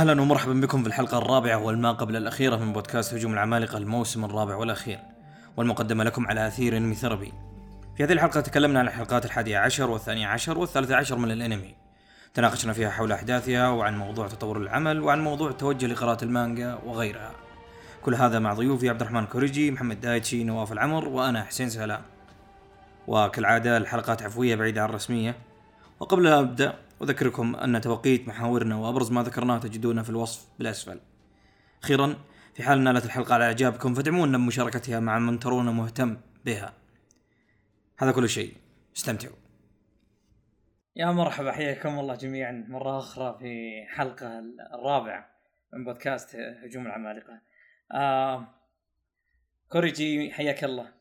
أهلا ومرحبا بكم في الحلقة الرابعة والما قبل الأخيرة من بودكاست هجوم العمالقة الموسم الرابع والأخير والمقدمة لكم على أثير إنمي ثربي. في هذه الحلقة تكلمنا عن الحلقات الحادية عشر والثانية عشر والثالثة عشر من الأنمي. تناقشنا فيها حول أحداثها وعن موضوع تطور العمل وعن موضوع التوجه لقراءة المانجا وغيرها. كل هذا مع ضيوفي عبد الرحمن كوريجي محمد دايتشي نواف العمر وأنا حسين سلام. وكالعادة الحلقات عفوية بعيدة عن الرسمية. وقبل لا أبدأ أذكركم أن توقيت محاورنا وأبرز ما ذكرناه تجدونه في الوصف بالأسفل. أخيرا في حال نالت الحلقة على إعجابكم فادعمونا بمشاركتها مع من ترون مهتم بها. هذا كل شيء. استمتعوا. يا مرحبا حياكم الله جميعا. مرة أخرى في حلقة الرابعة من بودكاست هجوم العمالقة. آه كوريجي حياك الله.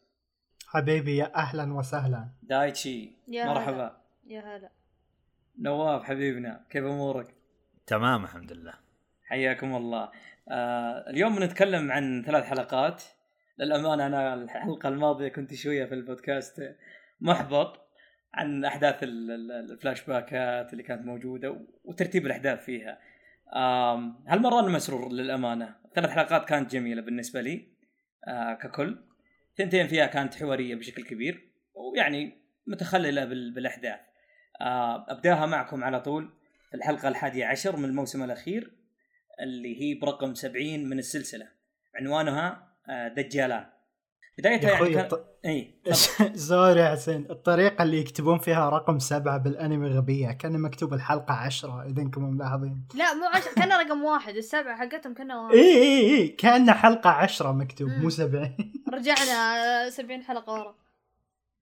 حبيبي يا أهلا وسهلا. دايتشي يا مرحبا. هلا. يا هلا. نواف حبيبنا كيف أمورك؟ تمام الحمد لله. حياكم الله. آه اليوم بنتكلم عن ثلاث حلقات. للأمانة أنا الحلقة الماضية كنت شوية في البودكاست محبط عن ال- الفلاش باكات اللي كانت موجودة وترتيب الأحداث فيها. آم، هالمرة أنا مسرور للأمانة؟ ثلاث حلقات كانت جميلة بالنسبة لي آه ككل. ثنتين فيها كانت حوارية بشكل كبير ويعني متخللة بال- آه أبداها معكم على طول في الحلقة الحادية عشر من الموسم الأخير اللي هي برقم 70 من السلسلة. عنوانها آه، دجالان. بدايتها يا يعني كان... الط- إي. sorry يا حسين. الطريقة اللي يكتبون فيها رقم سبعة بالأنمي غبية كان مكتوب الحلقة عشرة إذا أنكم ملاحظين. لا مو عشر كان رقم واحد السبعة حقتهم كنا واحد. إي إي إي كان حلقة عشرة مكتوب مو. سبعين. رجعنا 70 حلقة ورا.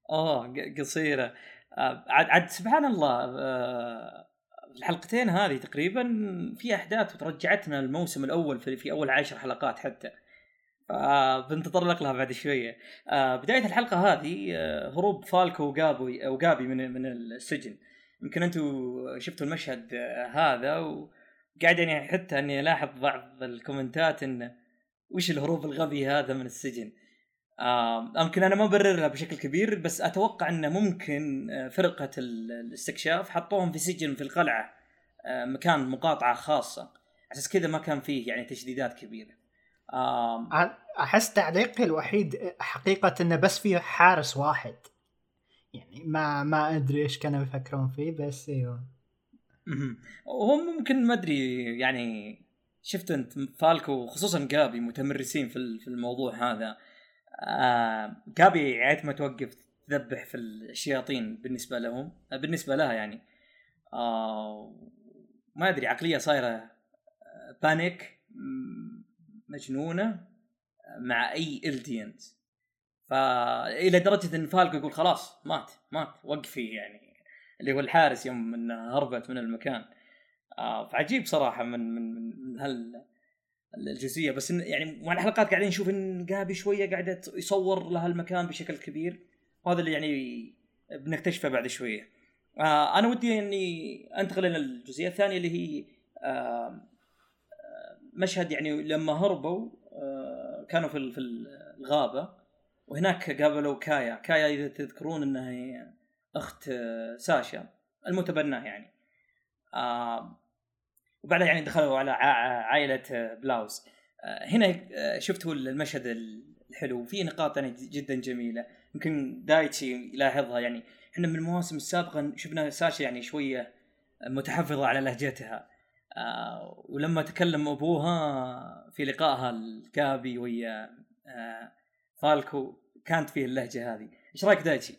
آه ق- قصيرة. آه، عاد عاد سبحان الله آه، الحلقتين هذه تقريبا في أحداث وترجعتنا الموسم الأول في, في أول عشر حلقات حتى. فبنتطرق لها بعد شوية. آه، بداية الحلقة هذه آه، هروب فالكو وجابي وجابي من من السجن. يمكن أنتم شفتوا المشهد آه، هذا وقاعد يعني حتى أني ألاحظ بعض الكومنتات انه وش الهروب الغبي هذا من السجن. آه، يمكن أنا ما أبررها بشكل كبير بس أتوقع انه ممكن آه، فرقة ال- الاستكشاف حطوهم في سجن في القلعة آه، مكان مقاطعة خاصة. أساس كذا ما كان فيه يعني تشديدات كبيرة. أحس تعليقي الوحيد حقيقة أنه بس فيه حارس واحد. يعني ما ما أدري إيش كانوا يفكرون فيه بس أيوه. وهم ممكن ما أدري يعني شفت أنت فالكو خصوصا جابي متمرسين في في الموضوع هذا. آه جابي عيت ما توقف تذبح في الشياطين بالنسبة لهم آه، بالنسبة لها يعني. آه ما أدري عقلية صايرة آه، بانيك م- مجنونة آه، مع أي الدينت فالى درجة إن فالكو يقول خلاص مات مات وقفي يعني. اللي هو الحارس يوم انها هربت من المكان. آه فعجيب صراحة من من من هال الجزئيه بس إن يعني مع الحلقات قاعدين نشوف إن جابي شوية قاعدة يصور لها المكان بشكل كبير. وهذا اللي يعني بنكتشفه بعد شوية. آه أنا ودي إني أنتقل إلى الجزئية الثانية اللي هي آه مشهد يعني لما هربوا آه كانوا في في الغابة. وهناك قابلوا كايا. كايا إذا تذكرون إنها هي أخت آه، ساشا المتبناة يعني. آه وبعدها يعني دخلوا على عائلة آه، بلاوز. آه هنا آه، شفتوا المشهد الحلو. في نقاط يعني جدا جميلة. يمكن دايتشي يلاحظها. يعني إحنا من المواسم السابقة شفنا ساشا يعني شوية متحفظة على لهجتها. ولما تكلم أبوها في لقائها الكابي ويا فالكو كانت فيه اللهجة هذه. إيش رأيك دايتشي؟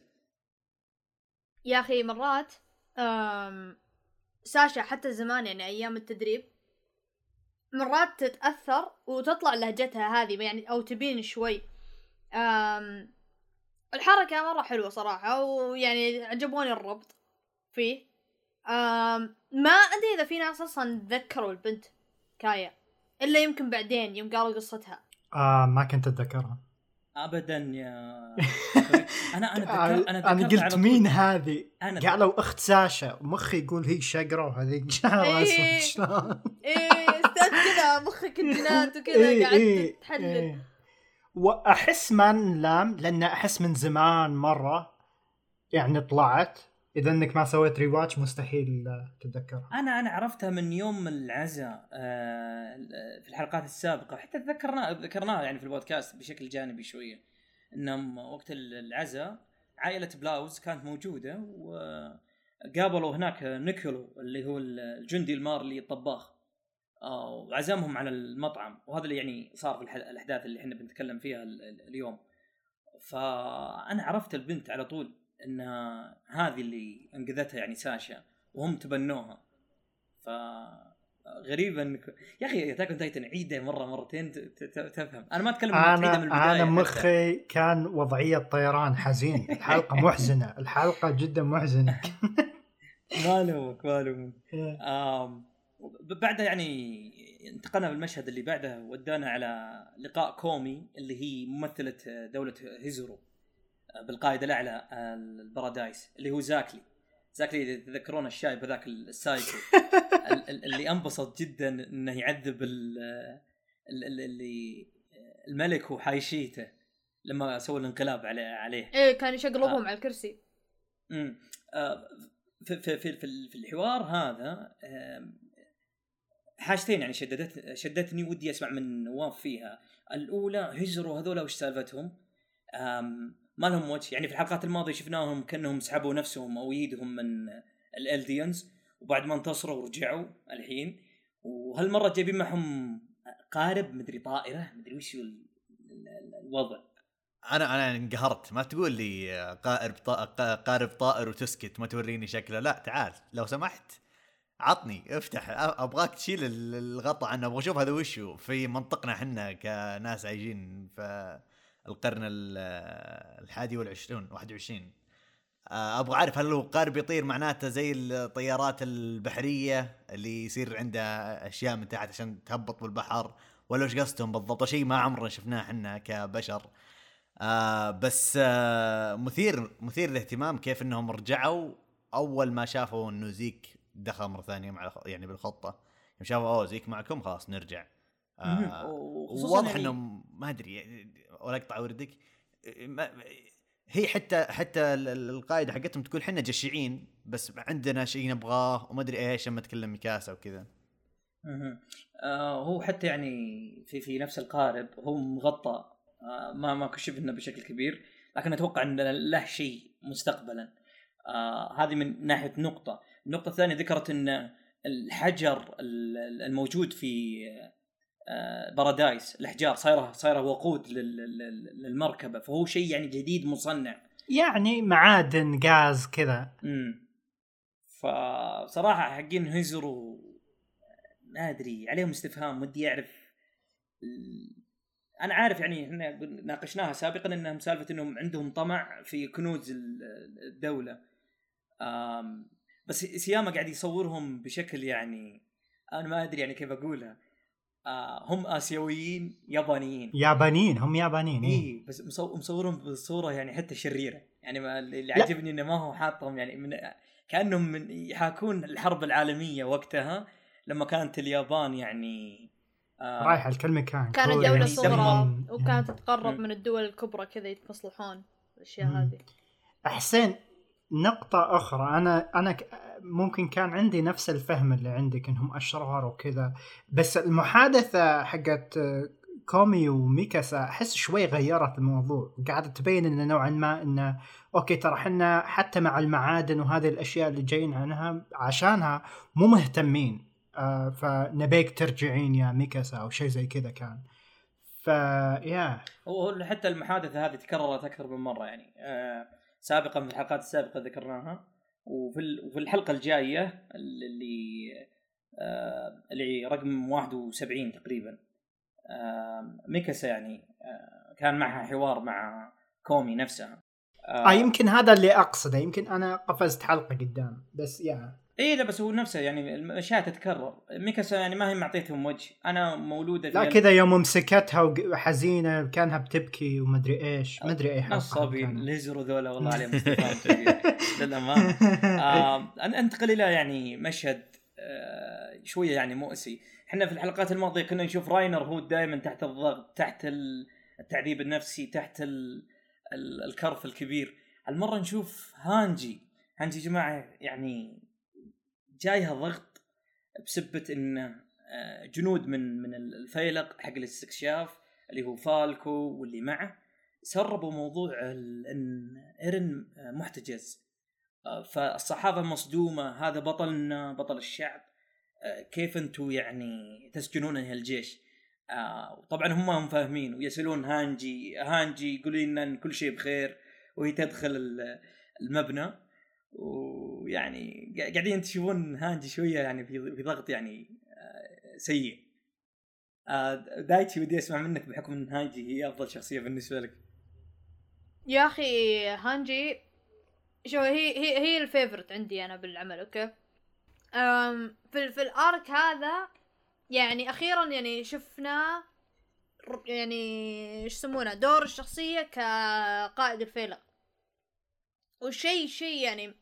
يا أخي مرات ساشا حتى زمان يعني أيام التدريب مرات تتأثر وتطلع لهجتها هذه يعني أو تبين شوي. أم الحركة مرة حلوة صراحة ويعني عجبوني الربط فيه. أم ما أدري إذا في ناس أصلا تذكروا البنت كايا إلا يمكن بعدين يوم قالوا قصتها. آه ما كنت أتذكرها. ابدا يا أنا أنا ذكرت أنا أنا قلت. مين هذه؟ أنا قالوا أخت ساشا مخي يقول هي شقرة وهذيك شعرها إيه. اسود شلون؟ إيه أستاذ كذا مخك الجنات وكذا إيه، قاعد إيه، تحلل إيه. وأحس ما نلام لأن أحس من زمان مرة يعني طلعت إذا إنك ما سويت ريواتش مستحيل تتذكرها. أنا أنا عرفتها من يوم العزاء آه، في الحلقات السابقة. حتى ذكرنا ذكرناها يعني في البودكاست بشكل جانبي شوية. إنهم وقت العزاء عائلة بلاوز كانت موجودة وقابلوا هناك نيكولو اللي هو الجندي المارلي الطباخ آه، وعزمهم على المطعم. وهذا اللي يعني صار في الأحداث اللي إحنا بنتكلم فيها اليوم. فأنا عرفت البنت على طول. إن هذه اللي أنقذتها يعني ساشا وهم تبنوها. ف غريبة إنك يا أخي Attack on Titan عيدة مرة مرتين تفهم. أنا ما أتكلم أنا من البداية أنا مخي كان وضعية طيران حزين. الحلقة محزنة. الحلقة جدا محزنة. ما لومك ما لومك بعدها يعني انتقلنا بالمشهد اللي بعده ودانا على لقاء كومي اللي هي ممثلة دولة هيزورو. بالقائد الأعلى البارادايس اللي هو زاكلي. زاكلي تذكرون الشايب هذاك السايكو اللي انبسط جدا إنه يعذب اللي الملك وحاشيته لما سووا الانقلاب عليه. إيه كان يشقلبهم آه. على الكرسي. امم آه في, في, في, في الحوار هذا آه حاجتين يعني شددت شدتني ودي أسمع من نواف فيها. الأولى هجروا هذول وش سالفتهم؟ ما لهم وجه. يعني في الحلقات الماضية شفناهم كأنهم سحبوا نفسهم أو ايدهم من الالديانز وبعد ما انتصروا ورجعوا الحين. وهالمرة جايبين معهم قارب مدري طائرة مدري وش الوضع. أنا أنا انقهرت. ما تقول لي قارب قارب طائر وتسكت ما توريني شكله. لا تعال. لو سمحت عطني. افتح. أبغاك تشيل الغطاء. عنه أبغى أشوف هذا وشو في منطقنا إحنا كناس عايشين. في القرن الحادي والعشرون 21 آه، أبغى أعرف هل هو قارب يطير معناته زي الطيارات البحرية اللي يصير عندها أشياء من تحت عشان تهبط بالبحر؟ ولا وش قصدهم بالضبط؟ شيء ما عمرنا شفناه إحنا كبشر. آه بس آه مثير مثير للاهتمام كيف إنهم رجعوا أول ما شافوا إنه زيك دخل مرة ثانية مع يعني بالخطة. يوم شافوا أوه زيك معكم خلاص نرجع. آه واضح يعني... انه ما أدري ولا أقطع وردك. هي حتى حتى القائده حقتهم تقول إحنا جشعين بس عندنا شيء نبغاه وما أدري إيش لما تكلم ميكاسا وكذا آه هو حتى يعني في في نفس القارب هو مغطى. آه ما ما كشف لنا بشكل كبير لكن أتوقع إن له شيء مستقبلا. آه هذه من ناحية نقطة. النقطة الثانية ذكرت إن الحجر الموجود في بارادايس الأحجار صايرة صايرة وقود للمركبة. فهو شيء يعني جديد مصنع. يعني معادن غاز كذا. امم فصراحة حقين هيزرو ما أدري عليهم استفهام ودي أعرف أنا عارف يعني إحنا ناقشناها سابقا إنهم سالفة إنهم عندهم طمع في كنوز الدولة. بس سياما قاعد يصورهم بشكل يعني أنا ما أدري يعني كيف أقولها. هم آسيويين يابانيين. يابانيين هم يابانيين اي إيه بس مصورهم بصورة يعني حتى شريرة. يعني ما اللي عجبني إنه ما هو حاطهم يعني من كأنهم من يحاكون الحرب العالمية وقتها لما كانت اليابان يعني آه رايحة لكل مكان كانت دولة يعني صغرى وكانت تقرب من الدول الكبرى كذا يتصلحون الأشياء هذه. حسين نقطة أخرى أنا أنا ممكن كان عندي نفس الفهم اللي عندك إنهم أشرار وكذا بس المحادثة حقت كومي وميكاسا أحس شوي غيرت الموضوع قاعدة تبين إنه نوعا ما إنه okay ترى حنا حتى مع المعادن وهذه الأشياء اللي جايين عنها عشانها مو مهتمين آه فنبيك ترجعين يا ميكاسا أو شيء زي كذا كان. فيا هو حتى المحادثة هذه تكررت أكثر من مرة يعني آه سابقا في الحلقات السابقة ذكرناها. وفي وفي الحلقة الجاية اللي آه اللي رقم 71 تقريبا آه ميكاسا يعني آه كان معها حوار مع كومي نفسها. آه, يمكن هذا اللي أقصده يمكن أنا قفزت حلقة قدام بس يا اي لا بس هو نفسه يعني الأشياء تتكرر. ميكاسا يعني ما هي معطيتهم وجه. أنا مولودة لا كذا يوم مسكتها وحزينة كأنها بتبكي ومدري إيش. ما ادري اي حلقه نصابين هيزورو ذولا والله عليهم استفهام للأمانة. آه انتقل إلى يعني مشهد آه شوية يعني مؤسي. إحنا في الحلقات الماضية كنا نشوف راينر هو دائما تحت الضغط تحت التعذيب النفسي تحت الكرف الكبير. المرة نشوف هانجي. هانجي جماعة يعني جايها ضغط بسبة إن آه، جنود من من الفيلق حق الاستكشاف اللي هو فالكو واللي معه سربوا موضوع إن إيرن آه، محتجز. آه، فالصحافة مصدومة هذا بطلنا بطل الشعب. كيف أنتم يعني تسجنون الجيش؟ آه، وطبعا هم هم فاهمين ويسألون هانجي هانجي يقول لنا إن كل شيء بخير وهي تدخل ال- المبنى. ويعني قا- قاعدين تشوفون هانجي شوية يعني في ضغط يعني آه، سيء. آه، دايتشي ودي أسمع منك بحكم إن هانجي هي أفضل شخصية بالنسبة لك. يا أخي هانجي شو هي هي هي ال favorite عندي أنا بالعمل okay؟ أم في في ال arc هذا يعني أخيرا يعني شفنا يعني إيش يسمونه دور الشخصية كقائد الفيلق والشيء شيء يعني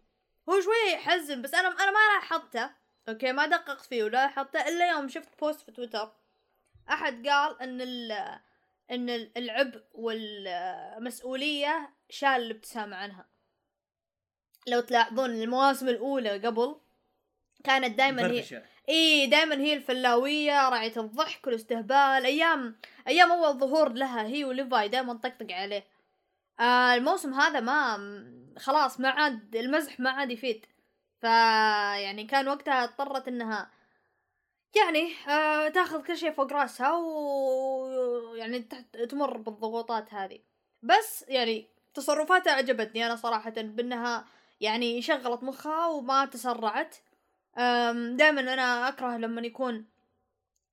هو شوية يحزن بس أنا أنا ما لاحظته okay ما دققت فيه ولا لاحظته إلا يوم شفت post في تويتر. أحد قال إن ال إن ال- العبء والمسؤولية شال الابتسامة عنها. لو تلاحظون المواسم الأولى قبل كانت دائما هي. إي دائما هي الفلاوية راعية الضحك والاستهبال. أيام أيام أول ظهور لها هي وليفاي دائما طقطق عليه. آه الموسم هذا ما خلاص ما عاد المزح ما عاد يفيد. ف يعني كان وقتها اضطرت إنها يعني آه تاخذ كل شيء فوق راسها ويعني تمر بالضغوطات هذه. بس يعني تصرفاتها عجبتني أنا صراحة بإنها يعني شغلت مخها وما تسرعت. دائما أنا أكره لما يكون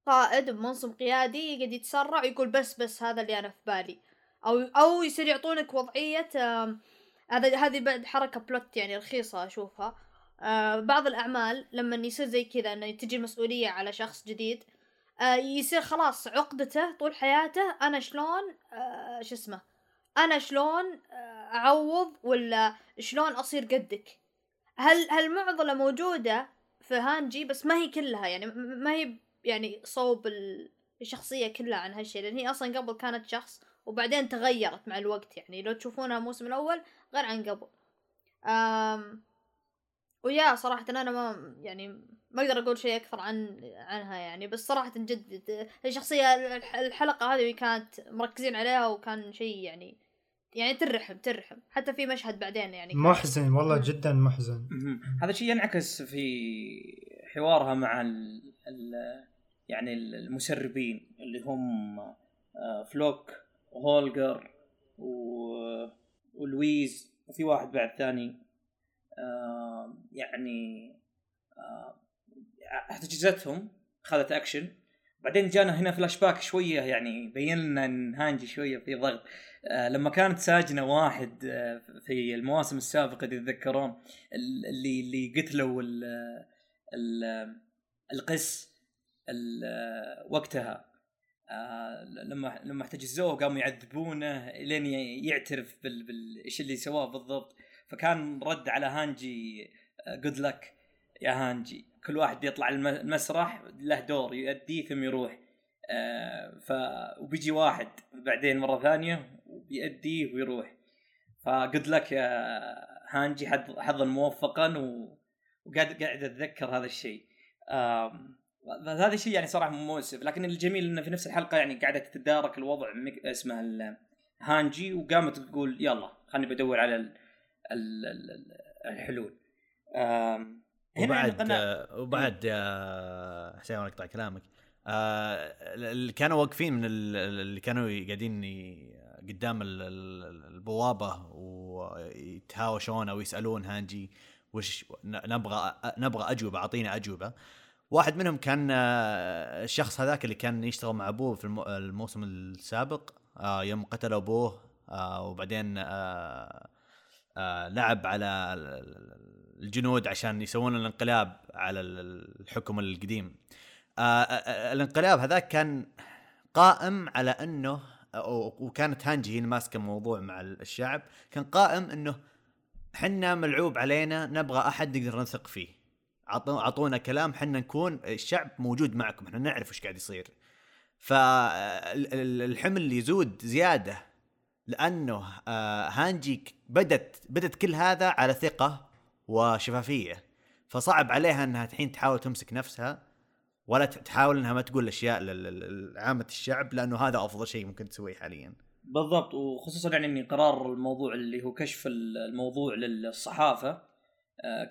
قائد بمنصب قيادي يقعد يتسرع ويقول بس بس هذا اللي أنا في بالي. أو أو يصير يعطونك وضعية آم، هذا هذه بعد حركة بلوت يعني رخيصة أشوفها. آه، بعض الأعمال لما يصير زي كذا إنه تجي المسؤوليه على شخص جديد آه، يصير خلاص عقدته طول حياته أنا شلون آه، شو اسمه أنا شلون آه، أعوض ولا شلون أصير قدك؟ هل هالمعضله موجودة في هانجي؟ بس ما هي كلها يعني ما هي يعني صوب ال- الشخصية كلها عن هالشيء لأن هي أصلا قبل كانت شخص وبعدين تغيرت مع الوقت يعني لو تشوفونها الموسم الأول غير عن قبل أم ويا صراحة أنا ما يعني ما أقدر أقول شيء أكثر عن عنها يعني بس صراحة جد الشخصية الح- الحلقة هذه كانت مركزين عليها وكان شيء يعني يعني ترحم ترحم حتى في مشهد بعدين يعني محزن والله. جدا محزن. هذا الشيء ينعكس في حوارها مع ال ال يعني المسربين اللي هم آه، فلوك وهولجر و- ولويز وفي واحد بعد ثاني. آه، يعني آه، احتجزتهم اخذت اكشن بعدين جانا هنا فلاش باك شوية يعني بين لنا ان هانجي شوية في ضغط. آه، لما كانت ساجنة واحد آه، في المواسم السابقة تتذكرون ال- اللي اللي قتلوا ال ال القس ال- وقتها. آه، لما لما احتجزوه قاموا يعذبونه لين يعترف بال بالايش اللي سواه بالضبط. فكان رد على هانجي good luck يا هانجي. كل واحد يطلع الم- المسرح له دور يؤديه ثم يروح. آه، ف وبيجي واحد بعدين مرة ثانية وبيأديه ويروح. ف good luck يا هانجي حظ- حظا موفقا. وقاعد قاعد أتذكر هذا الشيء. هذا الشيء يعني صراحة مؤسف. لكن الجميل إنه في نفس الحلقة يعني قاعدة تتدارك الوضع مك... اسمها ال- هانجي وقامت تقول يلا خلني بدور على ال... ال... ال... الحلول. آم، هنا وبعد أنا- آه، وبعد يا حسين وأنا أقطع كلامك. آه، اللي كانوا واقفين من ال- اللي كانوا قاعدين قدام ال- ال- البوابة ويتهاوشون أو يسألون هانجي وش نبغى نبغى أجوبة اعطينا أجوبة. واحد منهم كان آه، الشخص هذاك اللي كان يشتغل مع أبوه في المو- الموسم السابق آه، يوم قتل أبوه آه، وبعدين لعب على ال- ال- الجنود عشان يسوون الانقلاب على ال- الحكم القديم. الانقلاب هذاك كان قائم على أنه وكانت هانجي هي اللي ماسكة الموضوع مع الشعب كان قائم أنه حنا ملعوب علينا نبغى أحد نقدر نثق فيه. عطو- اعطونا كلام حنا نكون الشعب موجود معكم إحنا نعرف وش قاعد يصير. فالحمل يزود زيادة لأنه آه، هانجي بدت بدت كل هذا على ثقة وشفافية. فصعب عليها إنها الحين تحاول تمسك نفسها ولا تحاول إنها ما تقول اشياء لعامة الشعب لأنه هذا أفضل شيء ممكن تسويه حاليا. بالضبط وخصوصا يعني قرار الموضوع اللي هو كشف الموضوع للصحافة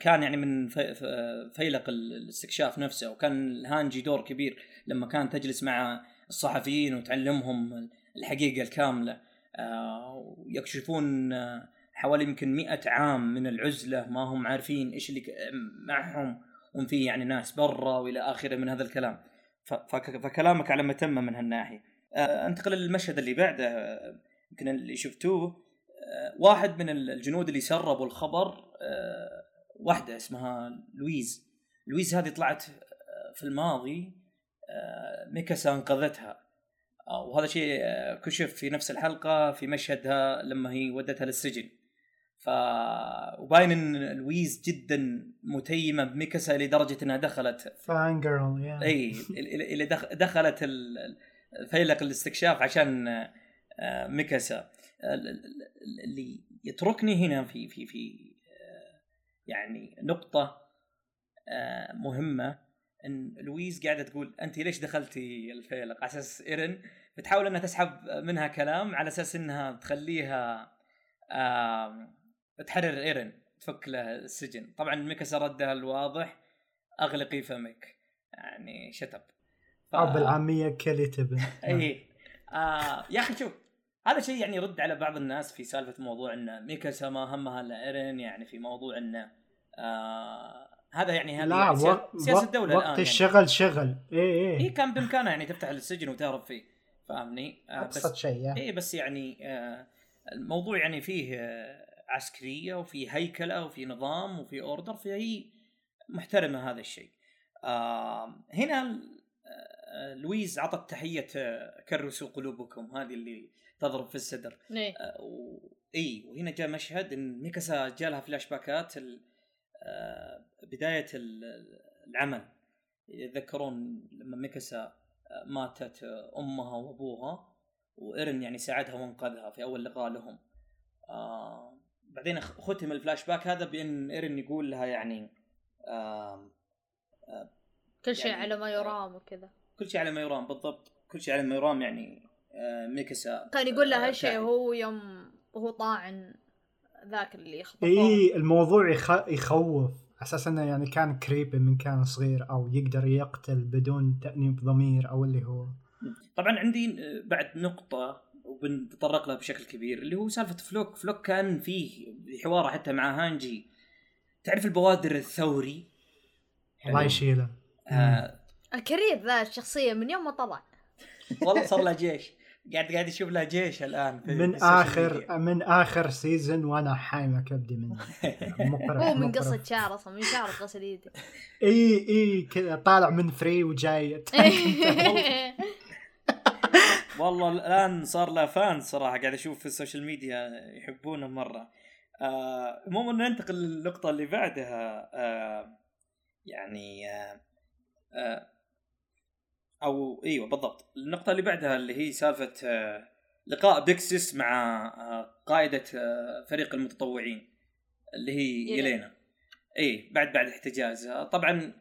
كان يعني من في- في- فيلق الاستكشاف نفسه وكان الهانجي دور كبير لما كان تجلس مع الصحفيين وتعلمهم الحقيقة الكاملة. آه، ويكشفون آه، حوالي يمكن مئة عام من العزلة ما هم عارفين إيش اللي معهم وإن في يعني ناس برا وإلى آخره من هذا الكلام. فكلامك على ما تم من هالناحية. آه، انتقل للمشهد اللي بعده آه، يمكن اللي شفتوه. آه، واحد من الجنود اللي سربوا الخبر آه، واحدة اسمها لويز. لويز هذه طلعت آه، في الماضي آه، ميكاسا انقذتها وهذا شيء آه، كشف في نفس الحلقة في مشهدها لما هي ودتها للسجن. ف وباين إن لويز جدا متيمة بميكاسا لدرجه إنها دخلت. fan girl إي اللي اللي دخ- دخلت ال- ال- فيلق الاستكشاف عشان ميكاسا. ال- ال- اللي يتركني هنا في في في يعني نقطة آه، مهمة إن لويز قاعدة تقول انت ليش دخلتي الفيلق على أساس إيرن بتحاول أنها تسحب منها كلام على أساس إنها تخليها تحرر إيرن تفك له السجن. طبعا ميكاسا ردها الواضح أغلقي فمك. يعني shut up ف... أو بالعاميه كلي تبن اي آه يا أخي شوف هذا شيء يعني يرد على بعض الناس في سالفة موضوع إن ميكاسا ما همها إلا ايرين يعني في موضوع إنه آه هذا يعني هذه لا يعني سياسة الدولة وقت الان يعني. الشغل شغل اي اي اي كان بامكانها يعني تفتح السجن وتهرب فيه فاهمني آه ابسط شيء. اي بس يعني آه الموضوع يعني فيه آه عسكرية وفي هيكلة وفي نظام وفي order فهي محترمة هذا الشيء. آه هنا لويز عطت تحية آه كرسوا قلوبكم هذه اللي تضرب في الصدر. إيه. آه، و... إي وهنا جاء مشهد إن ميكاسا جالها فلاش باكات ال... آه، بداية ال- العمل. يتذكرون لما ميكاسا آه، ماتت آه، أمها وأبوها وإيرن يعني ساعدها وانقذها في أول لقاء لهم. آه بعدين ختم الفلاش باك هذا بإن إيرن يقول لها يعني آه كل شيء يعني- على ما يرام وكذا. كل شيء على ما يرام بالضبط. كل شيء على ما يرام يعني آه ميكاسا كان يقول لها هالشيء. هو يوم وهو طاعن ذاك اللي يخطفه إي الموضوع يخ... يخوف. أساس إنه يعني كان creepy من كان صغير أو يقدر يقتل بدون تأنيب ضمير أو اللي هو. طبعا عندي بعد نقطة وبنتطرق لها بشكل كبير اللي هو سالفة فلوك، فلوك كان فيه حواره حتى مع هانجي. تعرف البوادر الثوري؟ الله يشيله. آه الكريه ذا الشخصية من يوم ما طلع. والله صار له جيش. قاعد قاعد يشوف له جيش الآن في من اخر ميديا. من آخر سيزون وأنا حايمه كبدي منه. مقرف هو من. قصة شعر أصلا من شعر غسل يده إي إي كذا طالع من Free وجاي. والله الآن صار له fan صراحة قاعد أشوف في ال social media يحبونه مرة. آه عموما ننتقل للنقطة اللي بعدها. آه يعني آه آه أو إيوه بالضبط. النقطة اللي بعدها اللي هي سالفة آه لقاء بيكسس مع آه قائدة آه فريق المتطوعين اللي هي يلينا. يلينا إي بعد بعد احتجازها طبعا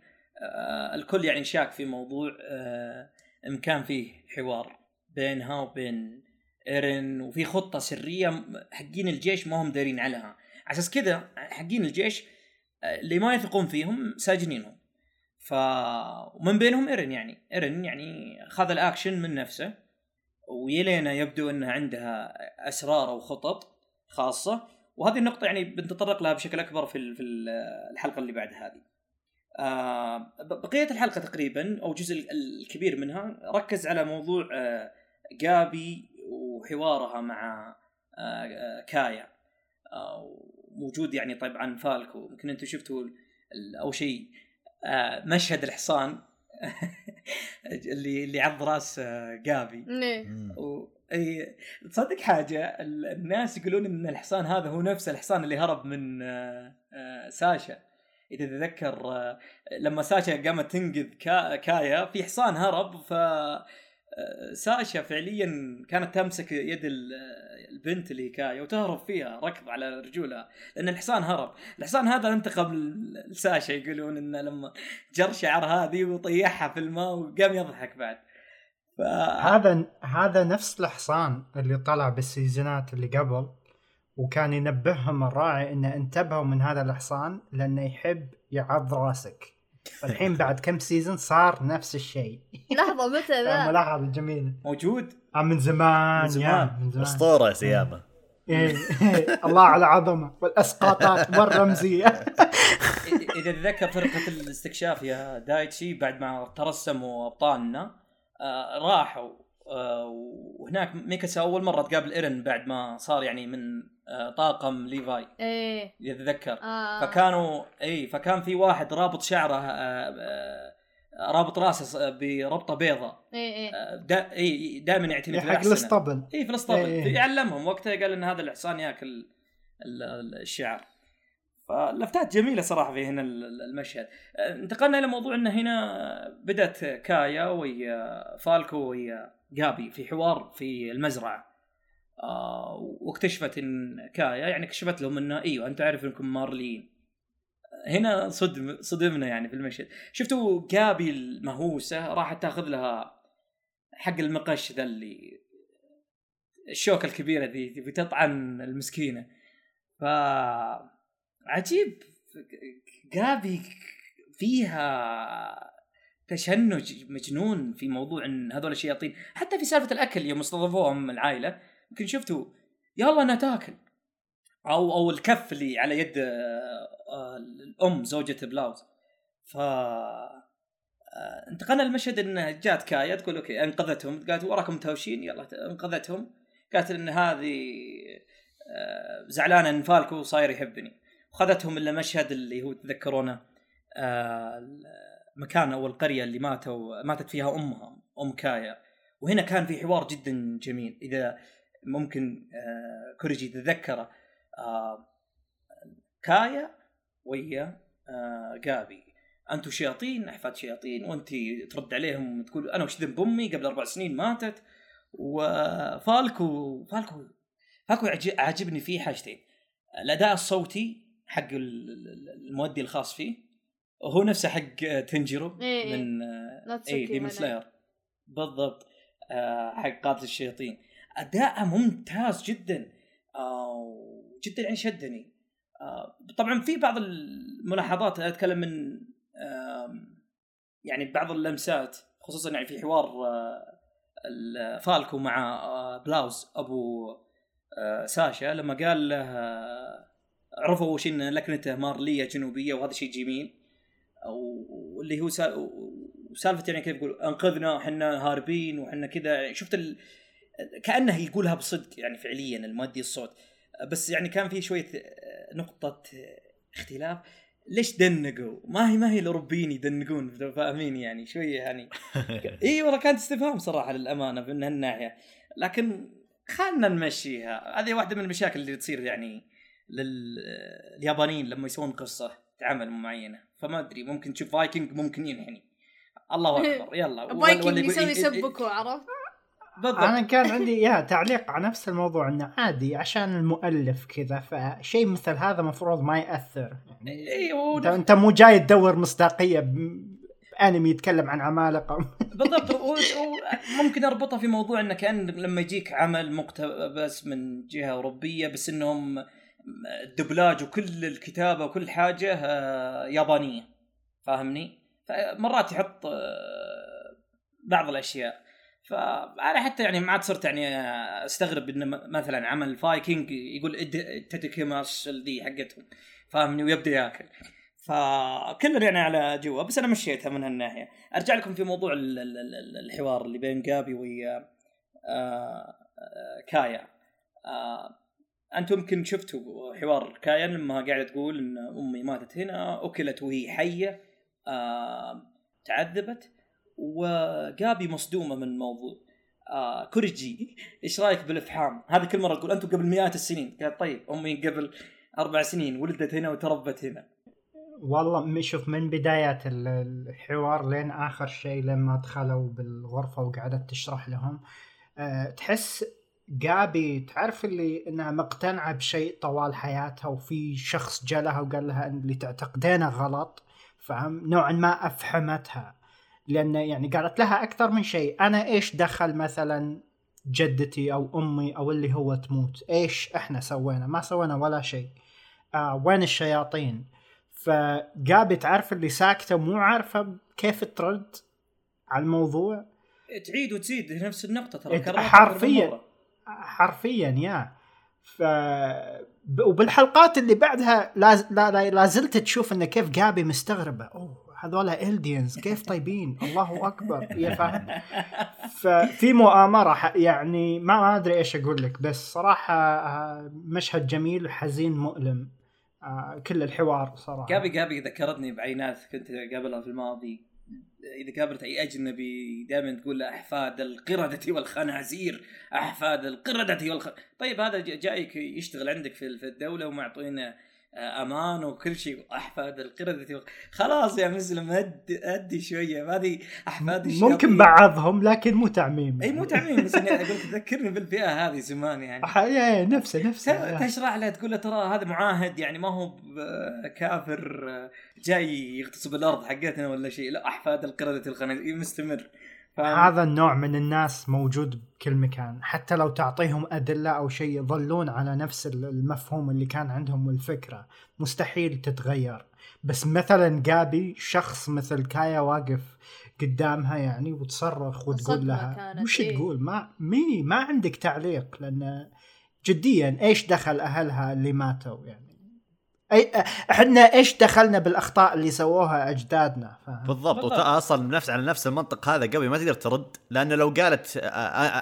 الكل يعني شاك في موضوع آه إن كان فيه حوار بينها وبين ايرن وفي خطة سرية حقين الجيش ما هم دارين عليها. على أساس كذا حقين الجيش اللي ما يثقون فيهم ساجنينهم. ف ومن بينهم إيرن يعني. إيرن يعني خذ الأكشن من نفسه ويلينا يبدو إنها عندها أسرار أو خطط خاصة. وهذه النقطة يعني بنتطرق لها بشكل أكبر في في ال- الحلقة اللي بعد هذه. آه، بقية الحلقة تقريبا أو الجزء ال- الكبير منها ركز على موضوع آه، جابي وحوارها مع آه، آه، كايا. آه، موجود يعني طبعا فالكو. يمكن أنتم شفتوا أو شيء. مشهد الحصان اللي اللي عض راس آه، جابي. إيه. و... إي تصدق حاجة ال- الناس يقولون إن الحصان هذا هو نفس الحصان اللي هرب من آه، آه، ساشا. إذا تتذكر آه، لما ساشا قامت تنقذ كا... كايا في حصان هرب ف آه، ساشا فعليا كانت تمسك يد ال- البنت اللي كايا وتهرب فيها ركض على رجولها لأن الحصان هرب. الحصان هذا انتقم لساشا يقولون إنه لما جر شعر هذه وطيحها في الماء وقام يضحك بعد. ف... هذا هذا نفس الحصان اللي طلع بال season ات اللي قبل وكان ينبههم الراعي إنه انتبهوا من هذا الحصان لأنه يحب يعض راسك. فالحين بعد كم season صار نفس الشيء. لحظة متى ذا؟ الملاحظه الجميله موجود. آه من زمان من زمان. من زمان. أسطورة يا سيامه إيه. الله على عظمة. والأسقاطات والرمزية. إذا تذكر فرقة الاستكشاف يا دايتشي بعد ما ترسموا أبطالنا آه راحوا. وهناك ميكاسا أول مرة تقابل إيرن بعد ما صار يعني من آه طاقم ليفاي. إيه. اذا تتذكر آه. فكانوا إي فكان في واحد رابط شعره آه آه رابط راسه بربطة بيضاء إيه إيه. آه، دا إي دائما يعتني حق بالإحسنة. الاسطبل. إي في الاسطبل. إيه. يعلمهم. وقتها قال إن هذا الحصان ياكل ال- ال- الشعر. فلفتات جميلة صراحة في هنا ال- ال- المشهد. آه، انتقلنا إلى موضوع إن هنا بدأت كايا ويا فالكو ويا جابي في حوار في المزرعة. آه واكتشفت إن كايا يعني كشفت لهم إنه إيوه انت عارف إنكم مارليين. هنا صدم صدمنا يعني في المشهد. شفتوا جابي المهوسه راحت تاخذ لها حق المقش ذا اللي الشوكة الكبيرة ذي تبي تطعن المسكينة. ف عجيب. جابي فيها تشنج مجنون في موضوع إن هذول الشياطين حتى في سالفة الأكل يوم استضافوهم العائلة يمكن شفتوا يلا انها تاكل أو أو الكف اللي على يد آه، الأم زوجة بلاوز. ف آه، انتقلنا المشهد إن جات كايا تقول okay أنقذتهم. قالت وراكم متهاوشين يلا أنقذتهم. قالت إن هذه آه، زعلانة إن فالكو صاير يحبني. وخذتهم إلى مشهد اللي هو تذكرونه آه، المكان أو القرية اللي ماتوا ماتت فيها أمها أم كايا. وهنا كان في حوار جدا جميل. إذا ممكن آه، كوريجي تتذكره آه، كايا ويا آه، جابي أنتم شياطين أحفاد شياطين وأنت ترد عليهم تقول أنا وش ذنب أمي؟ قبل أربع سنين ماتت. وفالكو فالكو فالكو عاجبني فيه حاجتين. الأداء الصوتي حق ال- ال- المؤدي الخاص فيه. هو نفسه حق تنجيرو إيه إيه. من اي Demon. Slayer بالضبط. آه، حق قاتل الشياطين. أداءه ممتاز جدا. آه، جدا يعني شدني. آه، طبعا في بعض الملاحظات أتكلم من يعني بعض اللمسات خصوصا يعني في حوار آه، ال- فالكو مع آه، بلاوز أبو آه، ساشا لما قال له آه، عرفوا وش إن لكنته مارليه جنوبية وهذا شيء جميل. أو اللي هو سا- سالفة يعني كيف يقول أنقذنا وحنا هاربين وحنا كذا. شفت ال... كأنه يقولها بصدق يعني فعليا المؤدي الصوت. بس يعني كان في شوية آه، نقطة آه، اختلاف. ليش دنقوا؟ ما هي ما هي الأوروبيين يدنقون فاهمين يعني شوية يعني. إي والله كانت استفهام صراحة للأمانة من هالناحية. لكن خلنا نمشيها. هذه واحدة من المشاكل اللي تصير يعني لليابانيين لما يسوون قصة عمل معينة. فما أدري ممكن تشوف فايكنج ممكن ينحني الله أكبر يلا فايكنج يسوي ي- ي- seppuku عرفت؟ بالضبط. أنا كان عندي يا تعليق على نفس الموضوع إنه عادي عشان المؤلف كذا فشيء مثل هذا مفروض ما يأثر. يعني أيوه انت أنت مو جاي تدور مصداقية ب- بانمي يتكلم عن عمالقة. بالضبط و- و- ممكن اربطها في موضوع إنه كأن لما يجيك عمل مقتبس من جهة أوروبية بس إنهم الدبلاج وكل الكتابة وكل حاجة آه، يابانية. فاهمني؟ فمرات يحط آه، بعض الأشياء. فأنا حتى يعني ما عاد صرت يعني أستغرب إن م- مثلا عمل فايكنج يقول تاتيكيماس ذي حقتهم. فاهمني؟ ويبدأ ياكل. فكلنا يعني على جوا. بس أنا مشيتها من هالناحية. أرجع لكم في موضوع ال- ال- ال- الحوار اللي بين جابي ويا آه، كايا. أنتم يمكن شفتوا حوار كايا لما قاعدة تقول إن أمي ماتت هنا أكلت وهي حية آه، تعذبت وجابي مصدومة من الموضوع. آه كوريجي إيش رأيك بالأفحام؟ هذه كل مرة تقول أنتم قبل مئات السنين. قالت طيب أمي قبل أربع سنين ولدت هنا وتربت هنا. والله شوف من بداية ال- الحوار لين آخر شيء لما دخلوا بالغرفة وقعدت تشرح لهم أه تحس جابي تعرف اللي إنها مقتنعة بشيء طوال حياتها وفي شخص جاء لها وقال لها إن اللي تعتقدينه غلط فهم نوعا ما افحمتها لأن يعني قالت لها أكثر من شيء أنا إيش دخل مثلا جدتي أو أمي أو اللي هو تموت؟ إيش إحنا سوينا؟ ما سوينا ولا شيء. آه وين الشياطين؟ فجابي تعرف اللي ساكتة مو عارفة كيف ترد على الموضوع؟ تعيد وتزيد نفس النقطة ترى حرفياً. حرفيا يا. ف وبالحلقات اللي بعدها لا لا لا, زلت تشوف انه كيف جابي مستغربة. أوه هذولا الدينز كيف طيبين؟ الله أكبر يا فاهم ففي مؤامرة يعني ما ما أدري إيش أقول لك بس صراحة آه، مشهد جميل حزين مؤلم. آه، كل الحوار صراحة. جابي جابي ذكرتني بعينات كنت قابلها في الماضي. إذا قابلت أي أجنبي دائما تقول له أحفاد القردة والخنازير أحفاد القردة والخ طيب هذا جايك يشتغل عندك في الدولة ومعطينا أمان وكل شيء احفاد القرده والخ... خلاص يا مسلم ادي أدي شوية. هذه أحفاد الشياطين. ممكن بعضهم لكن مو تعميم. إي مو تعميم بس إني أقول تذكرني بالفئة هذه زمان يعني. ح- يا- نفسه نفسه. تشرح له تقول له ترى هذا معاهد يعني ما هو كافر آه، جاي يغتصب الأرض حقتنا ولا شيء. لا أحفاد القرده الخنازير مستمر. فاهم؟ هذا النوع من الناس موجود بكل مكان. حتى لو تعطيهم أدلة أو شيء يظلون على نفس المفهوم اللي كان عندهم والفكرة. مستحيل تتغير. بس مثلا جابي شخص مثل كايا واقف قدامها يعني وتصرخ وتقول لها وش إيه. تقول؟ ما مي ما عندك تعليق لأن جديا إيش دخل أهلها اللي ماتوا يعني؟ أي إحنا إيش دخلنا بالأخطاء اللي سووها أجدادنا؟ فاهم؟ بالضبط أصلا نفس على نفس المنطق هذا قبل ما تقدر ترد لأنه لو قالت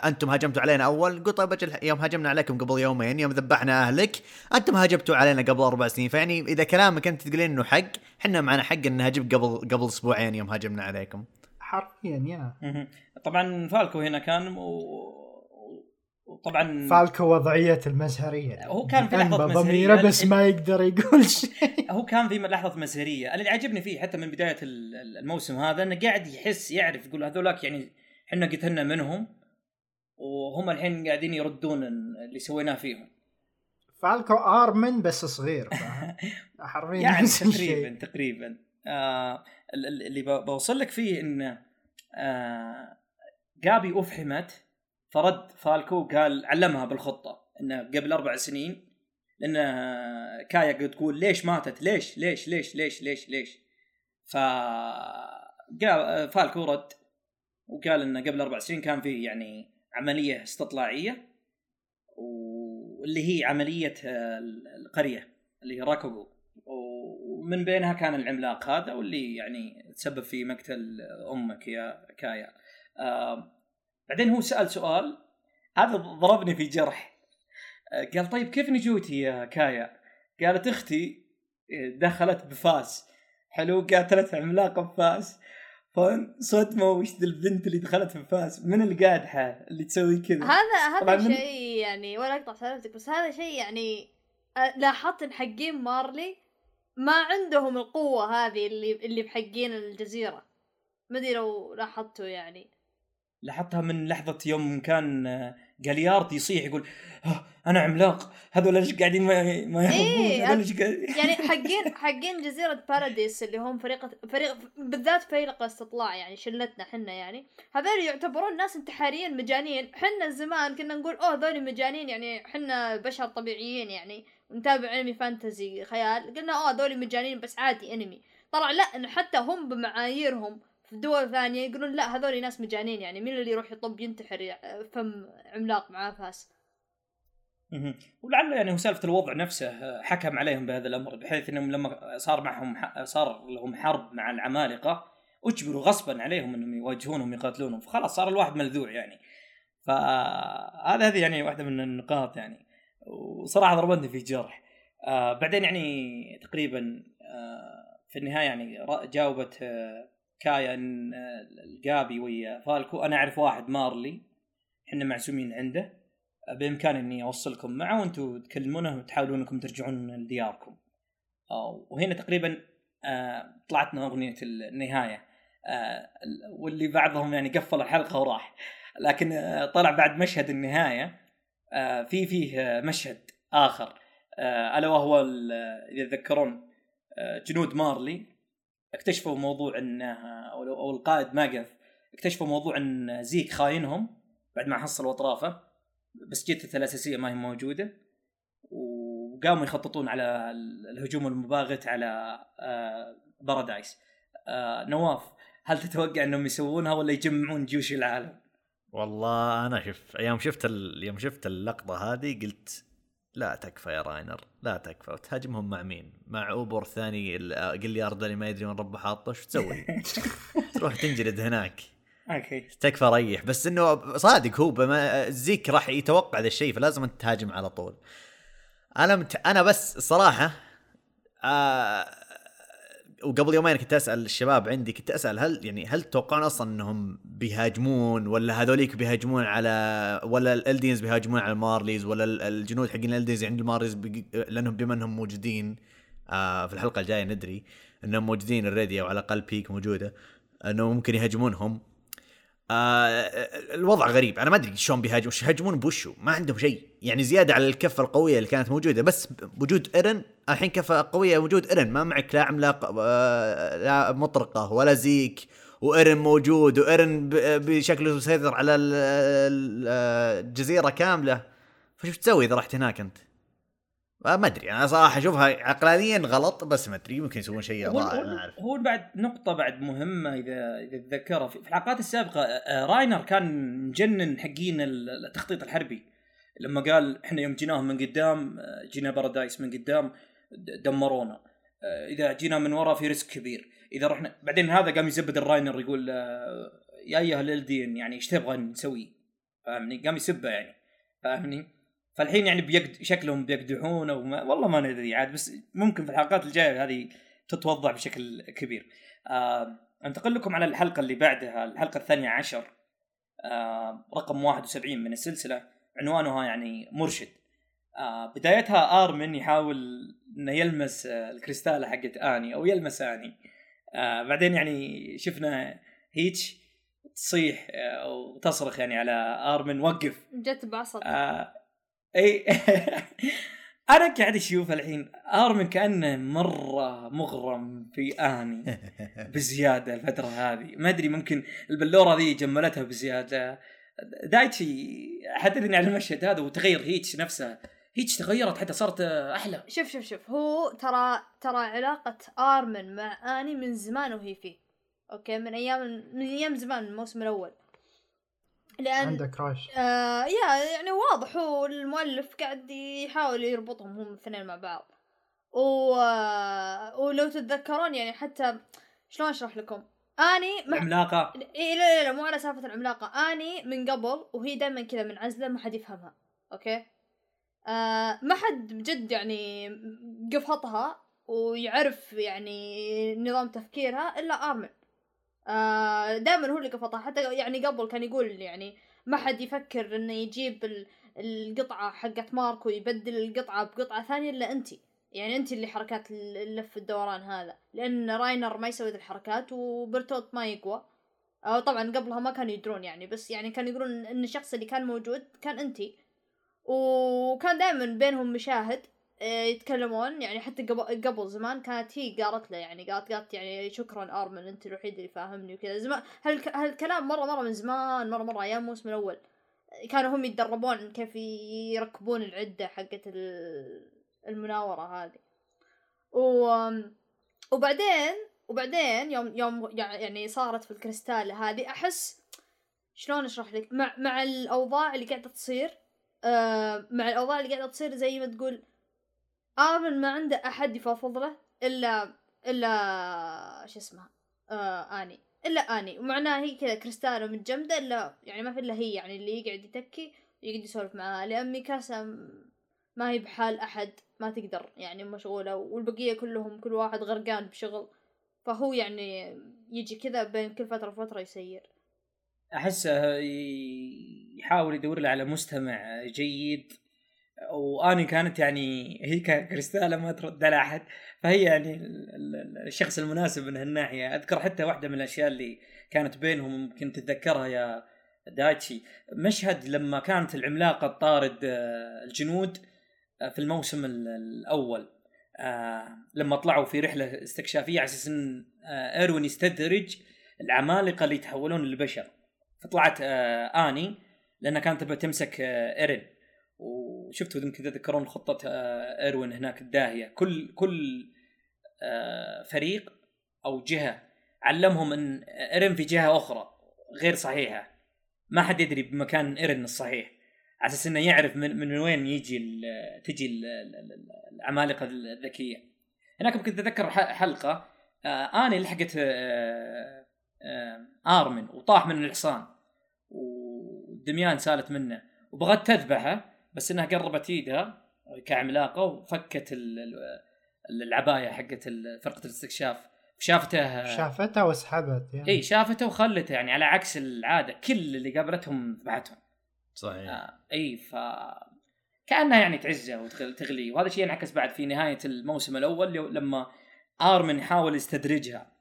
أنتم هاجمتوا علينا أول قل طيب أجل يوم هاجمنا عليكم قبل يومين يوم ذبحنا أهلك أنتم هاجمتوا علينا قبل أربع سنين. فيعني إذا كلامك أنت تقولين إنه حق إحنا معنا حق إن نهاجم قبل قبل أسبوعين يوم هاجمنا عليكم. حرفيا يا. طبعا فالكو هنا كان و- وطبعا فالكو وضعية المزهرية هو كان في مزهرية. ضميره بس ما يقدر يقول شيء هو كان في لحظة مسيريه اللي عجبني فيه حتى من بداية ال- ال- الموسم هذا إنه قاعد يحس يعرف يقول هذولاك يعني إحنا قتلنا منهم وهم الحين قاعدين يردون اللي سويناه فيهم فالكو ارمن بس صغير؟ حرفيا يعني. تقريبا تقريبا آه ال- ال- اللي بوصل لك فيه انه آه جابي افحمت فرد فالكو قال علمها بالخطة إنه قبل أربع سنين لأن كايا قد تقول ليش ماتت؟ ليش؟ ليش؟ ليش؟ ليش؟ ليش؟ ليش؟ ف فالكو رد وقال إنه قبل أربع سنين كان في يعني عملية استطلاعية واللي هي عملية القرية اللي هي راكوغو. ومن بينها كان العملاق هذا واللي يعني تسبب في مقتل أمك يا كايا. آه بعدين هو سأل سؤال هذا ضربني في جرح. آه قال طيب كيف نجوتي يا كايا؟ قالت أختي دخلت بفاس. حلو قاتلت عملاق بفاس. فصدمه وش البنت اللي دخلت بفاس؟ من القادحة اللي تسوي كذا؟ هذا هذا من- شيء يعني ولا أقطع سالفتك بس هذا شيء يعني آه، لاحظت إن حقين مارلي ما عندهم القوة هذه اللي اللي بحقين الجزيرة. ما أدري لو لاحظتوا يعني. لاحظتها من لحظة يوم كان آه، جاليارد يصيح يقول "آه، أنا عملاق هذول ليش قاعدين ما ما إيه، ليش قاعد-" يعني حقين حقين جزيرة باراديس اللي هم فريق فريق بالذات فريق الاستطلاع يعني شلتنا حنا يعني. هذول يعتبرون ناس انتحاريين مجانين. حنا زمان كنا نقول أوه هذول مجانين يعني حنا بشر طبيعيين يعني ونتابع انمي فانتزي خيال. قلنا أوه هذول مجانين بس عادي انمي طلع لا انه حتى هم بمعاييرهم في دول ثانية يقولون لا هذول ناس مجانين يعني مين اللي يروح يطب ينتحر فم عملاق معاه فاس؟ مهم. ولعله يعني هو سالفة الوضع نفسه آه، حكم عليهم بهذا الأمر بحيث أنهم لما صار معهم صار لهم حرب مع العمالقة أجبروا غصبا عليهم أنهم يواجهونهم يقاتلونهم. فخلاص صار الواحد ملذوع يعني. فهذا هذه يعني واحدة من النقاط يعني. وصراحة ضربتني في جرح. آه بعدين يعني تقريبا آه في النهاية يعني جاوبت آه كايا إن آه، ويا فالكو. أنا أعرف واحد مارلي إحنا معزومين عنده. بإمكاني إني أوصلكم معه وأنتم تكلمونه وتحاولون انكم ترجعون لدياركم. آه، وهنا تقريبا آه طلعتنا أغنية النهاية. واللي بعضهم يعني قفل الحلقة وراح. لكن طلع بعد مشهد النهاية. في فيه مشهد آخر. ألا وهو إذا تذكرون جنود مارلي. اكتشفوا موضوع إن أو القائد ماجث اكتشفوا موضوع إن زيك خاينهم بعد ما حصلوا اطرافه بس جثته الاساسيه ما هي موجودة وقاموا يخططون على ال- الهجوم المباغت على آه، بارادايس آه، نواف هل تتوقع إنهم يسوونها ولا يجمعون جيوش العالم؟ والله أنا شوف يوم شفت ال... يوم شفت اللقطة هذه قلت لا تكفى يا راينر لا تكفى. وتهاجمهم مع مين؟ مع اوبر ثاني الجليارد اللي ما يدري وين ربه حاطه شو تسوي؟ تروح تنجلد هناك. okay. تكفى ريح؟ بس إنه صادق هو بما زيك راح يتوقع ذا الشيء فلازم أنت تهاجم على طول. أنا مت... أنا بس الصراحه آه... وقبل يومين كنت أسأل الشباب عندي كنت أسأل هل يعني هل تتوقعون أصلا إنهم بيهاجمون ولا هذوليك بيهاجمون على ولا ال Eldians بيهاجمون على ال Marleys ولا ال- الجنود حقين ال Eldians عند ال Marleys بي... لأنهم بما إنهم موجودين آه في الحلقة الجاية ندري إنهم موجودين already أو على الأقل بيك موجودة إنه ممكن يهاجمونهم. آه الوضع غريب. أنا ما أدري شلون بيهاجمون. وش يهاجمون؟ بوشو. ما عندهم شيء. يعني زيادة على الكفة القوية اللي كانت موجودة. بس بوجود إيرن. الحين كفة قوية وجود إيرن. ما معك لا عملاق آه، لا مطرقة ولا زيك. وإيرن موجود. وإيرن بشكله يسيطر على ال- ال- الجزيره كاملة. فشو تسوي إذا رحت هناك أنت؟ آه، ما أدري. أنا صراحة أشوفها عقلانيا غلط بس ما أدري يمكن يسوون شيء رائع ما أعرف. هو بعد نقطة بعد مهمة إذا إذا تتذكرها في الحلقات السابقة آه، راينر كان مجنن حقين ال- التخطيط الحربي. لما قال إحنا يوم جيناهم من قدام آه، جينا بارادايس من قدام دمرونا. آه، إذا جينا من ورا في risk كبير. إذا رحنا بعدين هذا قام يزبد الراينر يقول آه، يا أيها الألدين يعني إيش تبغى نسوي؟ فاهمني؟ قام يسبه يعني. فاهمني؟ فالحين يعني بيقد شكلهم بيقدحون أو ما والله ما ندري عاد بس ممكن في الحلقات الجاية هذه تتوضح بشكل كبير. آه انتقل لكم على الحلقة اللي بعدها الحلقة الثانية عشر. آه رقم 71 من السلسلة. عنوانها يعني مرشد. آه بدايتها آرمن يحاول إنه يلمس آه الكريستاله حقت آني أو يلمس آني. آه بعدين يعني شفنا هيتش تصيح وتصرخ يعني على آرمن وقف. جت بعصب آه أي أنا قاعد أشوف الحين آرمن كأنه مرة مغرم في آني بزيادة الفترة هذه. ما أدري ممكن البلورة ذي جملتها بزيادة. دايتشي حدثني على المشهد هذا وتغير هيتش نفسها هيتش تغيرت حتى صارت أحلى. شوف شوف شوف هو ترى ترى علاقة آرمن مع آني من زمان وهي فيه. أوكي من أيام من أيام زمان من الموسم الأول. لأن عنده كراش آه يا يعني واضح هو المؤلف قاعد يحاول يربطهم هم الاثنين مع بعض. و... آه، ولو تتذكرون يعني حتى شلون أشرح لكم؟ أني ما العملاقة. إيه لا لا لا مو على سالفة العملاقة. أني من قبل وهي دائما كذا منعزله ما حد يفهمها. أوكي؟ آه ما حد بجد يعني قفطها ويعرف يعني نظام تفكيرها إلا ارمن آه دائما هو اللي قفطها. حتى يعني قبل كان يقول يعني ما حد يفكر إنه يجيب ال- القطعة حقت مارك ويبدل القطعة بقطعة ثانية إلا أنتي. يعني انت اللي حركات اللف الدوران هذا. لأن راينر ما يسوي ذي الحركات وبرتوت ما يقوى. أو طبعا قبلها ما كانوا يدرون يعني بس يعني كانوا يقولون إن الشخص اللي كان موجود كان أنتي. وكان دائما بينهم مشاهد. آه، يتكلمون يعني حتى قبل زمان كانت هي قالت له يعني قالت قالت يعني شكرا أرمن أنت الوحيد اللي فاهمني وكذا. زمان هالك- هالكلام مرة مرة من زمان مرة مرة أيام الموسم الأول كانوا هم يتدربون كيف يركبون العدة حقت ال- المناورة هذه. و وبعدين وبعدين يوم يوم يعني صارت في الكريستال هذه أحس شلون أشرح لك؟ مع مع الأوضاع اللي قاعدة تصير آه مع الأوضاع اللي قاعدة تصير زي ما تقول ارمن ما عنده أحد يفضفض إلا إلا شو اسمها آه آني. إلا آني. ومعناها هي كذا كريستالة متجمدة إلا يعني ما في إلا هي يعني اللي يقعد يتكي ويقعد يسولف معاها لأن ميكاسا ما هي بحال أحد ما تقدر يعني مشغولة والبقية كلهم كل واحد غرقان بشغل. فهو يعني يجي كذا بين كل فترة وفترة يسير. أحسه يحاول يدور له على مستمع جيد وأني كانت يعني هي كريستاله ما ترد على أحد فهي يعني ال- ال- الشخص المناسب من هالناحية. أذكر حتى واحدة من الأشياء اللي كانت بينهم ممكن تتذكرها يا دايتشي. مشهد لما كانت العملاقة تطارد آه، الجنود آه، في الموسم ال- الأول. آه، لما طلعوا في رحلة استكشافية على أساس إن إيروين يستدرج العمالقة اللي يتحولون للبشر. فطلعت أني لأنها كانت تبغى تمسك إيرين. وشفتوا يمكن تذكرون خطة آه، إيروين هناك الداهية. كل كل آه، فريق أو جهة علمهم إن ايرين في جهة أخرى غير صحيحة. ما حد يدري بمكان ايرين الصحيح. على أساس إنه يعرف من, من وين يجي تجي ال- ال- ال- العمالقة الذكية. هناك ممكن تتذكر ح- حلقة آه آني لحقت آه آه ارمن وطاح من الحصان. ودميان سالت منه. وبغت تذبحه. بس إنها قربت إيدها كعملاقة وفكت ال- ال- العباية حقت فرقة الاستكشاف. شافته شافتها وسحبت يعني. إي شافته وخلته يعني على عكس العادة كل اللي قابلتهم ذبحتهم صحيح. آه إي ف كأنها يعني تعزة وتغلي وهذا الشيء انعكس بعد في نهاية الموسم الأول لما آرمن يحاول يستدرجها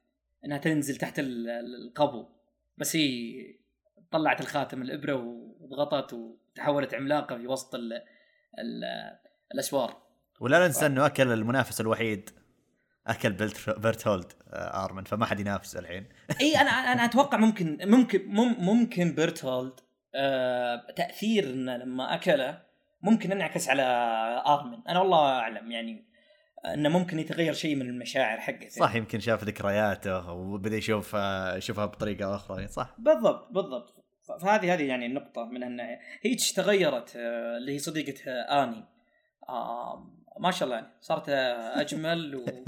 إنها تنزل تحت ال- ال- القبو. بس هي طلعت الخاتم الإبرة وضغطت وتحولت عملاقة في وسط ال ال الأسوار. ولا ننسى إنه أكل المنافس الوحيد أكل بيرتولد آه، آرمن فما حد ينافس الحين. إي أنا أنا أتوقع ممكن ممكن مم ممكن بيرتولد آه تاثير لما أكله ممكن انعكس على آرمن. أنا والله أعلم يعني إنه ممكن يتغير شيء من المشاعر حقته. صح يمكن شاف ذكرياته وبدأ يشوف آه، يشوفها بطريقة أخرى صح. بالضبط بالضبط. فهذه هذه يعني النقطة من هالناحية هيتش تغيرت آه، اللي هي صديقة آه، آني. آه ما شاء الله يعني صارت آه، أجمل و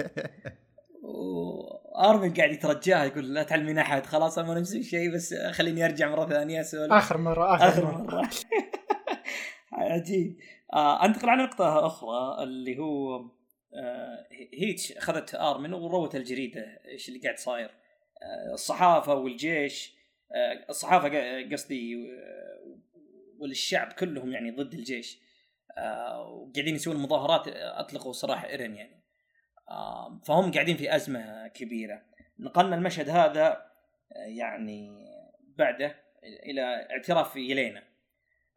وارمن قاعد يترجاها يقول لا تعلمين أحد خلاص أنا ما نسوي شيء بس خليني أرجع مرة ثانية أسولف. آخر مرة آخر, مرة. مرة. عجيب. آه أنتقل على نقطة أخرى اللي هو آه هيتش أخذت آرمن وروت الجريدة إيش اللي قاعد صاير؟ آه الصحافة والجيش. آه الصحافة قا- قصدي والشعب كلهم يعني ضد الجيش. آه وقاعدين يسوون مظاهرات أطلقوا سراح إيرين يعني. فهم قاعدين في أزمة كبيرة. نقلنا المشهد هذا آه، يعني بعده إلى اعتراف يلينا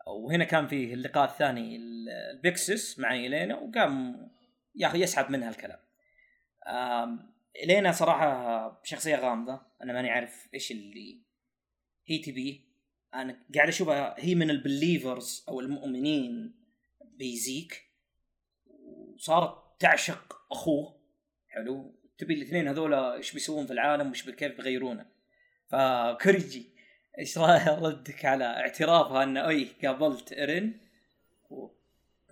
وهنا كان فيه اللقاء الثاني ال- البيكسس مع إلينا وقام ياخذ يسحب منها الكلام. آم، إلينا صراحة شخصية غامضة. أنا ماني عارف إيش اللي هي تبيه أنا قاعد أشوفها هي من ال believers أو المؤمنين بيزيك وصارت تعشق أخوه. حلو؟ تبي الاثنين هذولا إيش بيسوون في العالم وش كيف بيغيرونه. فكوريجي إيش رايك ردك على اعترافها ان أي قابلت ايرين.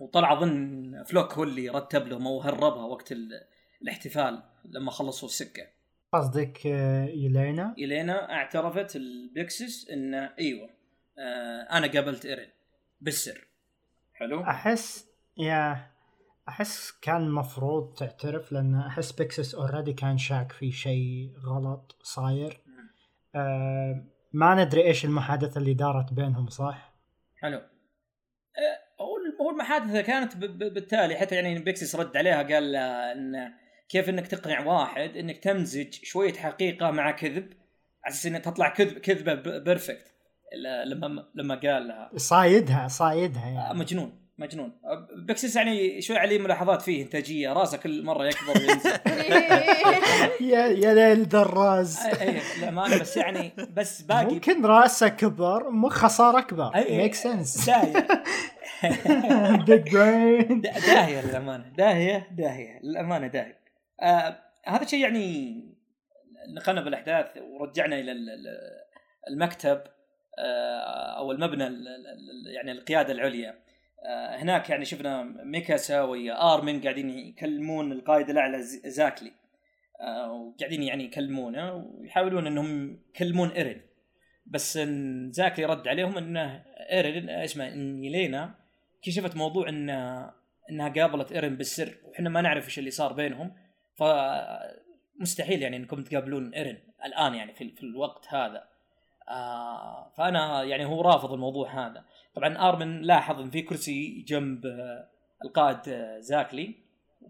وطلع أظن فلوك هو اللي رتب لهم أو هربها وقت ال... الاحتفال لما خلصوا السكة. قصدك آه، يلينا إلينا اعترفت البيكسس إن إيوه آه أنا قابلت إيرين بالسر. حلو؟ أحس يا أحس كان مفروض تعترف لأن أحس بيكسس already كان شاك في شيء غلط صاير. آه ما ندري إيش المحادثة اللي دارت بينهم صح؟ حلو. آه، هو المحادثة كانت بالتالي حتى يعني بيكسس رد عليها قال لها إن كيف إنك تقنع واحد إنك تمزج شوية حقيقة مع كذب على أساس انها تطلع كذب كذبة perfect لما لما قال لها. صايدها صايدها آه، يعني مجنون مجنون. آه، بيكسس يعني شوي عليه ملاحظات فيه إنتاجية راسه كل مرة يكبر وينزل. يا يا ليل دراز أي، للامانه بس يعني بس باقي. ممكن راسه كبر مخه صار أكبر. make sense داهية. داهية للأمانة داهية داهية للأمانة داهية. آه هذا الشيء يعني نقلنا بالأحداث ورجعنا إلى ال- ال- المكتب آه أو المبنى ال- ال- ال- يعني القيادة العليا. آه هناك يعني شفنا ميكاسا ويا ارمن قاعدين يكلمون القائد الأعلى زاكلي. آه وقاعدين يعني يكلمونه ويحاولون إنهم يكلمون إيرين. بس إن زاكلي رد عليهم إنه إيرين اسمه ان يلينا كشفت موضوع ان إنها قابلت إيرين بالسر. وإحنا ما نعرف إيش اللي صار بينهم. فمستحيل يعني انكم تقابلون إيرين الآن يعني في, في الوقت هذا. آه فأنا يعني هو رافض الموضوع هذا. طبعا آرمن لاحظ إن في كرسي جنب آه القائد آه زاكلي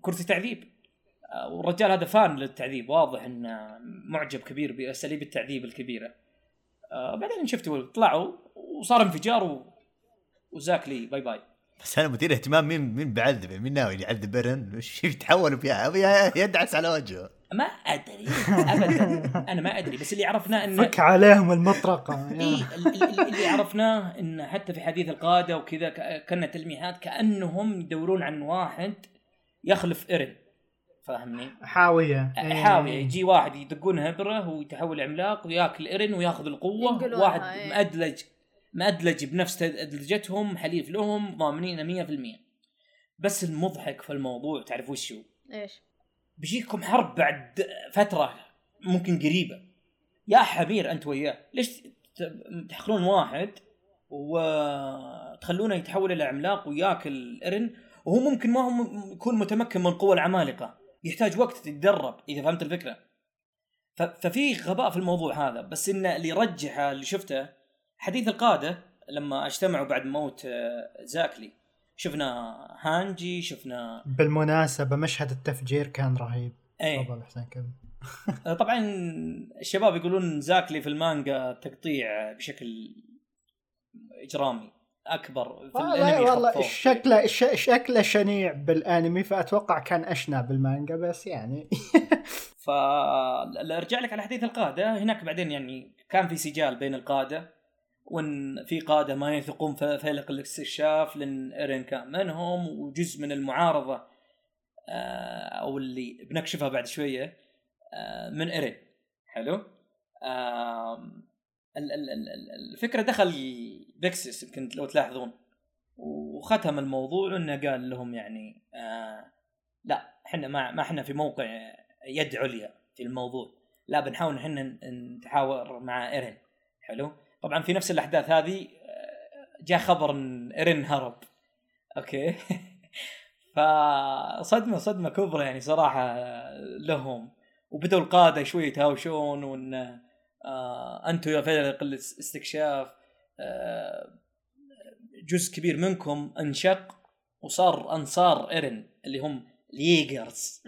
كرسي تعذيب. آه والرجال هذا فان للتعذيب. واضح إنه معجب كبير بأساليب التعذيب الكبيرة. آه بعدين شفتوا طلعوا وصار انفجار و... وزاكلي bye bye. بس أنا مثير اهتمام مين مين بعذبه؟ مين ناوي يعذب ايرن وش يتحولوا فيها؟ يدعس على وجهه. ما أدري ابدا. أنا ما أدري بس اللي عرفناه انه فك عليهم المطرقة. إي ال- ال- اللي عرفناه إن حتى في حديث القادة وكذا ك- كنا تلميحات كأنهم يدورون عن واحد يخلف ايرن فاهمني؟ حاوية. إيه. حاوية. يجي واحد يدقون هبرة ويتحول عملاق وياكل ايرن وياخذ القوة واحد إيه. مأدلج مأدلج بنفس ادلجتهم حليف لهم ضامنين 100% بس المضحك في الموضوع تعرف وش هو؟ إيش؟ بيجيكم حرب بعد فترة ممكن قريبة يا حمير أنت وياه ليش تحقرون واحد وتخلونه يتحول إلى عملاق وياكل ايرن وهو ممكن ما هو يكون متمكن من قوى العمالقة يحتاج وقت يتدرب إذا فهمت الفكرة ففي غباء في الموضوع هذا بس إن اللي يرجحه اللي شفته حديث القادة لما اجتمعوا بعد موت آه، زاكلي. شفنا هانجي شفنا بالمناسبة مشهد التفجير كان رهيب. إيه. تفضل حسين كمل آه، طبعا الشباب يقولون زاكلي في المانجا تقطيع بشكل إجرامي أكبر في والله الأنمي والله. شكله شكله شنيع بالأنمي فأتوقع كان اشنع بالمانجا بس يعني. فارجع لك على حديث القادة هناك بعدين يعني كان في سجال بين القادة. وإن في قادة ما يثقون في فيلق الاستكشاف لأن إيرين كان منهم وجزء من المعارضة آه، أو اللي بنكشفها بعد شوية آه، من إيرين. حلو؟ الفكرة دخل بيكسس يمكن لو تلاحظون. وختم الموضوع إنه قال لهم يعني آه لا إحنا ما ما إحنا في موقع يد عليا في الموضوع. لا بنحاول إحنا نتحاور مع إيرين. حلو؟ طبعا في نفس الأحداث هذه آه، جاء خبر إن إيرين هرب أوكي؟ فصدمة صدمة كبرى يعني صراحة لهم. وبدأوا القادة شوي يتهاوشون وإن آه أنتم يا فريق الاستكشاف آه جزء كبير منكم انشق وصار أنصار ايرن اللي هم ليجرز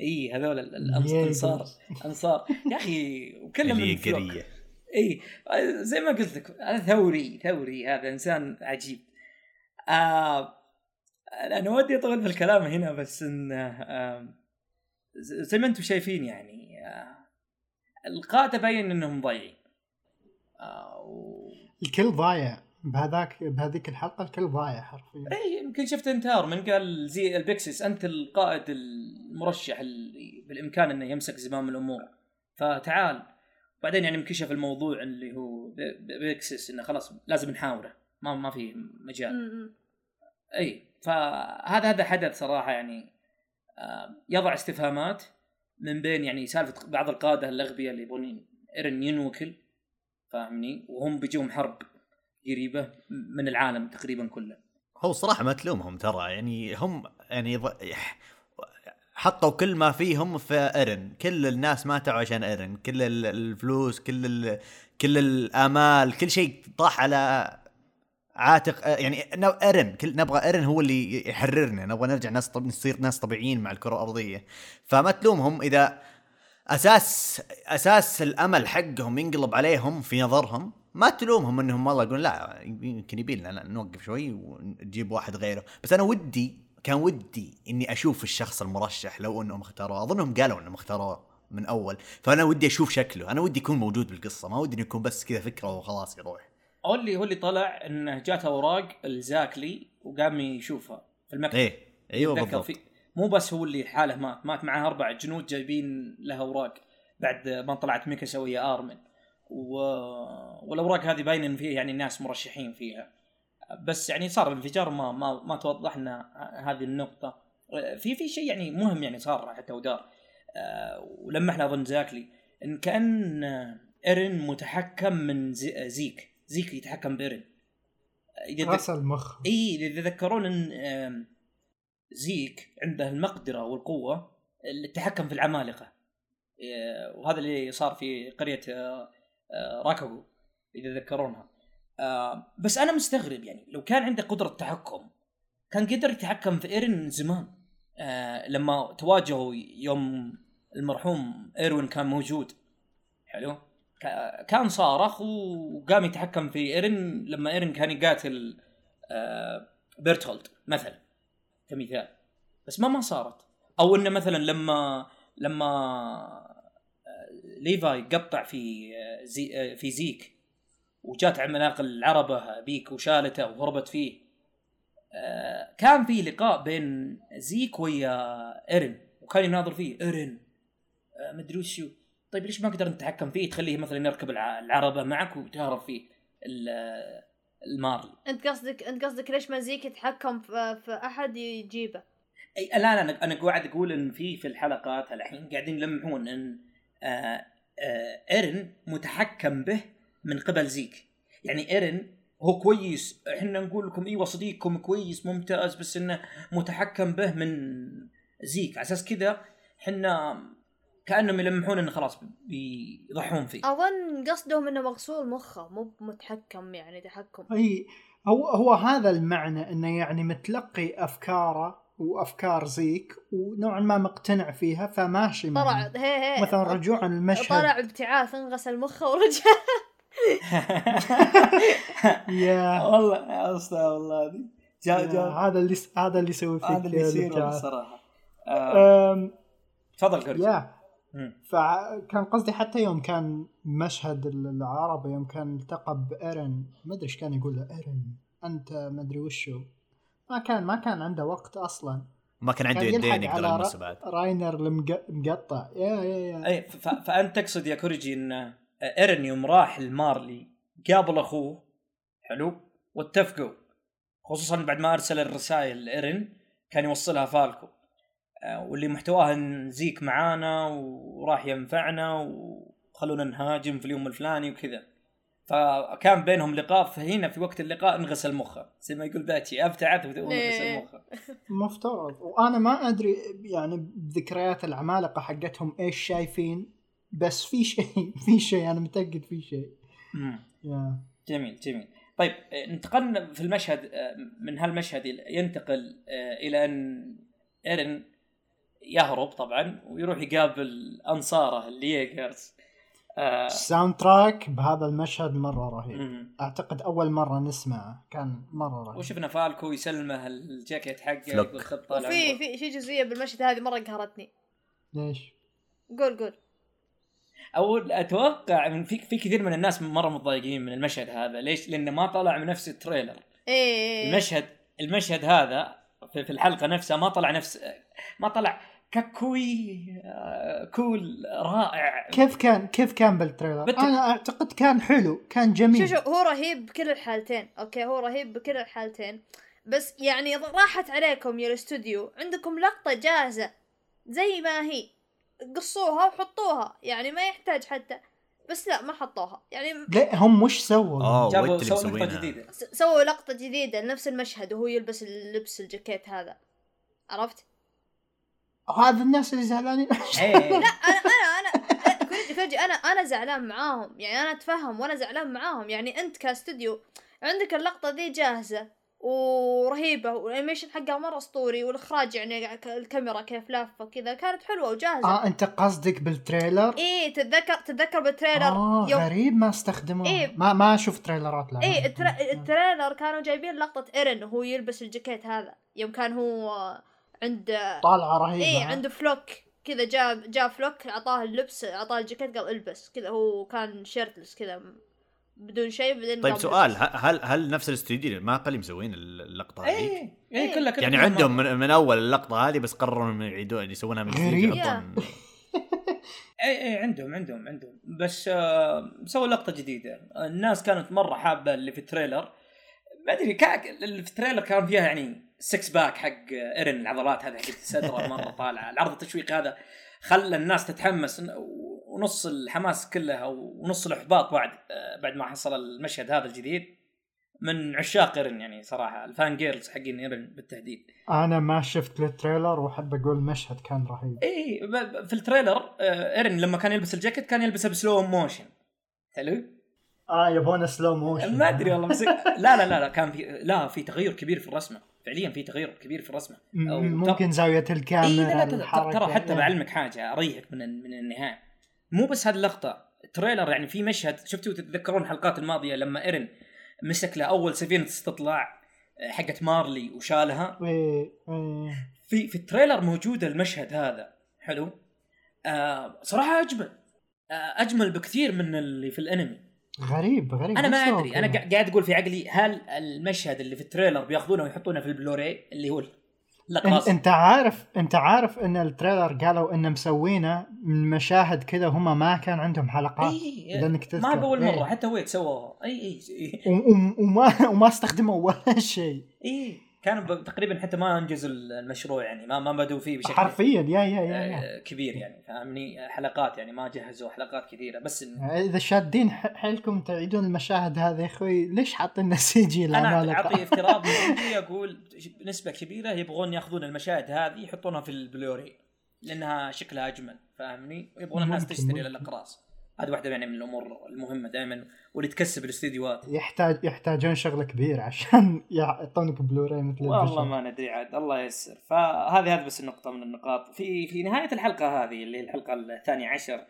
اي هذول ال- ال- الانصار أنصار يا أخي وكلهم من فلوك. اليقريه إي زي ما قلت لك هذا ثوري ثوري هذا إنسان عجيب. آه أنا ودي أطول في الكلام هنا بس إن آه زي ما أنتم شايفين يعني آه القاده باين إنهم ضايعين. آه و... الكل ضايع. بهذاك بهذيك الحلقة الكل ضايع حرفيا. إي يمكن شفت انتهار من قال زي بيكسس أنت القائد المرشح اللي بالإمكان إنه يمسك زمام الأمور. فتعال. بعدين يعني انكشف الموضوع اللي هو ب- ب- بيكسس إنه خلاص لازم نحاوره ما ما في مجال. إي فهذا هذا حدث صراحة يعني آه، يضع استفهامات من بين يعني سالفة بعض القادة الاغبياء اللي يبغون إيرن ينوكل فاهمني وهم بيجوهم حرب قريبة من العالم تقريبا كله هو صراحة ما تلومهم ترى يعني هم يعني. حطوا كل ما فيهم في ايرن كل الناس ماتوا عشان ايرن كل ال- الفلوس كل ال... كل الآمال كل شيء طاح على عاتق يعني ايرن كل نبغى ايرن هو اللي يحررنا. نبغى نرجع ناس طب... نصير ناس طبيعيين مع الكرة الأرضية. فما تلومهم. إذا أساس أساس الأمل حقهم ينقلب عليهم في نظرهم ما تلومهم إنهم والله يقولون لا يمكن يبي لنا نوقف شوي ونجيب واحد غيره. بس أنا ودي كان ودي إني أشوف الشخص المرشح لو إنهم اختاروه. أظنهم قالوا إنهم اختاروه من أول. فأنا ودي أشوف شكله. أنا ودي يكون موجود بالقصة. ما ودي إنه يكون بس كذا فكرة وخلاص يروح. هو اللي هو اللي طلع إنه جات أوراق الزاكلي وقام يشوفها في المكتب. إيه. أيوه بالضبط. في مو بس هو اللي حاله مات مات معاه أربع جنود جايبين له أوراق بعد ما طلعت ميكاسا ويا آرمن. و... والأوراق هذه باين إن فيها يعني ناس مرشحين فيها. بس يعني صار الانفجار ما ما ما توضح لنا هذه النقطة. في في شيء يعني مهم يعني صار حتى ودار آه، ولمحنا اظن زاكلي إن كأن ايرن متحكم من زي- زيك. زيك يتحكم بايرن راس المخ إي إذا تذكرون إن زيك عنده المقدرة والقوة للتحكم في العمالقة. آه، وهذا اللي صار في قرية آه، راكوغو إذا تذكرونها. آه بس أنا مستغرب يعني لو كان عنده قدرة تحكم كان قدر يتحكم في إيرين من زمان. آه لما تواجهوا يوم المرحوم إيروين كان موجود. حلو. كا- كان صارخ وقام يتحكم في إيرين لما إيرين كان يقاتل آه بيرتولد مثلا كمثال. بس ما ما صارت. أو إنه مثلا لما لما آه، ليفاي قطع في آه، زي آه، في زيك. وجات عملاق العربة بيك وشالته وهربت فيه. آه، كان في لقاء بين زيك ويا ايرن وكان يناظر فيه. ايرن آه، مدري وشو طيب ليش ما قدر نتحكم فيه؟ تخليه مثلا يركب الع- العربة معك وتهرب فيه. ال- المارلي أنت قصدك أنت قصدك ليش ما زيك يتحكم في, في أحد يجيبه؟ أي لا لا أنا أنا قاعد أقول إن في في الحلقات الحين قاعدين يلمحون إن آه آه ايرن متحكم به من قبل زيك. يعني إيرن هو كويس. إحنا نقول لكم إيوه صديقكم كويس ممتاز بس إنه متحكم به من زيك. على أساس كذا إحنا كأنهم يلمحون إنه خلاص بيضحون فيه. أظن قصدهم إنه مغسول مخه مو متحكم يعني تحكم. أي هو هو هذا المعنى إنه يعني متلقي أفكاره وأفكار زيك ونوعا ما مقتنع فيها فماشي طلع معه. هي هي. مثلا رجوعا المشهد. طلع ابتعاث انغسل مخه ورجع. يا والله يا أستاذ والله. هذه جا يا، هذا اللي هذا اللي يسوي فيك هذا اللي يصير. الصراحه تفضل كريم. يا. فكان قصدي حتى يوم كان مشهد العربي يوم كان التقى بإيرن ما أدري إيش كان يقول له إيرن أنت ما أدري وشو ما كان ما كان عنده وقت أصلا. ما كان عنده يدين يقدر يلمسه بعد. راينر المق- المقطع. يا يا يا. أي فأنت تقصد يا كوريجي ان ايرن يوم راح المارلي قابل أخوه حلو واتفقوا خصوصا بعد ما أرسل الرسائل لإيرن كان يوصلها فالكو. آه، واللي محتواها إن زيك معانا وراح ينفعنا وخلونا نهاجم في اليوم الفلاني وكذا. فكان بينهم لقاء فهنا في وقت اللقاء انغسل مخه. زي ما يقول باتشي ابتعث وانغسل إيه. مخه. مفترض. وأنا ما أدري يعني بذكريات العمالقة حقتهم إيش شايفين؟ بس في شيء في شيء أنا متأكد في شيء. جميل جميل. طيب آه، انتقلنا في المشهد آه، من هالمشهد ينتقل آه، إلى أن إيرن يهرب طبعا ويروح يقابل أنصاره اليجرز آه، ال soundtrack بهذا المشهد مرة رهيب. مم. أعتقد أول مرة نسمعه كان مرة رهيب. وشفنا فالكو يسلمه الجاكيت حقه. يقول طالع. في في جزئية بالمشهد هذه مرة قهرتني. ليش؟ قول قول. أو أتوقع من في في كثير من الناس مرة متضايقين من المشهد هذا. ليش؟ لأنه ما طلع من نفس ال trailer. إيه. المشهد المشهد هذا في في الحلقة نفسها ما طلع نفس ما طلع ككوي آه، cool رائع. كيف كان كيف كان بال trailer؟ بت- أنا أعتقد كان حلو كان جميل. شوف شوف هو رهيب بكل الحالتين أوكي؟ هو رهيب بكل الحالتين. بس يعني راحت عليكم يا الأستوديو عندكم لقطة جاهزة زي ما هي. قصوها وحطوها يعني ما يحتاج حتى. بس لا ما حطوها. يعني لا هم وش سووا؟ اوه جابوا سووا مسوينها؟ جديدة. سووا لقطة جديدة لنفس المشهد وهو يلبس اللبس الجاكيت هذا. عرفت؟ هذا الناس اللي زعلانين. إيه. لا أنا أنا أنا كوريجي كوريجي أنا أنا زعلان معاهم. يعني أنا أتفهم وأنا زعلان معاهم. يعني أنت كاستوديو عندك اللقطة ذي جاهزة. ورهيبة وال animation حقها مرة أسطوري والإخراج يعني الكاميرا كيف لافة كذا كانت حلوة وجاهزة. آه أنت قصدك بال trailer؟ إيه تتذكر تتذكر بال trailer؟ آه يوم غريب ما استخدموها إيه. ما ما أشوف trailer ات لا إيه التر... ال trailer كانوا جايبين لقطة إيرن وهو يلبس الجاكيت هذا. يوم كان هو عند طالعة رهيبة. إيه ها؟ عنده فلوك. كذا جاب جاب فلوك أعطاه اللبس أعطاه الجاكيت قال إلبس. كذا هو كان shirtless كذا. بدون شيء بعدين طيب سؤال هل هل نفس الاستوديو ما قال مسوين اللقطة هذه؟ إيه إيه كلها كلها يعني عندهم. من, من أول اللقطة هذه بس قرروا إنهم يعيدون يسوونها من جديد اي اي عندهم عندهم عندهم. بس آه سووا لقطة جديدة. الناس كانت مرة حابة اللي في ال trailer. ما أدري كا- اللي في ال trailer كان فيها يعني six pack حق إيرن العضلات هذه حقت صدره مرة طالعة. العرض التشويق هذا خلى الناس تتحمس ونص الحماس كله ونص الإحباط بعد بعد ما حصل المشهد هذا الجديد من عشاق إيرن يعني صراحة ال fan girls حقين إيرن بالتحديد أنا ما شفت ال trailer وأحب أقول المشهد كان رهيب. إي في ال trailer آه، إيرن لما كان يلبس الجاكيت كان يلبسه ب slow motion. حلو؟ آه يبون slow motion ما أدري والله بس لا لا لا لا كان في لا في تغير كبير في الرسمة. فعليا في تغير كبير في الرسمة. ممكن زاوية الكاميرا لا لا ترى- حتى إيه. بعلمك حاجة أريحك من من النهاية. مو بس هذه اللقطة ال trailer يعني في مشهد شفتوا تتذكرون الحلقات الماضية لما إيرن مسك له أول سفينة استطلاع آه، حقت مارلي وشالها؟ إيه، إيه. في في ال trailer موجود المشهد هذا. حلو؟ آه صراحة أجمل آه أجمل بكثير من اللي في الأنمي. غريب غريب. أنا ما أدري أنا قاعد أقول في عقلي هل المشهد اللي في ال trailer بياخذونه ويحطونه في البلوراي اللي هو إن- أنت عارف أنت عارف إن ال trailer قالوا انه مسوينه من مشاهد كذا هم ما كان عندهم حلقات إيه اذا انك تذكر. ما باول مرة إيه. حتى ويت سووها إي إي إي, و- وما وما استخدموا ولا شيء. إي. كانوا تقريبا حتى ما انجزوا المشروع يعني ما ما بدوا فيه بشكل حرفيا يا يا يا, يا. آه، كبير يعني فاهمني حلقات يعني ما جهزوا حلقات كثيرة بس إن إذا شادين حيلكم تعيدون المشاهد هذه يا أخوي ليش حاطين CG أنا اعطي افتراض أقول بنسبه كبيرة يبغون يأخذون المشاهد هذه يحطونها في البلوري لأنها شكلها أجمل فاهمني ويبغون الناس تشتري ممكن. هذه واحدة يعني من الأمور المهمة دائما واللي تكسب الاستديوهات. يحتاج يحتاجون شغل كبير عشان يعطونك بلوراي مثل والله. ما ندري عاد الله ييسر. فهذه هذه بس النقطة من النقاط. في في نهاية الحلقة هذه اللي هي الحلقة الثانية عشر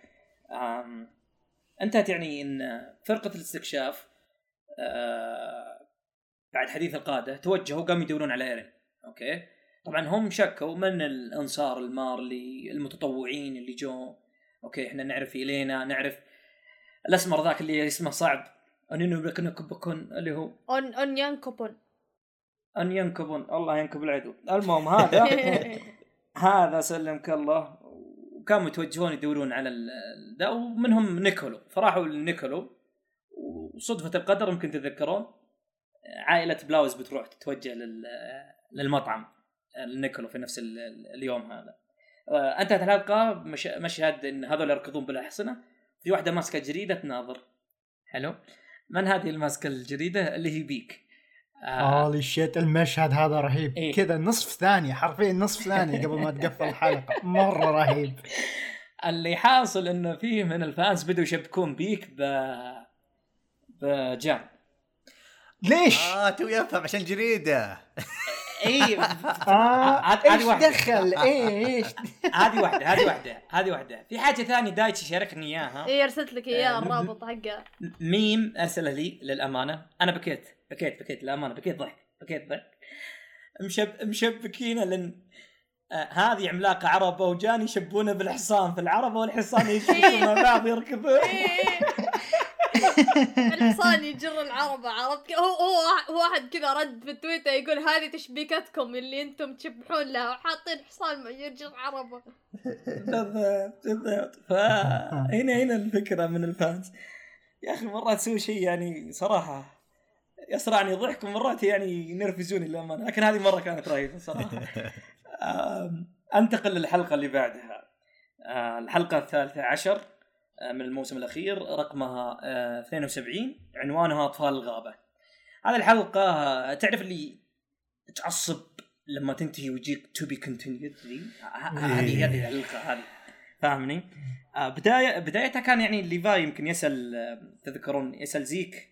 انتهت يعني إن فرقة الاستكشاف آه، بعد حديث القادة توجهوا قاموا يدورون على إيرين. أوكي؟ طبعا هم شكوا من الأنصار المارلي المتطوعين اللي جو أوكي إحنا نعرف إلينا نعرف الأسمر ذاك اللي اسمه صعب. أنينو بكن بكن اللي هو اون اون يانكوبون ان ينكبون الله ينكب العدو. المهم هذا هذا سلمك الله. وكانوا يتوجهون يدورون على ذا ومنهم نيكولو. فراحوا لنيكولو. وصدفة القدر يمكن تتذكرون عائلة بلاوز بتروح تتوجه لل للمطعم. لنيكولو في نفس ال- ال- اليوم هذا. انتهت الحلقة مش- مشهد إن هذول يركضون بالاحصنة في واحدة ماسكة جريدة تناظر. حلو. من هذه الماسكة الجريدة؟ اللي هي بيك. آه، شيت المشهد هذا رهيب. إيه. كذا نصف ثانية حرفيا نصف ثانية قبل ما تقفل الحلقة. مرة رهيب. اللي حاصل إنه فيه من ال fans بدوا يشبكون بيك ب بجان. ليش؟ آه تو يفهم عشان جريدة. اي آه هذه إيش واحدة. دخل؟ إيه إيش؟ هذه واحدة هذه واحدة هذه واحدة. في حاجة ثانية دايتشي شاركني إياها. اي أرسلت لك اياه آه، الرابط حقه ميم ارسله لي للأمانة. أنا بكيت بكيت بكيت للأمانة. بكيت ضحك بكيت ضحك. مشب مشبكينه لأن آه هذه عملاقة عربة وجان يشبونه بالحصان. فالعربة والحصان يشبكوا مع بعض يركضون الحصان يجر العربة عرفت هو هو هو واحد كذا رد في تويتر يقول هذه تشبيكتكم اللي أنتم تشبحون لها وحاطين حصان يجر عربة. بالضبط بالضبط فهنا هنا الفكرة من الفانز. يا أخي مرات تسوي شيء يعني صراحة يصرعني ضحك ومرات يعني ينرفزوني للأمانة. لكن هذه مرة كانت رهيبة صراحة. أنتقل للحلقة اللي بعدها. آه، الحلقة الثالثة عشر. من الموسم الأخير رقمها آه، 72 عنوانها أطفال الغابة. هذه الحلقة آه، تعرف اللي تعصب لما تنتهي ويجيك to be continued هذه هذه الحلقة هذه. فاهمني؟ آه بدايه بدايتها كان يعني ليفاي يمكن يسأل آه، تذكرون يسأل زيك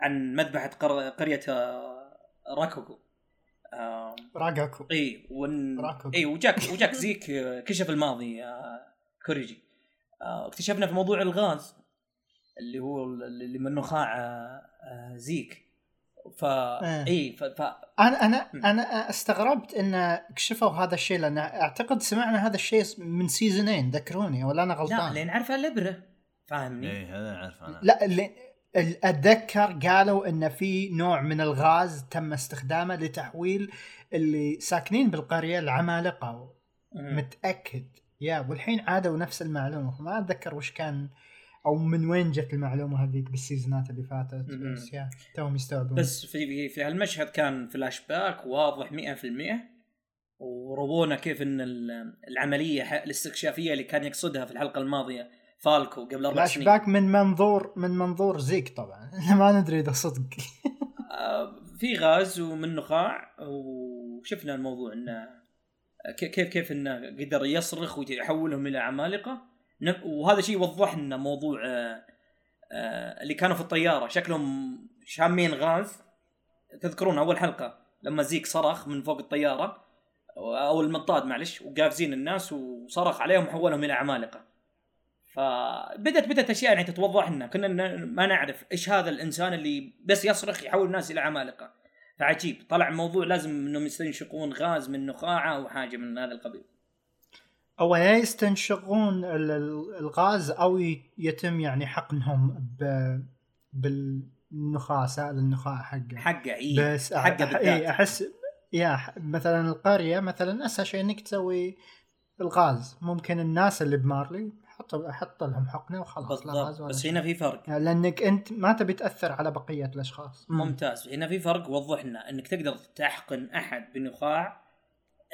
عن مذبحة قر... قرية آه، راكوكو آه راجاكو إي ون... راكوكو. إي وجاك وجاك زيك آه، كشف الماضي كوريجي. آه اكتشفنا في موضوع الغاز اللي هو اللي من نخاع آه، آه، زيك ف إيه. اي ف... ف... أنا أنا م. أنا استغربت إن كشفوا هذا الشيء لأن أعتقد سمعنا هذا الشيء من سيزونين ذكروني ولا أنا لا غلطان لين عارفه الأبرة فاهمني؟ إيه هذا عارف أنا لا اللي ال- أتذكر قالوا إن في نوع من الغاز تم استخدامه لتحويل اللي ساكنين بالقرية العمالقه. متأكد يا والحين عادوا نفس المعلومة ما أتذكر وش كان أو من وين جت المعلومة هذيك بال season ات اللي فاتت. بس يا توهم يستوعبون. بس في في, هالمشهد كان فلاش باك واضح 100% وروونا كيف إن ال- العملية الاستكشافية اللي كان يقصدها في الحلقة الماضية فالكو قبل أربع فلاش سنين. باك من منظور من منظور زيك طبعا. ما ندري إذا صدق. آه، في غاز ومن نخاع وشفنا الموضوع إنه كيف كيف إنه قدر يصرخ ويحولهم إلى عمالقة. وهذا شيء وضح لنا موضوع آه، آه اللي كانوا في الطيارة شكلهم شامين غاز. تذكرون أول حلقة لما زيك صرخ من فوق الطيارة أو المنطاد معلش وقافزين الناس وصرخ عليهم وحولهم إلى عمالقة. فبدت بدت أشياء يعني تتوضح لنا كنا ما نعرف إيش هذا الإنسان اللي بس يصرخ يحول الناس إلى عمالقة. فعجيب. طلع موضوع لازم إنهم يستنشقون غاز من نخاعة أو حاجة من هذا القبيل. أو يا يستنشقون ال- ال- الغاز أو يتم يعني حقنهم ب بالنخاع سائل النخاع حقه. حقه اي بس حقه بالذات. إيه احس يا مثلا القرية مثلا أسهل شيء إنك تسوي الغاز. ممكن الناس اللي بمارلي حط حط لهم حقنة وخلاص لا غاز بالضبط. ولا بس. هنا في فرق. لأنك أنت ما تبي تأثر على بقية الأشخاص. ممتاز. هنا في فرق وضح لنا إنك تقدر تحقن أحد بنخاع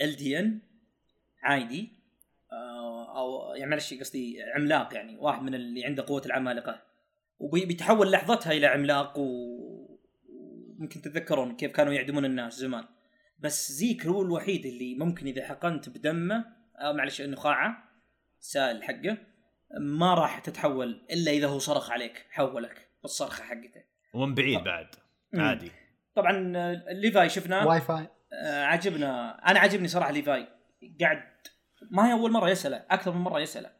ال دي ان عادي آه، أو يعني معلش قصدي عملاق يعني واحد من اللي عنده قوة العمالقة. وبيتحول لحظتها إلى عملاق و- وممكن تتذكرون كيف كانوا يعدمون الناس زمان. بس زيك هو الوحيد اللي ممكن إذا حقنت بدمه أو معلش نخاعه سائل حقه. ما راح تتحول إلا إذا هو صرخ عليك حولك بالصرخة حقته. ومن بعيد بعد. عادي. طبعا آه، ليفاي شفناه. ليفاي آه، عجبنا. أنا عجبني صراحة ليفاي. قاعد ما هي أول مرة يسأله أكثر من مرة يسأله.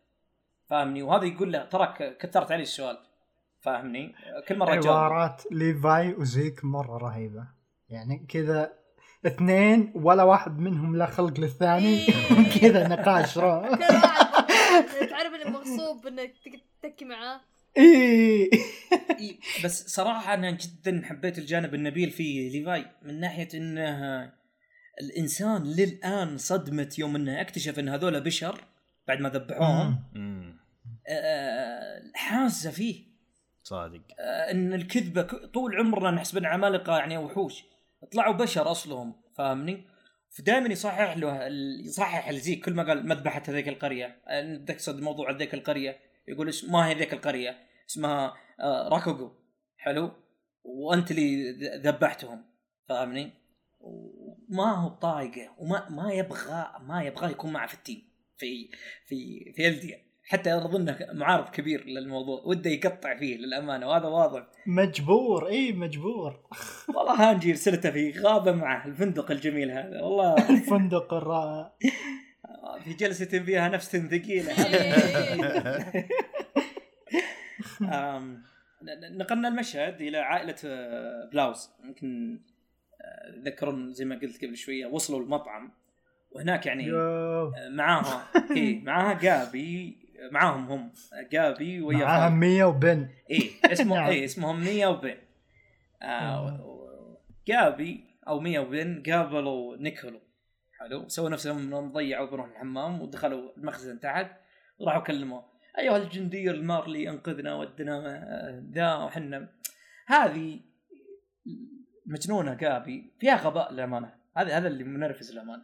فاهمني؟ وهذا يقول له تراك كثرت علي السؤال. فاهمني؟ كل مرة جاوب عبارات ليفاي وزيك مرة رهيبة. يعني كذا اثنين ولا واحد منهم لا خلق للثاني. كذا نقاش تعرف انك مغصوب انك تك- تتكي معاه؟ إيه. إي، بس صراحة أنا جدا حبيت الجانب النبيل في ليفاي من ناحية إنه الإنسان للآن صدمة يوم إنه اكتشف إن هذول بشر بعد ما ذبحوهم. امم آه، حاسة فيه. صادق. آه، إن الكذبة ك- طول عمرنا نحسب إن عمالقة يعني وحوش. طلعوا بشر أصلهم فاهمني؟ فدائما يصحح له يصحح الزيك كل ما قال مذبحة هذيك القرية. تقصد موضوع ذيك القرية. يقول ما هي ذيك القرية. اسمها آه، راكوغو. حلو؟ وأنت اللي ذبحتهم. فاهمني؟ وما هو طايقه وما ما يبغى ما يبغى يكون معه في ال team. في في في الديا حتى أظنه معارض كبير للموضوع وده يقطع فيه للأمانة وهذا واضح. مجبور إي مجبور. والله هانجي رسلته في غابة معه الفندق الجميل هذا والله. الفندق الرائع. في جلسة فيها نفس ثقيلة. نقلنا المشهد إلى عائلة آه، بلاوز. يمكن آه، تذكرون زي ما قلت قبل شوية وصلوا المطعم. وهناك يعني. آه، معاها إي معاها جابي معاهم هم جابي ويا معاها فاضل. مية وبن. اي اسمه. اي اسمهم ميا وبن. آه و- جابي أو ميا وبن قابلوا نيكولو. حلو. سووا نفسهم إنهم ضيعوا بروح الحمام ودخلوا المخزن تحت وراحوا كلموه. أيها الجندي المارلي أنقذنا ودنا ذا وحنا. هذه مجنونة جابي فيها غباء للأمانة. هذا هذا اللي منرفز للأمانة.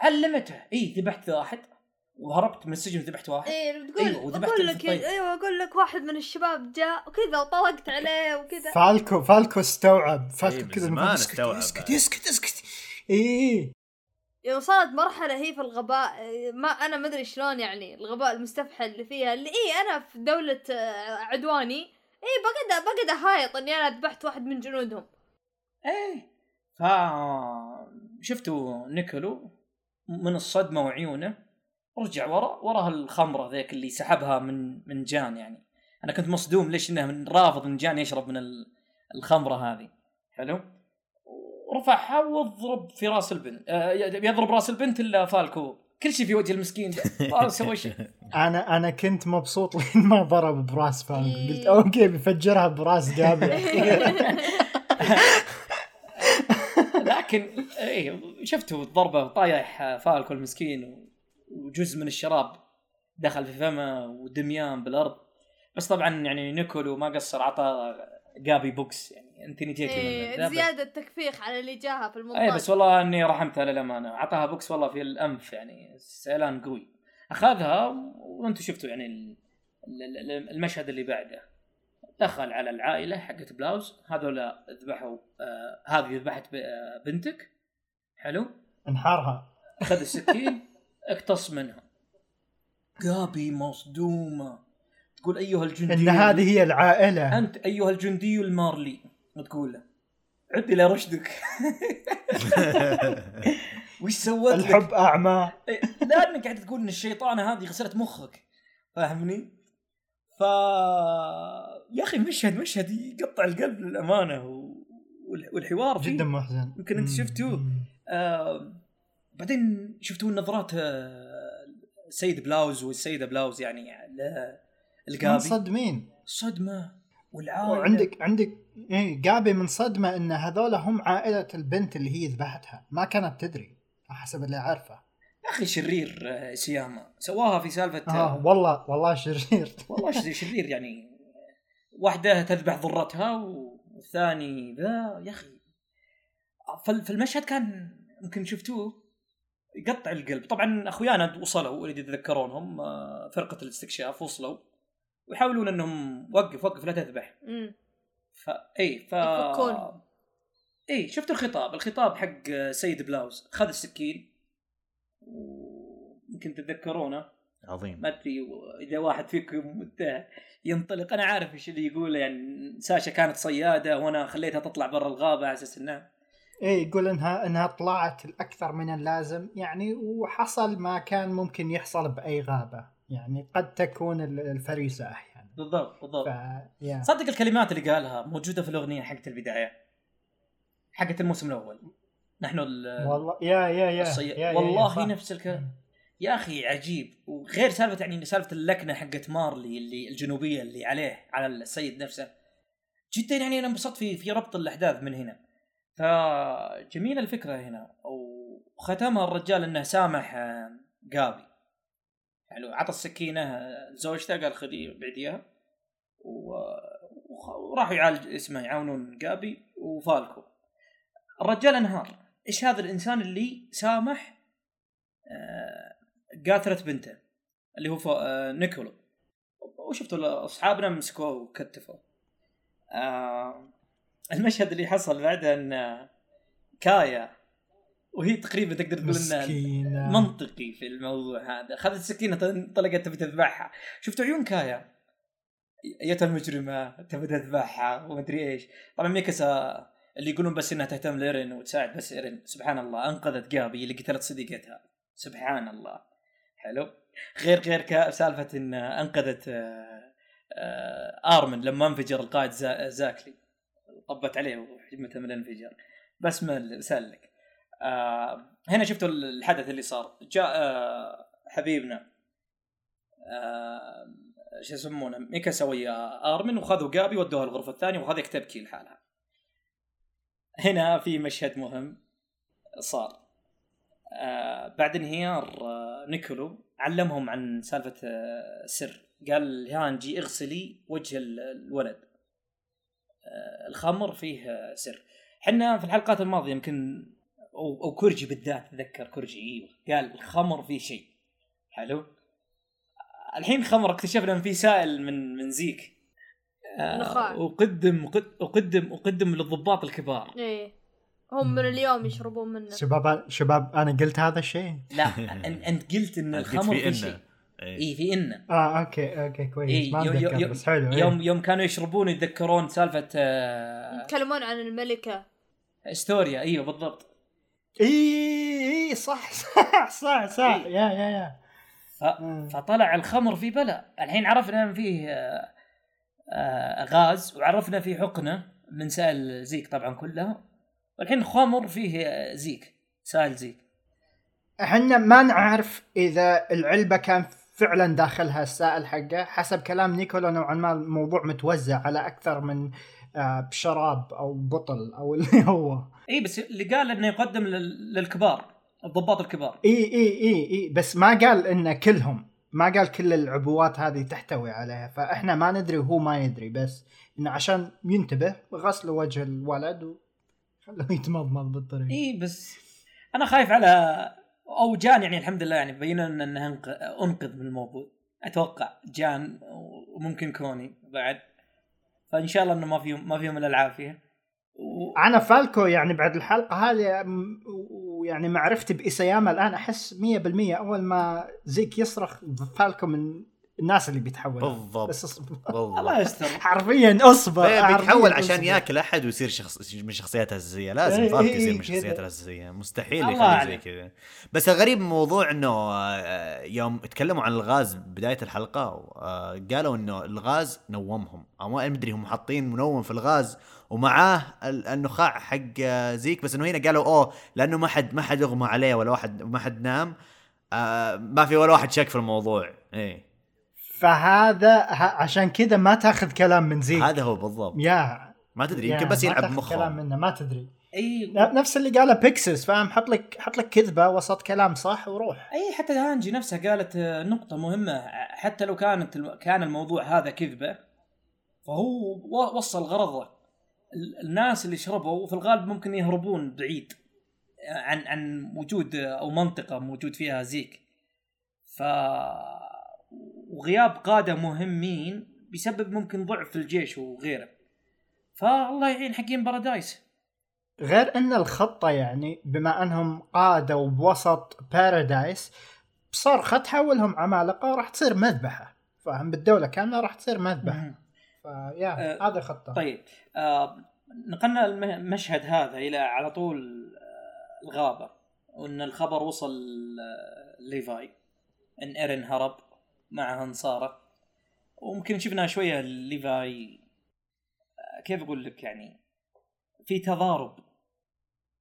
علمته. اي ذبحت واحد. وهربت من السجن وذبحت واحد. تقول أيوة، وذبحت أقول لك. أيوه أقول لك واحد من الشباب جاء وكذا وطلقت عليه وكذا. فالكو فالكو استوعب. إيه، فالكو من كذا اسكت استوعب اسكت. اسكت اسكت. إيه يعني وصلت مرحلة هي في الغباء إيه، ما أنا ما أدري شلون يعني الغباء المستفحل اللي فيها. اللي إيه أنا في دولة آه، عدواني. إيه بقعد بقعد أهايط إني أنا ذبحت واحد من جنودهم. إيه. ف شفتوا نيكولو؟ من الصدمة وعيونه. رجع ورا ورا الخمرة ذيك اللي سحبها من من جان يعني. أنا كنت مصدوم ليش إنه من رافض إن جان يشرب من ال- الخمرة هذه. حلو؟ ورفعها وضرب في راس البنت. آه يضرب راس البنت إلا فالكو. كل شيء في وجه المسكين. ما سوى شيء. أنا أنا كنت مبسوط لين ما ضرب براس فالكو. إيه. قلت okay بيفجرها براس جابي لكن إيه شفتوا الضربة طايح فالكو المسكين وجزء من الشراب دخل في فمه ودميان بالأرض. بس طبعا يعني نيكولو ما قصر عطى جابي box يعني انت نجيت لي إيه زيادة تكفيخ على اللي جاها في المنطقة اي بس والله إني رحمتها للأمانة. اعطاها بوكس والله في الأنف يعني سيلان قوي. أخذها وأنتم شفتوا يعني ال- ال- ال- المشهد اللي بعده. دخل على العائلة حقت بلاوز. هذول ذبحوا آه هذه ذبحت آه، بنتك. حلو. انحرها أخذ السكين اقتص منها جابي مصدومة. تقول أيها الجندي إن هذه هي العائلة. أنت أيها الجندي المارلي. وتقول له عد إلى رشدك. وش سوت؟ الحب أعمى. إيه، لانك قاعد تقول إن الشيطانة هذه غسلت مخك. فاهمني؟ ف يا أخي مشهد مشهد يقطع القلب للأمانة والحوار فيه. جدا محزن يمكن أنت مم. شفتوه. آه بعدين شفتوا النظرات آه السيد بلاوز والسيدة بلاوز يعني القابي؟ منصدمين صدمة. والعائله وعندك عندك إيه قابي من صدمة إن هذول هم عائلة البنت اللي هي ذبحتها. ما كانت تدري حسب اللي عارفه يا أخي شرير آه، سياما. سواها في سالفة آه والله والله شرير. والله شرير يعني واحدة تذبح ضرتها والثاني ذا. يا فال- فالمشهد كان يمكن شفتوه. يقطع القلب. طبعا أخويانا وصلوا اللي يتذكرونهم آه، فرقة الاستكشاف وصلوا ويحاولون إنهم وقف وقف لا تذبح. مم. ف إي ف. إي شفت الخطاب؟ الخطاب حق سيد بلاوز. خذ السكين ويمكن تتذكرونه. عظيم. ما أدري إذا واحد فيكم ينطلق. أنا عارف إيش اللي يقوله يعني ساشا كانت صيادة وأنا خليتها تطلع برا الغابة على أساس إنها إيه يقول انها إنها طلعت الأكثر من اللازم يعني وحصل ما كان ممكن يحصل بأي غابة يعني قد تكون ال- الفريسة أحيانا بالضبط ف بالضبط يا. صدق الكلمات اللي قالها موجودة في الأغنية حقت البداية حقت الموسم الأول. نحن ال- والله يا يا يا, الصي... يا, يا, يا والله صح. نفس الكلام. يا أخي عجيب. وغير سالفة يعني سالفة اللكنة حقت مارلي اللي الجنوبية اللي عليه على السيد نفسه. جدا يعني أنا انبسطت في في ربط الأحداث من هنا. فجميله الفكرة هنا. وختمها الرجال إنه سامح آه، قابي. يعني عطى السكينة آه، لزوجته قال خذي بعديها وراحوا يعالج اسمه يعاونون قابي وفالكو. الرجال انهار. إيش هذا الإنسان اللي سامح؟ آه، قاتلت بنته اللي هو آه، نيكولو وشفتوا أصحابنا مسكوه وكتفوا. آه، المشهد اللي حصل بعدها إن كايا وهي تقريبا تقدر تقول انها منطقي في الموضوع هذا. خذت السكينة انطلقت تبي تذبحها. شفتوا عيون كايا؟ ايتها المجرمه تبي تذبحها ومدري إيش. طبعا ميكاسا اللي يقولون بس إنها تهتم لإيرين وتساعد بس إيرين. سبحان الله أنقذت جابي اللي قتلت صديقتها. سبحان الله. حلو. غير غير سالفة إن أنقذت آه، آه، آرمن لما انفجر القائد زا- زاكلي. طبت عليه وحجمته من الانفجار بس ما سلك آه هنا شفتوا الحدث اللي صار. جاء آه حبيبنا آه شو يسمونه ميكاسا ويا آرمن وخذوا جابي ودوها الغرفة الثانية وهذيك تبكي لحالها. هنا في مشهد مهم صار. آه بعد انهيار آه نيكولو علمهم عن سالفة آه سر قال هانجي اغسلي وجه ال- الولد. الخمر فيه آه سر. حنا في الحلقات الماضية يمكن أو, أو كورجي بالذات تذكر كورجي إيوه قال الخمر فيه شيء. حلو؟ الحين خمر اكتشفنا إن في سائل من من زيك. آه،. وقدم وقد- وقدم وقدم للضباط الكبار. إيه. هم من اليوم يشربون منه. شباب شباب أنا قلت هذا الشيء؟ لا أنت قلت إن الخمر في في شيء. إنه. إيه. اي في انه آه okay okay كويس إيه ما يو- يو- أتذكر يو- بس حلو إيه. يوم يوم كانوا يشربون يتذكرون سالفة آه، يتكلمون عن الملكة أستوريا إيوه بالضبط إي إي صح صح صح صح إيه. يا يا يا ف... آه. فطلع الخمر في بلا الحين عرفنا إن فيه آه، آه، غاز وعرفنا فيه حقنة من سائل زيك طبعا كلها والحين خمر فيه آه، زيك سائل زيك إحنا ما نعرف إذا العلبة كان فعلا داخلها السائل حقه. حسب كلام نيكولو نوعا ما الموضوع متوزع على أكثر من آه، شراب أو بطل أو اللي هو. إي بس اللي قال إنه يقدم لل... للكبار الضباط الكبار. إي إي إي إي. بس ما قال ان كلهم. ما قال كل العبوات هذه تحتوي عليها. فإحنا ما ندري وهو ما يدري. بس إنه عشان ينتبه غسلوا وجه الولد وخلوه يتمضمض بالطريق. إي بس أنا خايف على أو جان يعني الحمد لله يعني بينا لنا انه أنقذ من الموضوع. أتوقع جان وممكن كوني بعد. فإن شاء الله إنه ما فيهم ما فيهم إلا العافية. و... أنا فالكو يعني بعد الحلقة هذه ويعني معرفتي بإيساياما الآن أحس 100% أول ما زيك يصرخ فالكو من الناس اللي بيتحول بالضبط. بس اصبر. بالضبط. الله يستر. حرفيا اصبر إيه، بيتحول عشان أصبر. ياكل أحد ويصير شخص من شخصياته الاساسيه لازم إيه، فالك إيه، يصير من كذا. شخصياته الاساسيه مستحيل يخليه زي. كذا. بس الغريب من الموضوع إنه آه، يوم تكلموا عن الغاز بداية الحلقة آه، قالوا إنه الغاز نومهم. أو ما أدري هم حاطين منوم في الغاز ومعاه ال- النخاع حق آه، زيك. بس إنه هنا قالوا أوه لأنه ما حد ما حد اغمى عليه ولا واحد ما حد نام. آه، ما في ولا واحد شك في الموضوع. إيه. فهذا عشان كذا ما تاخذ كلام من زيك. هذا هو بالضبط. يا. ما تدري يمكن بس يلعب تاخذ كلام منه ما تدري. أي ن- نفس اللي قاله بيكسس فاهم؟ حط لك حط لك كذبة وسط كلام صح وروح. أي حتى هانجي نفسها قالت آه، نقطة مهمة. حتى لو كانت كان الموضوع هذا كذبة فهو وصل غرضه. ال- الناس اللي شربوا في الغالب ممكن يهربون بعيد عن عن وجود أو منطقة موجود فيها زيك. ف وغياب قادة مهمين بيسبب ممكن ضعف في الجيش وغيره. فالله يعين حقين بارادايس. غير أن الخطة يعني بما أنهم قادوا بوسط بارادايس بصرخة تحولهم عمالقة وراح تصير مذبحة. فاهم؟ بالدولة كاملة راح تصير مذبحة. فيا آه، هذا خطه طيب. آه نقلنا الم- المشهد هذا إلى على طول آه الغابة. وإن الخبر وصل آه ليفاي. إن إيرن هرب. مع أنصاره. وممكن شفنا شوية ليفاي. كيف أقول لك يعني؟ في تضارب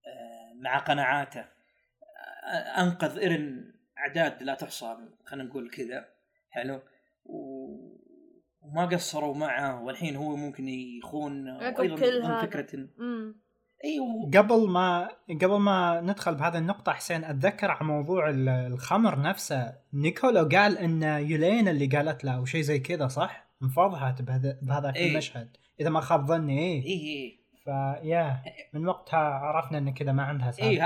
آه مع قناعاته. آه أنقذ إيرن أعداد لا تحصى خلينا نقول كذا. حلو. وما قصروا معه والحين هو ممكن يخون. وأيضا كل ضمن هذا. فكرة إن- أيوه قبل ما قبل ما ندخل بهذه النقطة حسين أتذكر على موضوع ال- الخمر نفسه. نيكولو قال إن يلينا اللي قالت له أو شيء زي كذا صح؟ انفضحت بهذا بهذاك إيه. المشهد إذا ما خاب ظني إيه. اي اي فيا من وقتها عرفنا إن كذا ما عندها سالفة اي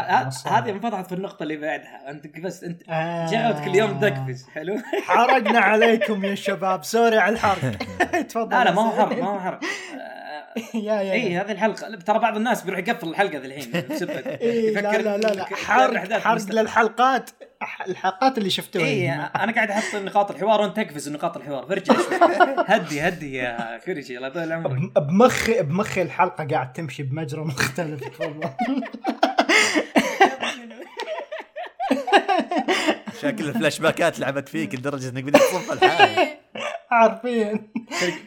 هذه انفضحت في النقطة اللي بعدها. أنت بس أنت آه. جعلتك اليوم تقفز حلو؟ حرقنا عليكم يا شباب. sorry على الحرق. تفضل لا لا ما هو. حرق ما هو حرق. يا يا اي هذه الحلقة. ترى بعض الناس بيروح يقفل الحلقة ذي الحين بسبب إيه لا لا لا, لا. حرق حرق للحلقات الحلقات اللي شفتوها اي أنا قاعد أحط نقاط الحوار وأنت تقفز نقاط الحوار. فرجع هدي هدي يا كوريجي الله يطول عمرك بمخي بمخي الحلقة قاعد تمشي بمجرى مختلف. والله. شكل الفلاش باكات لعبت فيك لدرجة إنك بدك تصف الحال. عارفين.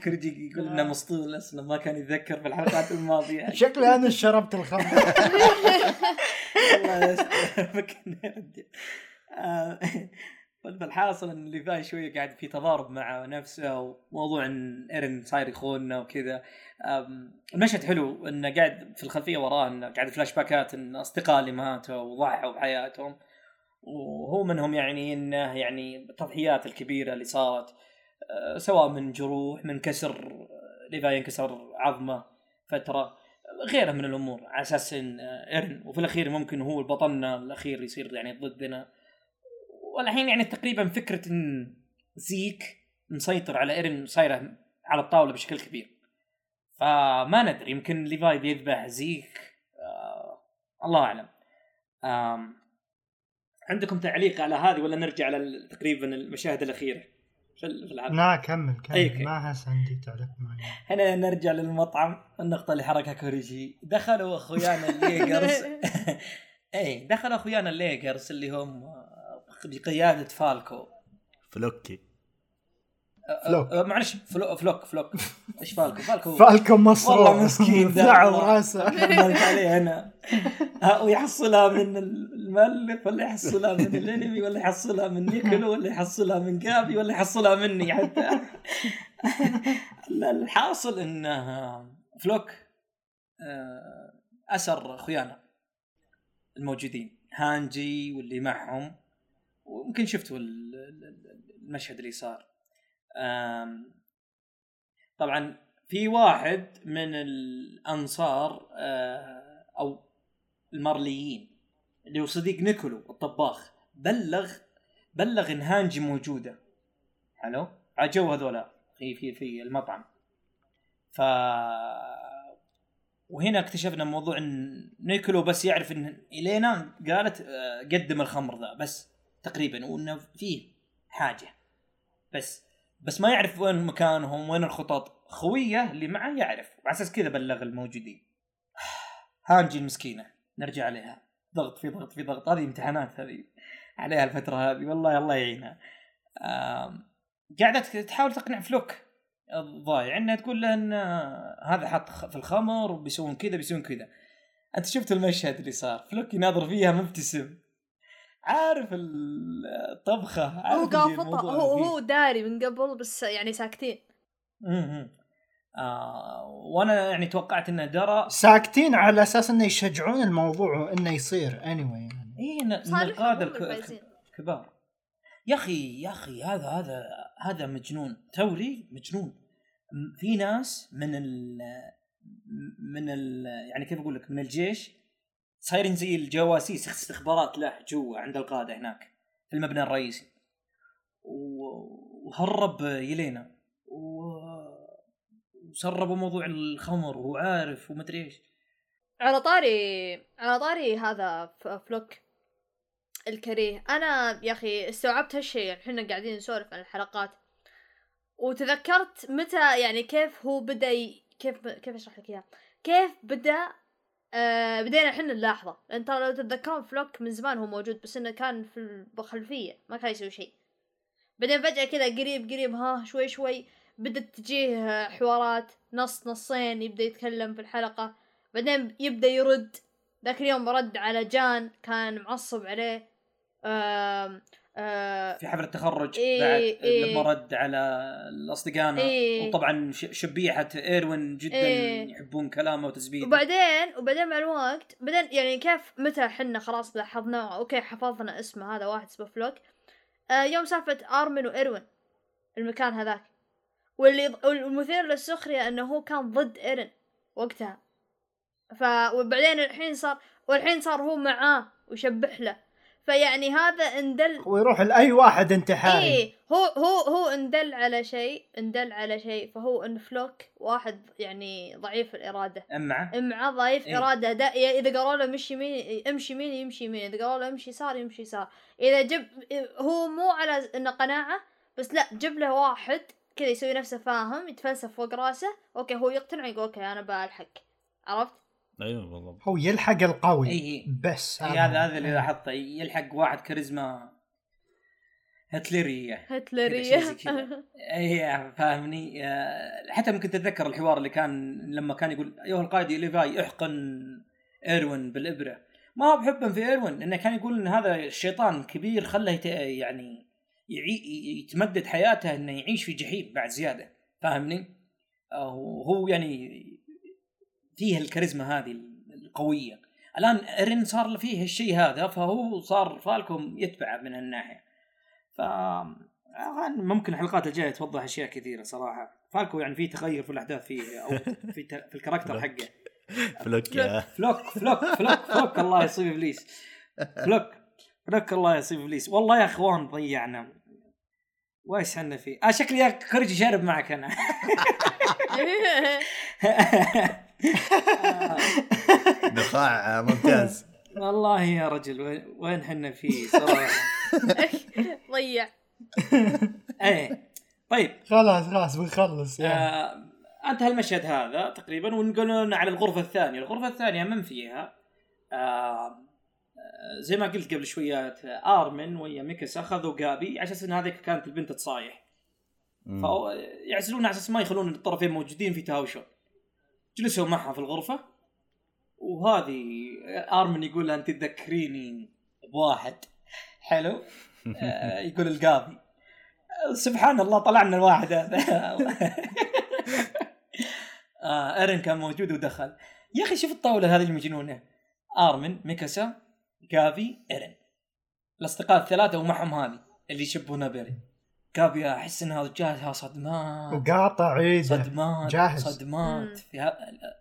كوريجي يقول إنه مسطول أصلا ما كان يتذكر في الحلقات الماضية. شكلي أنا شربت الخمر. الله يستر. أرجع. آه، فالحاصل إن ليفاي شوية قاعد في تضارب مع نفسه وموضوع إن إيرن صاير يخوننا وكذا. المشهد حلو انه قاعد في الخلفية وراه انه قاعد فلاش باكات إن أصدقاء اللي ماتوا وضحوا بحياتهم. وهو منهم يعني إنه يعني التضحيات الكبيرة اللي صارت. سواء من جروح من كسر آه، ليفاي ينكسر عظمه فترة غيرها من الأمور. على أساس إن آه، ايرن وفي الأخير ممكن هو بطلنا الأخير يصير يعني ضدنا. والحين يعني تقريبا فكرة إن زيك مسيطر على ايرن صايرة على الطاولة بشكل كبير. فما ندري يمكن ليفاي بيذبح زيك آه الله أعلم. آم عندكم تعليق على هذه ولا نرجع على تقريبا المشاهد الأخيرة؟ في ال- في الحلقة لا كمل كمل. كي. ما أحس عندي تعليق معي هنا نرجع للمطعم النقطة اللي حركها كوريجي. دخلوا أخويانا ال Yeagers اي دخلوا أخويانا ال Yeagers اللي هم آه، بقيادة فالكو. فلوكي. فلوك. آه، معلش فلو فلوك فلوك. إيش فالكو فالكو فالكو مصروف. والله مسكين والله. راسه. عليه ها، ويحصلها من المؤلف ولا يحصلها من الأنمي ولا يحصلها من نيكولو ولا يحصلها من جابي ولا يحصلها مني حتى. الحاصل انه فلوك آه، أسر أخويانا الموجودين. هانجي واللي معهم ويمكن شفتوا ال- ال- المشهد اللي صار. طبعا في واحد من الأنصار آه، أو المارليين اللي هو صديق نيكولو الطباخ بلغ بلغ ان هانجي موجودة. حلو؟ جو هذولا في في في المطعم. ف وهنا اكتشفنا موضوع إن نيكولو بس يعرف إن يلينا قالت آه، قدم الخمر ذا بس تقريبا وإنه فيه حاجة بس. بس ما يعرف وين مكانهم وين الخطط. خويه اللي معه يعرف وعلى أساس كذا بلغ الموجودين. هانجي المسكينة. نرجع عليها. ضغط في ضغط في ضغط. هذه امتحانات هذه. عليها الفترة هذه. والله الله يعينها. قاعدة تحاول تقنع فلوك. الضايع. إنها تقول له إن هذا حط في الخمر وبيسوون كذا بيسوون كذا. أنت شفت المشهد اللي صار؟ فلوك يناظر فيها مبتسم. عارف ال- الطبخة هو عارف قافطة الموضوع هو. هو داري من قبل بس يعني ساكتين. مهم. آه وأنا يعني توقعت إنه درى. ساكتين على أساس إنه يشجعون الموضوع وانه يصير anyway يعني. اي الفايزين. الكبار يا أخي يا أخي هذا هذا هذا مجنون. توري مجنون. في ناس من ال من ال يعني كيف أقول لك؟ من الجيش صايرين زي الجواسيس استخبارات له جوا عند القاده هناك في المبنى الرئيسي. وهرب يلينا. وسربوا موضوع الخمر وهو عارف ومدري إيش. على طاري على طاري هذا فلوك الكريه. أنا يا أخي استوعبت هالشيء إحنا قاعدين نسولف عن الحلقات. وتذكرت متى يعني كيف هو بدأ ي... كيف كيف أشرح لك إياها؟ كيف بدأ آه بدينا إحنا نلاحظه لأن ترى لو تتذكرون فلوك من زمان هو موجود بس إنه كان في الخلفيه ما كان يسوي شيء. بعدين فجأة كذا قريب قريب ها شوي شوي بدت تجيه حوارات نص نصين يبدأ يتكلم في الحلقة. بعدين يبدأ يرد. ذاك اليوم رد على جان كان معصب عليه. آه في حفل التخرج إيه، بعد إيه. لما رد على اصدقائنا إيه. وطبعا شبيحة إيروين جدا إيه. يحبون كلامه وتثبيته وبعدين وبعدين مع الوقت بعدين يعني كيف متى حنا خلاص لاحظنا okay حفظنا اسمه هذا واحد اسمه فلوك. آه يوم سالفة ارمن وإيروين المكان هذاك. واللي والمثير للسخرية إنه هو كان ضد ايرن وقتها. ف وبعدين الحين صار والحين صار هو معاه ويشبح له. فيعني هذا اندل ويروح لأي واحد انتحاري إيه هو هو هو اندل على شيء اندل على شيء فهو ان فلوك واحد يعني ضعيف الإرادة. امعه معه؟ ضعيف إيه. إرادة. دا إذا قالوا له مشي يمين امشي يمين يمشي يمين إذا قالوا له امشي يسار يمشي يسار. إذا جب هو مو على إنه قناعة بس لا جيب له واحد كذا يسوي نفسه فاهم يتفلسف فوق راسه okay هو يقتنع يقول okay أنا بلحق عرفت؟ أيوه بالضبط. هو يلحق القوي. إي بس هذا هذا اللي لاحظته. يلحق واحد كاريزما هتلريه كذا. إي فاهمني؟ آه، حتى ممكن تتذكر الحوار اللي كان لما كان يقول ايها القائد ليفاي احقن إيروين بالإبرة. ما هو بحبا في إيروين إنه كان يقول إن هذا الشيطان كبير خله يت... يعني يعي... يتمدد حياته إنه يعيش في جحيم بعد زيادة. فاهمني؟ آه، وهو يعني فيه الكاريزما هذه القوية. الآن ايرين صار فيه الشيء هذا فهو صار فلوك يتبعه من هالناحية. ف ممكن الحلقات الجاية توضح أشياء كثيرة صراحة. فالكو يعني في تغير في الأحداث فيه أو في ت... في ال character حقه. فلوك يا. فلوك فلوك فلوك فلوك. الله يصيب إبليس. فلوك فلوك الله يصيب إبليس. والله يا أخوان ضيعنا. وايش حنا فيه؟ آه شكلي يا كرجي شارب معك أنا. نخاع ممتاز. والله يا رجل وين- وين حنا فيه صراحة؟ ضيع. إيه. طيب. خلاص خلاص بنخلص. آه أنتهى المشهد هذا تقريبا ونقولون على الغرفة الثانية، الغرفة الثانية من فيها؟ آه آه، زي ما قلت قبل شويات آه، آرمن ويا ميكس أخذوا جابي على أساس إن هذيك كانت البنت تصايح. فيعزلون على أساس ما يخلون الطرفين موجودين في تهاوشون جلسوا معها في الغرفة وهذه أرمن يقول لها أنت تذكريني بواحد. حلو؟ آه، يقول القاضي. سبحان الله طلعنا الواحد هذا. آه ايرن كان موجود ودخل. يا أخي شوف الطاولة هذه المجنونة. أرمن ميكاسا جافي ايرن الأصدقاء الثلاثة ومعهم هذه اللي يشبهونها بيرن جافي أحس انها جاتها صدمات. وقاطع عيده صدمات جاهز. صدمات. في, ه-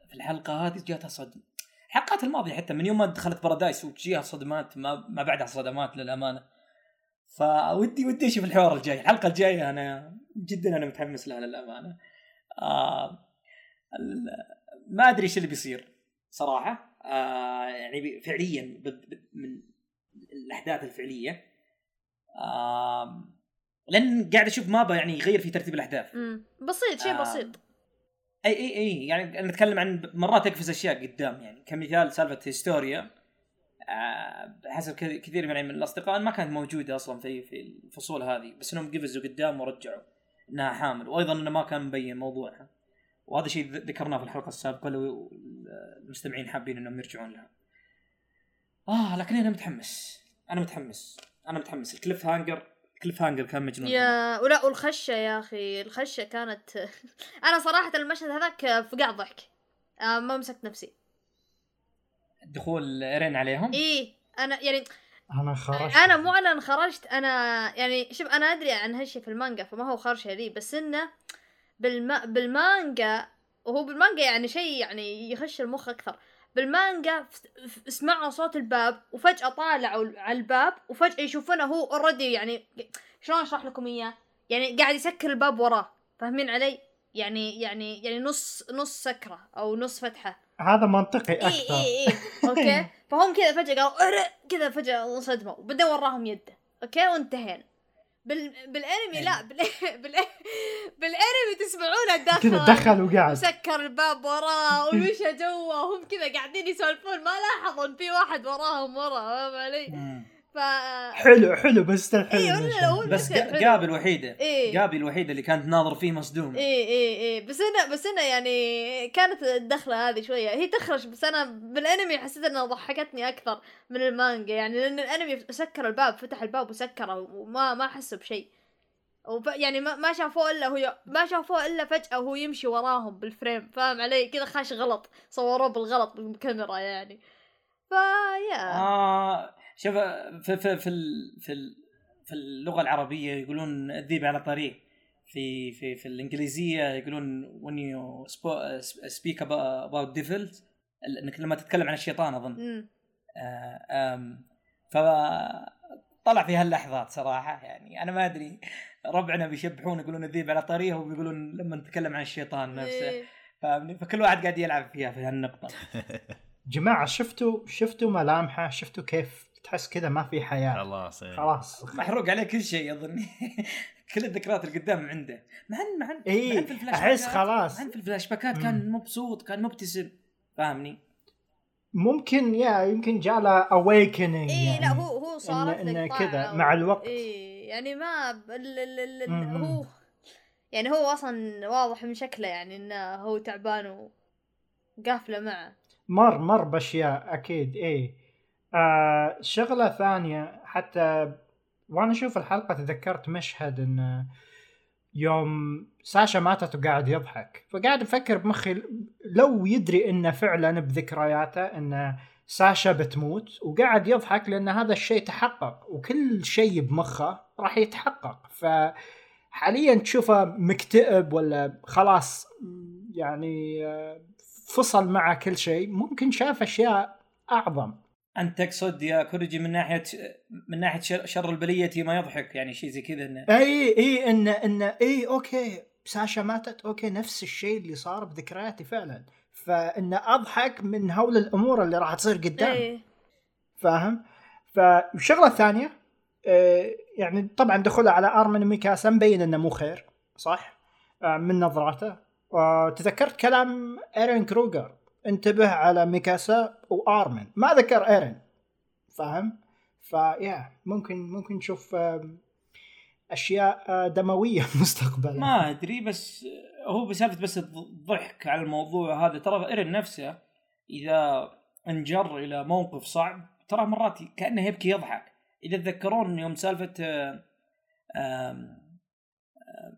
في الحلقة هذه جاتها صدم الحلقات الماضية حتى من يوم ما دخلت بارادايس وتجيها صدمات ما, ما بعدها صدمات للأمانة. فودي ودي أشوف الحوار الجاي. الحلقة الجاية أنا جدا أنا متحمس لها للأمانة. آه ال- ما أدري إيش اللي بيصير صراحة. آه يعني بي- فعليا بد- بد- من الأحداث الفعلية. آه لأن قاعد أشوف MAPPA يعني يغير في ترتيب الاحداث مم. بسيط شيء آه. بسيط. أي أي أي يعني نتكلم عن مرات يقفز أشياء قدام يعني. كمثال سالفة هيستوريا آه، حسب كث- كثير يعني من الأصدقاء ما كانت موجودة أصلا في في الفصول هذه بس إنهم قفزوا قدام ورجعوا إنها حامل. وأيضا إنه ما كان مبين موضوعها. وهذا شيء ذكرناه في الحلقة السابقة لو المستمعين حابين إنهم يرجعون لها. آه لكن أنا متحمس. أنا متحمس. أنا متحمس. ال cliffhanger ال cliffhanger كان مجنون. يا ولا والخرشة يا أخي الخرشة كانت أنا صراحة المشهد هذاك فقاع ضحك. آه ما مسكت نفسي. دخول ايرين عليهم؟ إيه أنا يعني أنا خرشت. أنا مو أنا خرشت أنا يعني شوف أنا أدري عن هالشي في المانجا فما هو خرشه لي بس إنه بالما بالمانجا وهو بالمانجا يعني شيء يعني يخرش المخ أكثر. بالمانجا سمعوا صوت الباب وفجأة طالعوا على الباب وفجأة يشوفونه هو already يعني شلون أشرح لكم إياه؟ يعني قاعد يسكر الباب وراه فاهمين علي؟ يعني يعني يعني نص نص سكرة أو نص فتحة. هذا منطقي إي أكثر. إي. اي okay؟ فهم كذا فجأة قالوا! كذا فجأة انصدموا وبعدين وراهم يده. okay؟ وانتهينا. بال... بالانمي لا بال... بال... بالانمي تسمعونه دخل كذا دخل وقعد وسكر الباب وراه ومشى جوا وهم كذا قاعدين يسولفون ما لاحظوا إن في واحد وراهم ورا فاهم علي؟ ف حلو حلو بس اي. لا هو بس حلو. جابي الوحيده إيه. جابي الوحيده اللي كانت ناظر فيه مصدوم إيه إيه إيه. بس أنا بس أنا يعني كانت الدخلة هذه شوية. هي تخرج بس أنا بالأنمي حسيت إنها ضحكتني أكثر من المانجا. يعني لأن الأنمي سكر الباب فتح الباب وسكره وما ما حسوا بشيء. وف يعني ما ما شافوه إلا هو ما شافوه إلا فجأة وهو يمشي وراهم بالفريم. فاهم علي؟ كذا خاش غلط. صوروه بالغلط بالكاميرا يعني. فيا آه شوف في في في ال- في ال- في اللغة العربية يقولون الذيب على طريق. في في في الإنجليزية يقولون when you speak about, devils إنك لما تتكلم عن الشيطان أظن. آه ف طلع في هاللحظات صراحة يعني. أنا ما أدري ربعنا بيشبحون يقولون الذيب على طريقه وبيقولون لما نتكلم عن الشيطان نفسه. إيه. فاهمني؟ فكل واحد قاعد يلعب فيها في هالنقطة. جماعة شفتوا شفتوا ملامحه؟ شفتوا كيف تحس كذا ما في حياة. خلاص إيه. خلاص. محروق عليه كل شيء اظن كل الذكريات اللي قدام عنده. مع ان مع ان إيه، في الفلاش أحس باكات- خلاص. مع في الفلاش باكات كان مبسوط كان مبتسم. فاهمني؟ ممكن يا يمكن جاء له awakening إيه يعني. لا هو هو صارت إن- لك إنه طاعة كذا مع الوقت. إيه يعني ما ال ال ال. هو يعني هو أصلا واضح من شكله يعني إنه هو تعبان وقافله معه. مر مر بأشياء أكيد إيه. آه شغلة ثانية حتى وأنا أشوف الحلقة تذكرت مشهد إن يوم ساشا ماتت وقاعد يضحك. فقاعد أفكر بمخي لو يدري انه فعلا بذكرياته إن ساشا بتموت وقاعد يضحك لأن هذا الشيء تحقق وكل شيء بمخه راح يتحقق. فحاليا تشوفه مكتئب ولا خلاص يعني آه، فصل مع كل شيء ممكن شاف أشياء أعظم. أنت تقصد يا كوريجي من ناحية من ناحية شر, شر البلية ما يضحك يعني شيء زي كذا إنه. إي إي إن إن إي okay. ساشا ماتت okay نفس الشيء اللي صار بذكرياتي فعلا. فإن أضحك من هول الأمور اللي راح تصير قدام. إيه فاهم؟ فالشغلة الثانية آه، يعني طبعا دخوله على أرمن ميكاسا مبين إنه مو خير صح؟ آه، من نظراته. وتذكرت كلام إيرين كروجر انتبه على ميكاسا وآرمن. ما ذكر إيرين. فاهم؟ فيا ممكن ممكن نشوف أشياء آه، دموية مستقبلا. ما أدري بس هو بسالفة بس الضحك على الموضوع هذا. ترى ايرن نفسه إذا انجر إلى موقف صعب ترى مرات كأنه يبكي يضحك. إذا تذكرون يوم سالفة آه، آه،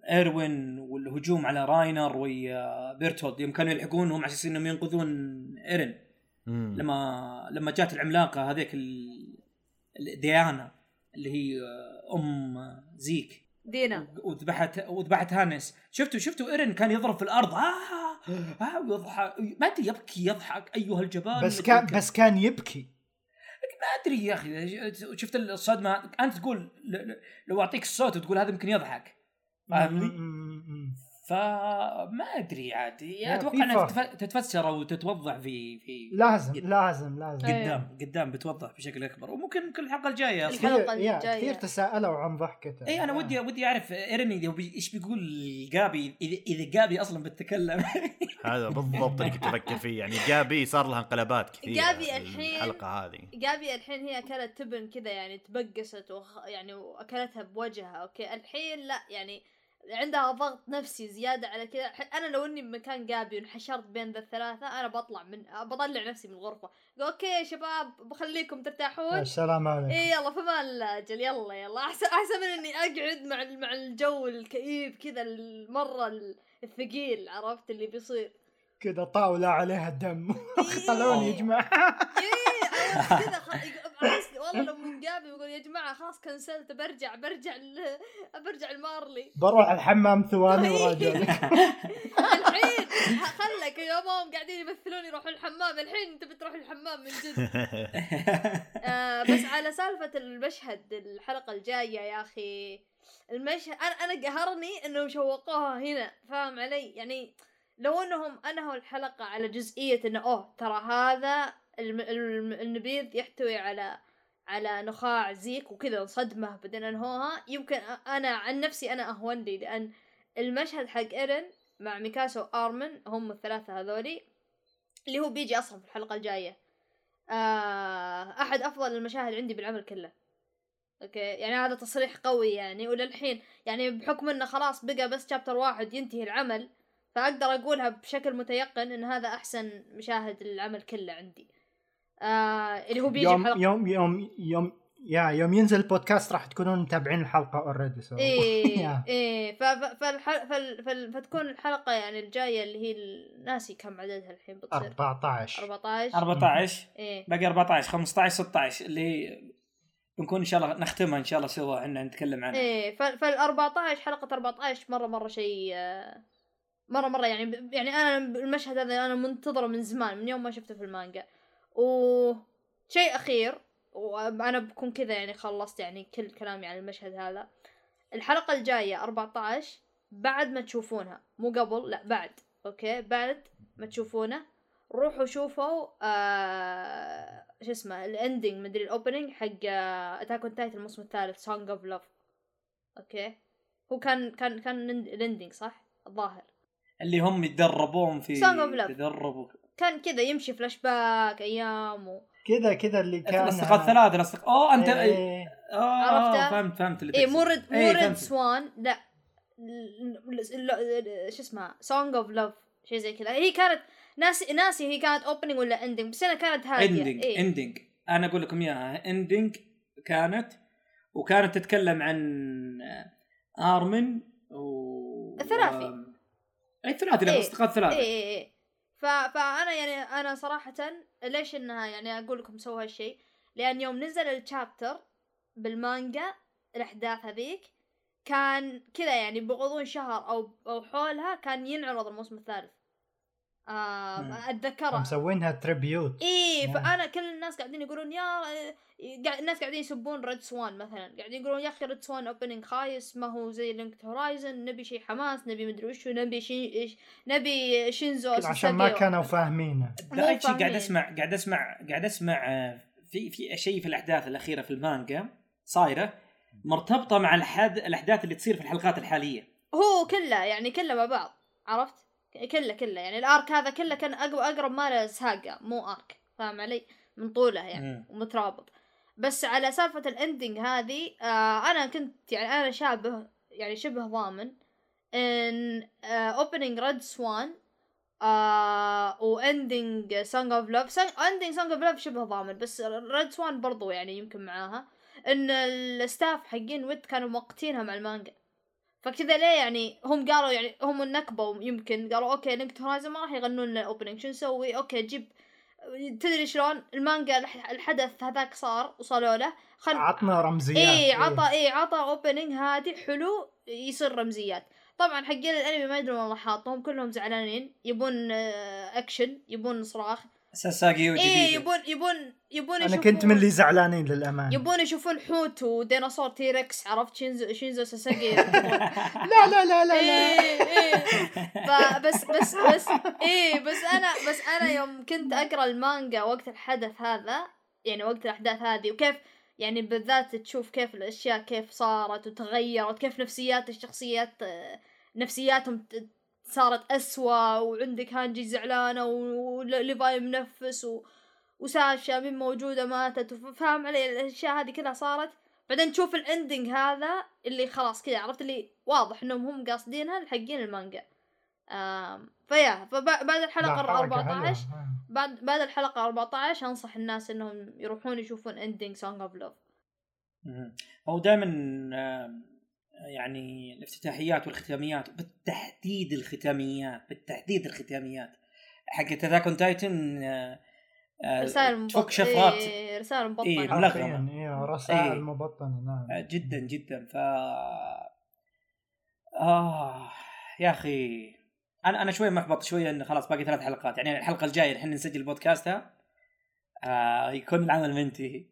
إيروين والهجوم على راينر ويا بيرتولد. يوم كانوا يلحقون وهم على أساس إنهم ينقذون إيرن. لما لما جات العملاقة هذيك ديانا اللي هي آه، أم زيك. دينا. وذبحت وذبحت هانيس شفتوا شفتوا إيرن كان يضرب في الأرض. آه آه ويضحك. ما أدري يبكي يضحك. أيها الجبان. بس كان بس كان يبكي. ما أدري يا أخي. شفت الصدمة؟ أنت تقول لو أعطيك الصوت وتقول هذا يمكن يضحك. فاهمني؟ فما أدري عاد. يا، أتوقع في انها تتفسر أو تتوضح في في لازم قد- لازم لازم. أيوة. قدام قدام بتوضح بشكل أكبر. وممكن ممكن الحلقة الجاية أصلا. الحلقة كثير تساءلوا عن ضحكته. اي أنا آه. ودي ودي أعرف بي- إيش بيقول جابي إذا إذا جابي أصلا بتتكلم هذا بالضبط اللي كنت أفكر فيه. يعني جابي صار لها انقلابات كثير جابي الحين- الحلقة هذه. جابي الحين هي أكلت تبن كذا يعني تبقست وخ... يعني واكلتها بوجهها. أوكي الحين لا يعني عندها ضغط نفسي زيادة على كذا. أنا لو إني بمكان جابي وانحشرت بين ذا الثلاثة أنا بطلع من بطلع نفسي من الغرفة. أقول أوكي يا شباب بخليكم ترتاحون. السلام عليكم. إيه يلا فما الله أجل يلا يلا. احسن احسن من إني أقعد مع مع الجو الكئيب كذا المرة ال- الثقيل عرفت اللي بيصير. كذا طاولة عليها دم خلوني يا جماعة. إيه عرفت كذا والله لو من جابي يقول يا جماعة خلاص كنسلت برجع برجع. برجع المارلي. بروح الحمام ثواني وراجع. لك الحين خلك يا ماما قاعدين يمثلون يروحوا الحمام. الحين انت بتروح الحمام من جد. آه بس على سالفة المشهد الحلقة الجاية يا أخي المشهد أنا أنا قهرني إنهم شوقوها هنا فاهم علي؟ يعني لو إنهم أنهوا الحلقة على جزئية إنه أوه ترى هذا الم... الم... النبيذ يحتوي على على نخاع زيك وكذا صدمة بعدين أنهوها يمكن أنا عن نفسي أنا أهون لي لأن المشهد حق إيرن مع ميكاسا وآرمن هم الثلاثة هذولي اللي هو بيجي أصلا في الحلقة الجاية. آه أحد أفضل المشاهد عندي بالعمل كله. أوكي؟ يعني هذا تصريح قوي يعني وللحين يعني بحكم إنه خلاص بقى بس chapter واحد ينتهي العمل فأقدر أقولها بشكل متيقن إن هذا أحسن مشاهد العمل كله عندي. آه اللي هو بيجي يوم بحلقة يوم يوم يوم يا يوم ينزل البودكاست راح تكونون متابعين الحلقة already so. فال... فتكون الحلقة يعني الجاية اللي هي ناسي كم عددها الحين بتصير؟ 14 14 14 إيه. باقي 14 15 16 اللي هي بنكون إن شاء الله نختمها إن شاء الله سوا إحنا نتكلم عنها. إيه فال 14 حلقة 14 مرة مرة شيء آه، مرة مرة يعني ب- يعني أنا المشهد هذا أنا منتظره من زمان من يوم ما شفته في المانجا. و شيء أخير وأنا بكون كذا يعني خلصت يعني كل كلامي عن المشهد هذا. الحلقة الجاية 14 بعد ما تشوفونها. مو قبل لا بعد. أوكي؟ بعد ما تشوفونه روحوا شوفوا آه شو اسمه ال ending مدري ال opening حق Attack on Titan الموسم الثالث Song of Love أوكي؟ هو كان كان كان ال ending صح؟ الظاهر. اللي هم يتدربون في of Love. يتدربوا كان كذا يمشي فلاش باك أيام و... كذا كذا اللي كان الاصدقاء الثلاثه الاصدقاء أوه انت إيه. آه عرفته؟ فهمت فهمت اللي إيه تقصد. مو Red مو إيه، Red فهمت. Swan لا شو اسمها Song of Love شيء زي كذا هي كانت ناسي ناسي هي كانت opening ولا ending بس أنا كانت هادية ending إيه. ending أنا أقول لكم إياها ending كانت وكانت تتكلم عن آرمن و الثلاثي. اي الثلاثي إيه. الاصدقاء الثلاثه إيه إيه إيه ف... فأنا يعني أنا صراحة ليش إنها يعني أقول لكم سووا هالشيء لأن يوم نزل ال chapter بالمانجا الأحداث هذيك كان كذا يعني بغضون شهر أو أو حولها كان ينعرض الموسم الثالث. آه. أتذكرها مسوينها tribute إيه نعم. فأنا كل الناس قاعدين يقولون يا قاعد الناس قاعدين يسبون Red Swan مثلا قاعدين يقولون يا أخي Red Swan opening خايس ما هو زي Linked Horizon نبي شيء حماس نبي مدري وشو نبي شي نبي شينزو عشان ما. كانوا فاهمينه لا شيء قاعد. أسمع قاعد أسمع قاعد أسمع آه، في في شيء في الأحداث الأخيرة في المانجا صايرة مرتبطة مع الحد الأحداث اللي تصير في الحلقات الحالية هو كله يعني كله مع بعض عرفت كله كله يعني الارك هذا كله كان اقرب أقرب ما ساقا مو ارك فاهم علي؟ من طوله يعني. ومترابط. بس على سالفة الاندنج هذه آه أنا كنت يعني أنا شابه يعني شبه ضامن إن opening Red Swan و ending Song of Love ending Song of Love شبه ضامن بس Red Swan برضو يعني يمكن معاها. إن ال staff حقين Wit كانوا موقتينها مع المانجا. فكذا ليه يعني هم قالوا يعني هم النكبة يمكن قالوا أوكي Linked Horizon ما راح يغنون لنا opening شو نسوي؟ أوكي جيب تدري شلون؟ المانجا الح- الحدث هذاك صار وصلوا له خل عطنا رمزيات. إيه عطى إيه عطى opening هادي حلو يصير رمزيات. طبعا حقين الأنمي ما يدرون والله حاطهم كلهم زعلانين يبون آه، اكشن يبون صراخ. ساساجي وجديد إيه يبون يبون يبون أنا يشوفون كنت من اللي زعلانين للأمانة. يبون يشوفون حوت وديناصور T-Rex عرفت؟ شينزو شينزو ساساجي لا لا لا لا لا. إيه ف- بس بس بس إيه بس أنا بس أنا يوم كنت أقرأ المانجا وقت الحدث هذا يعني وقت الأحداث هذه وكيف يعني بالذات تشوف كيف الأشياء كيف صارت وتغيرت كيف نفسيات الشخصيات آه، نفسياتهم ت- صارت أسوأ وعندك هانجي زعلانة وليفاي منفس و... وساشا من موجودة ماتت فاهم علي الأشياء هذه كلها صارت. بعدين تشوف ال ending هذا اللي خلاص كذا عرفت اللي واضح إنهم هم قاصدينها حقين المانجا. آم فيا فبعد الحلقة ال 14 بعد بعد الحلقة 14 أنصح الناس إنهم يروحون يشوفون ending Song of Love. هو دائما يعني الافتتاحيات والختاميات بالتحديد الختاميات بالتحديد الختاميات. حقت Attack on Titan رسائل تفك مبطنة. شفرات. إيه رسائل مبطنة. إيه، حرفياً، ملغمة. أيوه رسائل إيه. مبطنة نعم. آه، جدا جدا. ف آه يا أخي أنا أنا شوي محبط شوية إنه خلاص باقي ثلاث حلقات. يعني الحلقة الجاية الحين نسجل بودكاستها. آه يكون العمل منتهي.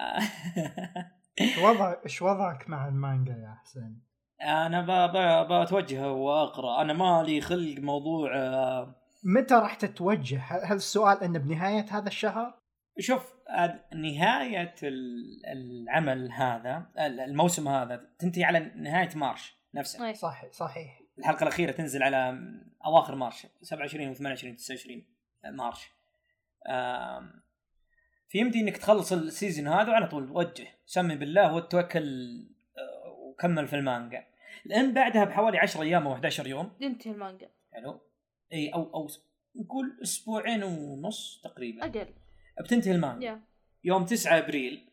آه وضع إيش وضعك مع المانجا يا حسين؟ أنا ب... ب... بتوجه وأقرأ أنا مالي خلق موضوع آه، متى راح تتوجه؟ هل السؤال انه بنهاية هذا الشهر؟ شوف نهاية ال- العمل هذا ال- الموسم هذا تنتهي على نهاية مارش نفسه إيه. صحيح صحيح الحلقة الأخيرة تنزل على أواخر March 27 و 28 29 March آم، في يمدي إنك تخلص ال season هذا وعلى طول وجه. سمي بالله وتوكل آه، وكمل في المانجا. لأن بعدها بحوالي 10 أيام أو 11 يوم. ينتهي المانجا. حلو. إي أو أو نقول أسبوعين ونص تقريبا. أقل. بتنتهي المانجا. يا. يوم 9 أبريل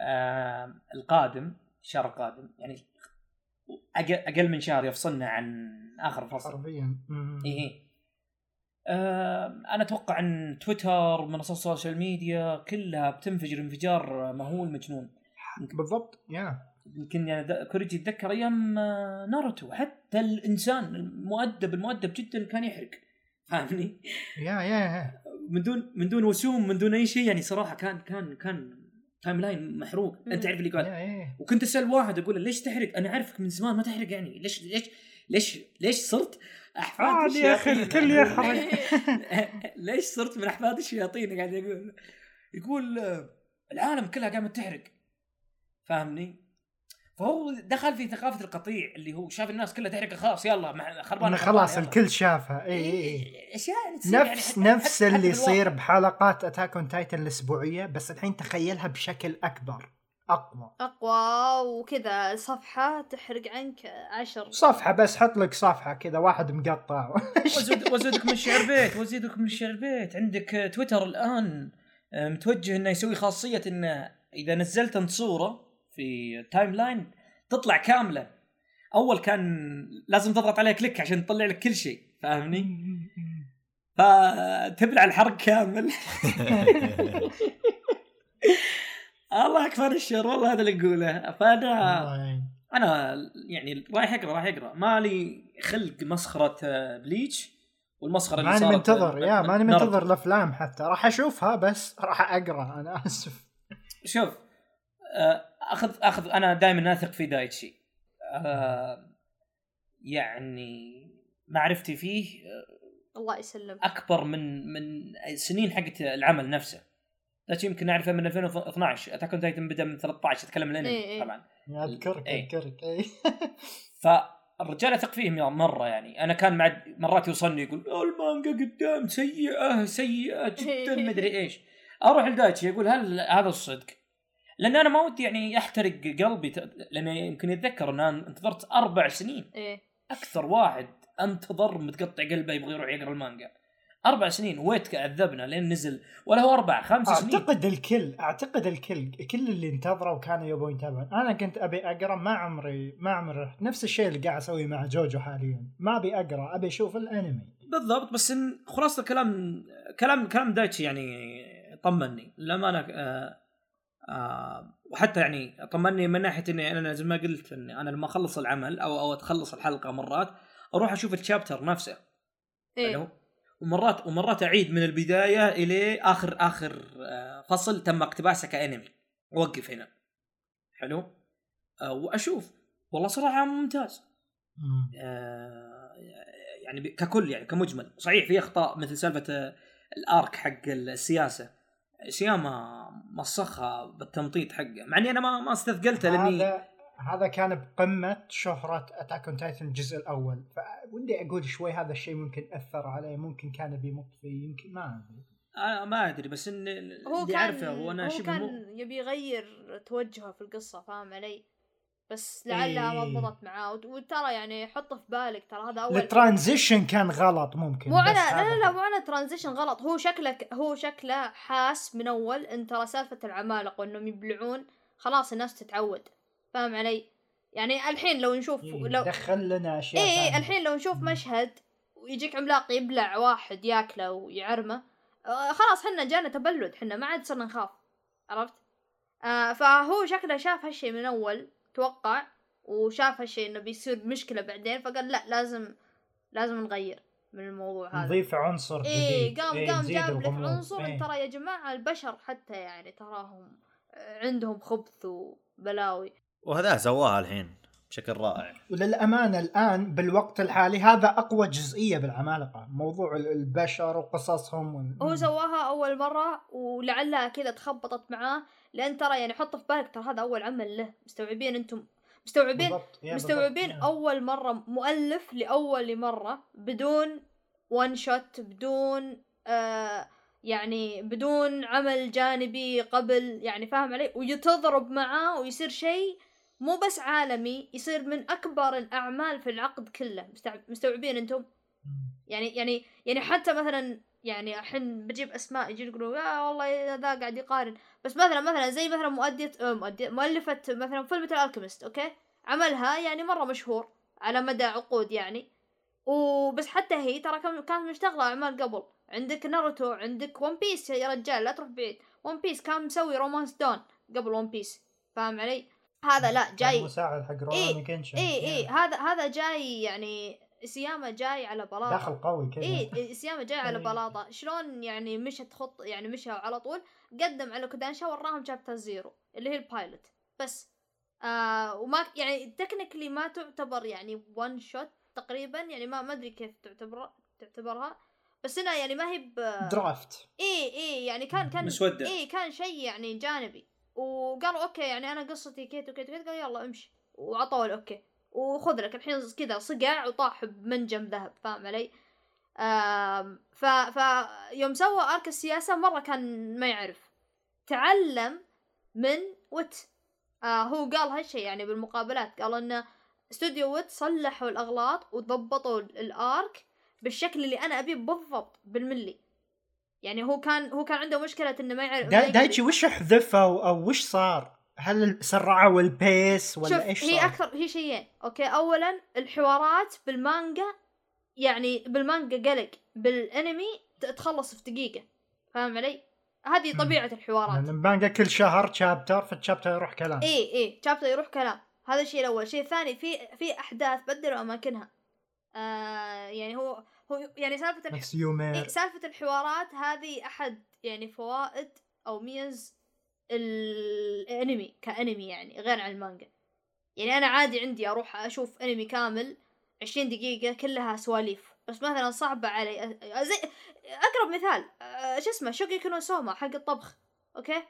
آم، القادم الشهر القادم يعني أقل من شهر يفصلنا عن آخر فصل. حرفيا. مم. آه أنا أتوقع أن تويتر ومنصات ال social media كلها بتنفجر انفجار مهول مجنون. بالضبط يا يمكن يعني كوريجي يتذكر أيام آه، ناروتو حتى الإنسان المؤدب المؤدب جدا كان يحرق. فاهمني؟ يا يا يا من دون من دون وسوم من دون أي شيء يعني صراحة كان كان كان timeline محروق. أنت تعرف اللي قال وكنت أسأل واحد أقول له ليش تحرق؟ أنا أعرفك من زمان ما تحرق يعني. ليش ليش ليش ليش صرت أحفاد عادي يا أخي؟ الكل يحرق ليش صرت من أحفاد الشياطين قاعد يقول يقول آه، العالم كلها قامت تحرق فاهمني؟ فهو دخل في ثقافة القطيع اللي هو شاف الناس كلها تحرق خلاص يلا خربانة خربانة، خلاص يلا. الكل شافها اي اي إيه، أشياء يعني تصير يعني نفس حتى- نفس اللي. يصير بحلقات Attack on Titan الأسبوعية بس الحين تخيلها بشكل أكبر أقوى. أقوى وكذا صفحة تحرق عنك عشر. صفحة بس حط لك صفحة كذا واحد مقطع. وزود وزودك من الشعر بيت وزودك من الشعر بيت. عندك تويتر الآن آه، متوجه إنه يسوي خاصية إنه إذا نزلت أنت صورة في timeline تطلع كاملة. أول كان لازم تضغط عليها click عشان تطلع لك كل شيء فاهمني؟ فتبلع الحرق كامل. الله أكبر الشر والله هذا اللي أقوله. فأنا. أنا يعني رايح أقرأ رايح أقرأ. مالي خلق مسخرة آه، بليتش والمسخرة اللي ماني صارت منتظر يا ماني. منتظر الأفلام حتى. راح أشوفها بس راح أقرأ أنا آسف. شوف آه، أخذ أخذ أنا دائما أثق في دايتشي. آه، يعني معرفتي فيه آه، الله يسلم أكبر من من سنين حقت العمل نفسه. دايتشي يمكن اعرفه من 2012 Attack on Titan بدأ من 13 أتكلم الانمي إيه، إيه. طبعا. اذكرك إيه. اذكرك اي فالرجال أثق فيه مرة يعني. أنا كان مع مرات يوصلني يقول "أوه، المانجا قدام سيئة سيئة جدا مدري إيش. أروح لدايتشي يقول هل هذا الصدق؟ لأن أنا ما ودي يعني يحترق قلبي ت- لأن يمكن يتذكر إن أنا انتظرت أربع سنين. إيه. أكثر واحد أنتظر متقطع قلبه يبغى يروح يقرأ المانجا. أربع سنين ويت عذبنا لين نزل؟ ولا هو أربع خمس سنين. أعتقد الكل أعتقد الكل كل اللي انتظروا كانوا يبون يتابعون. أنا كنت أبي أقرأ ما عمري ما عمري رحت. نفس الشيء اللي قاعد أسويه مع جوجو حاليا. ما أبي أقرأ أبي أشوف الأنمي. بالضبط بس إن خلاصة الكلام كلام كلام دايتشي يعني طمني. لما أنا آه آه وحتى يعني طمني من ناحية إني أنا زي ما قلت إني أنا لما أخلص العمل أو أو تخلص الحلقة مرات أروح أشوف الشابتر نفسه. إيه. حلو ومرات ومرات أعيد من البداية إلى اخر آخر آه، فصل تم اقتباسه كأنمي. أوقف هنا. حلو؟ آه، وأشوف. والله صراحة ممتاز. مم. آه، يعني ككل يعني كمجمل. صحيح في أخطاء مثل سالفة ال arc حق السياسة. سياما مسخها بالتمطيط حقه. مع إني أنا ما ما استثقلته لأني هذا كان بقمة شهرة Attack on Titan الجزء الأول. فودي أقول شوي هذا الشيء ممكن أثر عليه ممكن كان بيمط فيه يمكن ما أدري. آه ما أدري بس ان هو اللي كان أعرفه هو أنا هو شبه كان مو يبي يغير توجهه في القصة فاهم علي؟ بس لعلها ما إيه. ضبطت معاه. وت- وترى يعني حط في بالك ترى هذا اول ال transition كان غلط ممكن مو على لا لا لا مو على ترانزيشن غلط. هو شكله هو شكله حاس من أول إن ترى سالفة العمالقة وإنهم يبلعون خلاص الناس تتعود. فاهم علي؟ يعني الحين لو نشوف إيه، لو دخل لنا أشياء ثانية. إيه الحين لو نشوف. مشهد ويجيك عملاق يبلع واحد ياكله ويعرمه آه خلاص حنا جانا تبلد حنا ما عاد صرنا نخاف عرفت؟ آه فهو شكله شاف هالشيء من أول توقع وشاف هالشيء إنه بيصير مشكلة بعدين فقال لا لازم لازم نغير من الموضوع هذا نضيف عنصر إيه جديد قام إيه، قام جاب لك. عنصر إيه. ترى يا جماعة البشر حتى يعني تراهم عندهم خبث وبلاوي وهذا سواها الحين بشكل رائع. وللأمانة الآن بالوقت الحالي هذا أقوى جزئية بالعمالقة موضوع ال- البشر وقصصهم وال... هو سواها أول مرة ولعلها كذا تخبطت معاه لأن ترى يعني حط في بالك ترى هذا أول عمل له. مستوعبين أنتم؟ مستوعبين؟ بالضبط. مستوعبين بالضبط. أول مرة مؤلف لأول مرة بدون وان شوت بدون آه يعني بدون عمل جانبي قبل يعني فاهم علي؟ ويتضرب معاه ويصير شيء مو بس عالمي يصير من أكبر الأعمال في العقد كله. مستوعب- مستوعبين أنتم؟ يعني يعني يعني حتى مثلا يعني الحين بجيب أسماء يجي يقولوا يا والله ذا قاعد يقارن. بس مثلا مثلا زي مثلا مؤدية آه، مؤدية مؤلفة مثلا Fullmetal Alchemist okay؟ عملها يعني مرة مشهور على مدى عقود يعني. وبس حتى هي ترى كان- كانت مشتغلة أعمال قبل. عندك ناروتو عندك One Piece يا رجال لا تروح بعيد. One Piece كان مسوي Romance Dawn قبل One Piece فاهم علي؟ هذا لا كان جاي. مساعد حق إيه، روروني كينشن. اي اي هذا هذا جاي يعني سياما جاي على بلاطة. داخل قوي كذا. إيه سياما جاي على إيه. بلاطة. شلون يعني مشت خط يعني مشى على طول؟ قدم على كودانشا وراهم chapter zero اللي هي ال pilot بس آه وما يعني technically ما تعتبر يعني one shot تقريبا يعني ما ما أدري كيف تعتبر تعتبرها. بس إنها يعني ما هي ب draft اي اي يعني كان كان مسودة. اي كان شيء يعني جانبي. وقالوا okay يعني أنا قصتي كيت وكيت وكيت قال يلا امشي. وعطوا ال okay وخذ لك الحين كذا صقع وطاح بمنجم ذهب فاهم علي؟ ف ف يوم سوى arc السياسة مرة كان ما يعرف. تعلم من Wit. آه هو قال هالشيء يعني بالمقابلات. قال انه استوديو Wit صلحوا الأغلاط وضبطوا ال arc بالشكل اللي أنا أبيه بالضبط بالملي. يعني هو كان هو كان عنده مشكلة إنه ما يعرف دا دايتشي وش حذفوا أو وش صار؟ هل سرعوا ال pace ولا شوف إيش هي صار؟ أكثر هي شيئين. okay اولا الحوارات بالمانجا يعني بالمانجا قلق بالأنمي تخلص في دقيقة. فاهم علي؟ هذه. طبيعة الحوارات. يعني المانجا كل شهر شابتر فالشابتر يروح كلام. إي إي شابتر يروح كلام. هذا الشيء الأول. الشيء الثاني في في أحداث بدلوا أماكنها. آه يعني هو هو يعني سالفة الح... إيه سالفة الحوارات هذه أحد يعني فوائد أو ميز الأنمي كأنمي يعني غير عن المانجا. يعني أنا عادي عندي أروح أشوف أنمي كامل عشرين دقيقة كلها سواليف بس مثلا صعبة علي. زي أقرب مثال شو اسمه Shokugeki no Soma حق الطبخ okay؟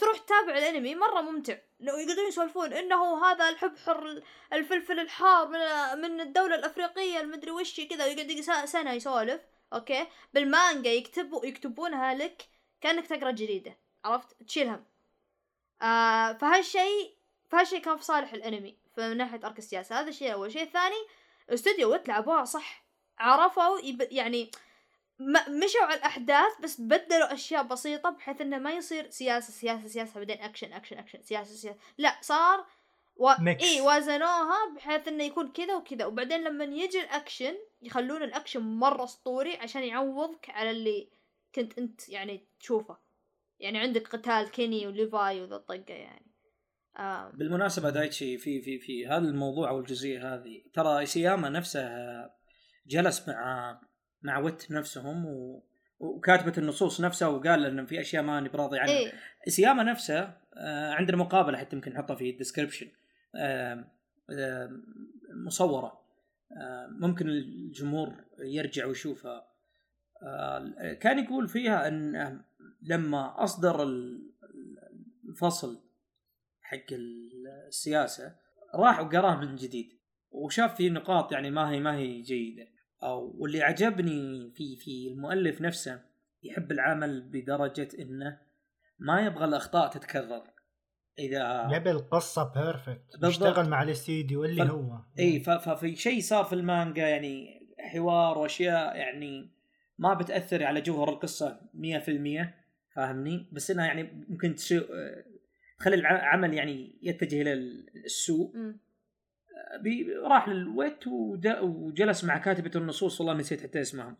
تروح تتابع الانمي مرة ممتع. لو يقعدون يسولفون إنه هذا الحبحر الفلفل الحار من من الدولة الأفريقية المدري وش كذا ويقعد يق- سنة يسولف. okay؟ بالمانجا يكتبوا يكتبونها لك كأنك تقرأ جريده عرفت؟ تشيل هم آه فهالشيء فهالشيء كان في صالح الانمي من ناحية arc السياسة. هذا الشيء الأول الشيء الثاني استوديو Wit لعبوها صح. عرفوا. يعني مشوا على الأحداث بس بدلوا أشياء بسيطة بحيث إنه ما يصير سياسة سياسة سياسة بعدين أكشن أكشن أكشن سياسة سياسة لا صار و... mix. إي وازنوها بحيث إنه يكون كذا وكذا وبعدين لما يجي الأكشن يخلون الأكشن مرة أسطوري عشان يعوضك على اللي كنت أنت يعني تشوفه يعني عندك قتال كيني وليفاي وذا الطقة يعني آم. بالمناسبة دايتشي في في في هذا الموضوع أو الجزئية هذه ترى سياما نفسه جلس مع مع Wit نفسهم و... وكاتبة النصوص نفسها وقال إن في أشياء ماني براضي عنها. إيه. سياما نفسه آه، عندنا مقابلة حتى يمكن نحطها في ال description مصورة. آه، ممكن الجمهور يرجع ويشوفها. آه، كان يقول فيها إن لما أصدر ال- الفصل حق السياسة راح وقراه من جديد. وشاف فيه نقاط يعني ما هي ما هي جيدة. واللي عجبني في في المؤلف نفسه يحب العمل بدرجة إنه ما يبغى الأخطاء تتكرر. إذا يبي القصة perfect بالضبط. يشتغل مع الاستديو اللي فال- هو. إي ف- ففي شيء صار في المانجا يعني حوار وأشياء يعني ما بتأثر على جوهر القصة 100% فاهمني؟ بس إنها يعني ممكن تسوء تخلي العمل يعني يتجه إلى السوء. مم. بي- راح لل Wit وجلس مع كاتبه النصوص والله نسيت حتى اسمها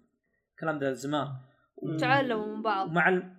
الكلام ده زمان. و- تعلموا من بعض. ومع ال...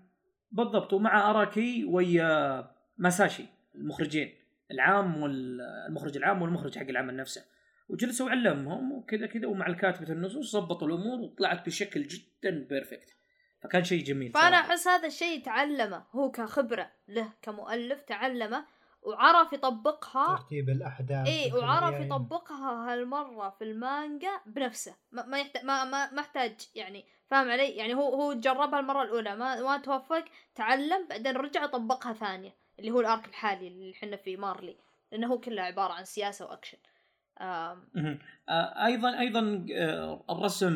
بالضبط. ومع أراكي ويا ماساشي المخرجين العام والمخرج العام والمخرج حق العمل نفسه. وجلسوا وعلمهم وكذا كذا ومع الكاتبة النصوص ضبطوا الأمور وطلعت بشكل جدا perfect فكان شيء جميل فأنا. أحس هذا الشيء تعلمه هو كخبرة له كمؤلف تعلمه. وعرف يطبقها. ترتيب الأحداث إيه وعرف يعني- يطبقها هالمرة في المانجا بنفسه. ما ما يحتاج ما ما ما احتاج يعني فاهم علي؟ يعني هو هو جربها المرة الأولى ما ما توفق تعلم بعدين رجع طبقها ثانية اللي هو الأرك الحالي اللي إحنا فيه مارلي لأنه هو كله عبارة عن سياسة وأكشن. آه، أيضا أيضا آه، الرسم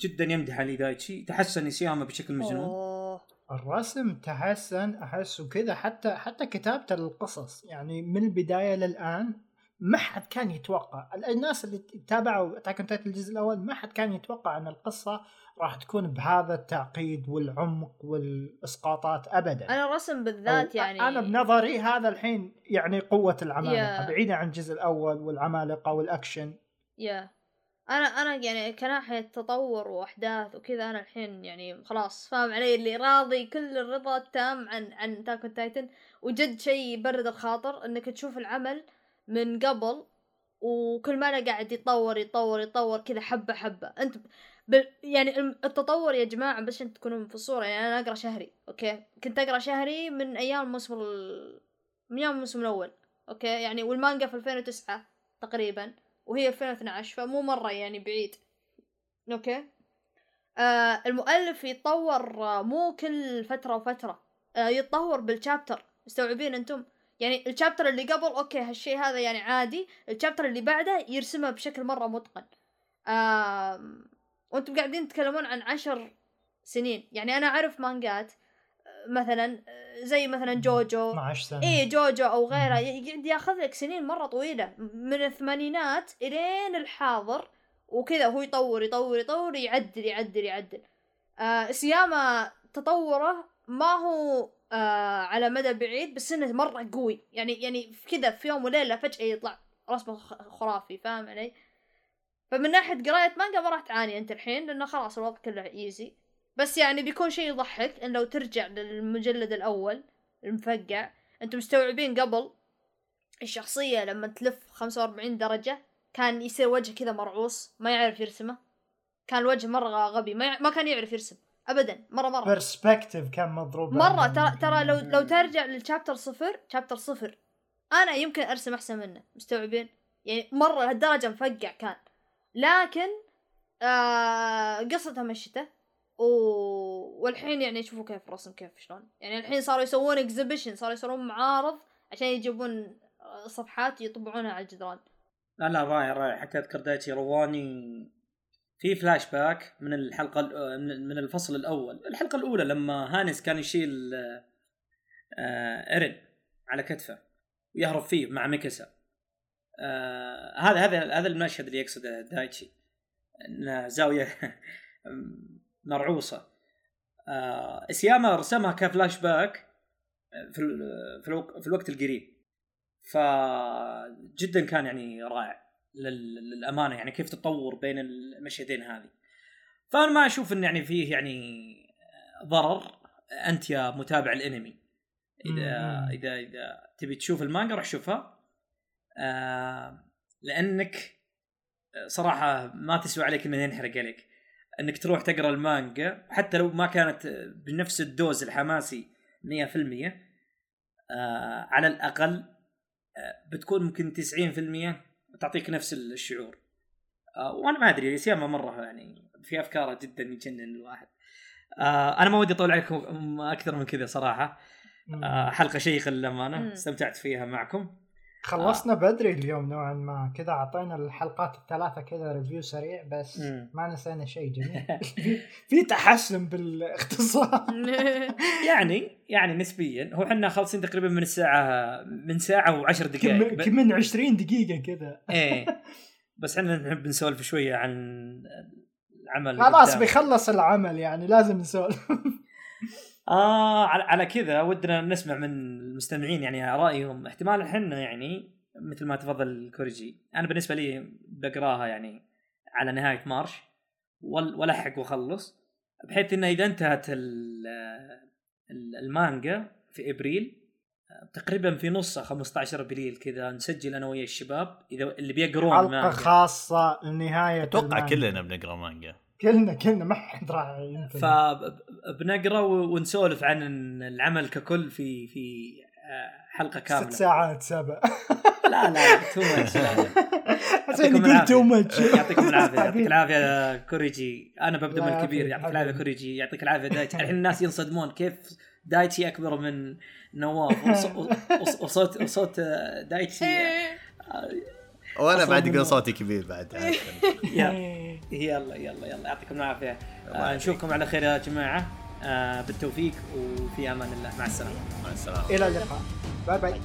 جدا يمدح علي دايتشي تحسن نسيامه بشكل مجنون. أوه. الرسم تحسن أحس وكذا حتى حتى كتابة القصص يعني من البداية للآن ما حد كان يتوقع. الناس اللي تابعوا اتاك الجزء الأول ما حد كان يتوقع أن القصة راح تكون بهذا التعقيد والعمق والإسقاطات ابدا. أنا الرسم بالذات يعني أنا بنظري هذا الحين يعني قوة العمالقة. بعيدا عن الجزء الأول والعمالقة والأكشن. يا أنا أنا يعني كناحية تطور وأحداث وكذا أنا الحين يعني خلاص فاهم علي اللي راضي كل الرضا التام عن عن Attack on Titan وجد شيء يبرد الخاطر إنك تشوف العمل من قبل وكل ما لا قاعد يتطور يتطور يتطور كذا حبة حبة. أنت ب... يعني التطور يا جماعة بس أنت تكونوا في الصورة. يعني أنا أقرأ شهري okay؟ كنت أقرأ شهري من أيام الموسم ال... من أيام الموسم الأول okay؟ يعني والمانجا في 2009 تقريبا. وهي 2012 فمو مرة يعني بعيد. okay؟ آه المؤلف يتطور آه، مو كل فترة وفترة. آه يتطور بال chapter مستوعبين أنتم؟ يعني الشابتر اللي قبل أوكي هالشيء هذا يعني عادي. الشابتر اللي بعده يرسمه بشكل مرة متقن. آه وأنتم قاعدين تتكلمون عن عشر سنين. يعني أنا أعرف مانجات مثلا زي مثلا جوجو. 12 سنة. إيه جوجو أو غيره. يقعد ياخذ لك سنين مرة طويلة. من الثمانينات إلين الحاضر. وكذا هو يطور يطور يطور يعدل يعدل يعدل. آه سياما تطوره ما هو آه على مدى بعيد بس إنه مرة قوي. يعني يعني كذا في يوم وليلة فجأة يطلع رسمه خرافي فاهم علي؟ فمن ناحية قراية مانجا ما راح تعاني أنت الحين لأنه خلاص الوضع كله easy بس يعني بيكون شيء يضحك ان لو ترجع للمجلد الأول المفقع أنتم مستوعبين قبل الشخصية لما تلف 45 درجة كان يصير وجه كذا مرعوص ما يعرف يرسمه. كان الوجه مرة غبي ما, يع... ما كان يعرف يرسم ابدا مرة مرة. perspective كان مضروب. مرة عنهم. ترى ترى لو لو ترجع لل chapter صفر chapter صفر أنا يمكن أرسم أحسن منه مستوعبين؟ يعني مرة لهالدرجة مفقع كان. لكن آه قصته مشته و... والحين يعني شوفوا كيف الرسم كيف شلون. يعني الحين صاروا يسوون exhibition صاروا يسوون معارض عشان يجيبون صفحات يطبعونها على الجدران. لا لا رائع حتى أذكر دايتشي وراني. في فلاش باك من الحلقة ال- من الفصل الأول. الحلقة الأولى لما هانيس كان يشيل آه، إيرين على كتفه ويهرب فيه مع ميكاسا. آه، هذا هذا هذا المشهد اللي يقصده دايتشي. إن زاوية مرعوصة. آه، إيساياما رسمها كفلاش باك في ال- في, الوق- في الوقت القريب. فجدا كان يعني رائع لل- للأمانة يعني كيف تطور بين المشهدين هذه. فأنا ما أشوف إن يعني فيه يعني ضرر. أنت يا متابع الأنمي. إذا مم. إذا إذا تبي تشوف المانجا روح شوفها آه لأنك صراحة ما تسوى عليك إنه ينحرق عليك. انك تروح تقرا المانجا حتى لو ما كانت بنفس الدوز الحماسي 100% آه على الأقل آه بتكون ممكن 90% تعطيك نفس الشعور. آه وأنا ما أدري سياما مرة يعني في افكاره جدا يجنن الواحد. آه أنا ما ودي أطول عليكم أكثر من كذا صراحة. آه حلقة شيقة للأمانة. استمتعت فيها معكم. خلصنا بدري اليوم نوعا ما. كذا أعطينا الحلقات الثلاثة كذا ريفيو سريع بس مم. ما نسينا شيء جميل. في- تحسن بالاختصار. يعني يعني نسبيا هو إحنا خالصين تقريبا من الساعة من ساعة و10 دقائق. كم. كم من 20 دقيقة كذا. إيه. بس إحنا نحب نسولف شوية عن العمل خلاص. بيخلص العمل يعني لازم نسولف. آه على, على كذا ودنا نسمع من المستمعين يعني رأيهم. احتمال إحنا يعني مثل ما تفضل كوريجي. أنا بالنسبة لي بقراها يعني على نهاية مارش. وال- وألحق وأخلص. بحيث إنه إذا انتهت ال- ال- المانجا في إبريل تقريبا في نصها 15 ابريل كذا نسجل أنا ويا الشباب. إذا اللي بيقرون حلقة مانجا. خاصة لنهاية أتوقع. كلنا بنقرأ مانجا. كلنا كلنا ما حد راح فبنقرأ ونسولف عن العمل ككل في في آه، حلقة كاملة. ست ساعات سبع. لا لا too much عشان يقول too العافية. much يعطيكم العافية يعطيك العافية كوريجي. أنا ببدا من الكبير يعطيك العافية. كوريجي. يعطيك العافية دايتشي. الحين الناس ينصدمون كيف دايتشي أكبر من نواف. وص- وص- وصوت وصوت دايتشي. وأنا بعد. يقول صوتي كبير بعد. يلا. يلا يلا يلا. يعطيكم العافية. آه، نشوفكم على خير يا جماعة. آه، بالتوفيق وفي أمان الله. مع السلامة. مع السلامة. إلى اللقاء. باي باي.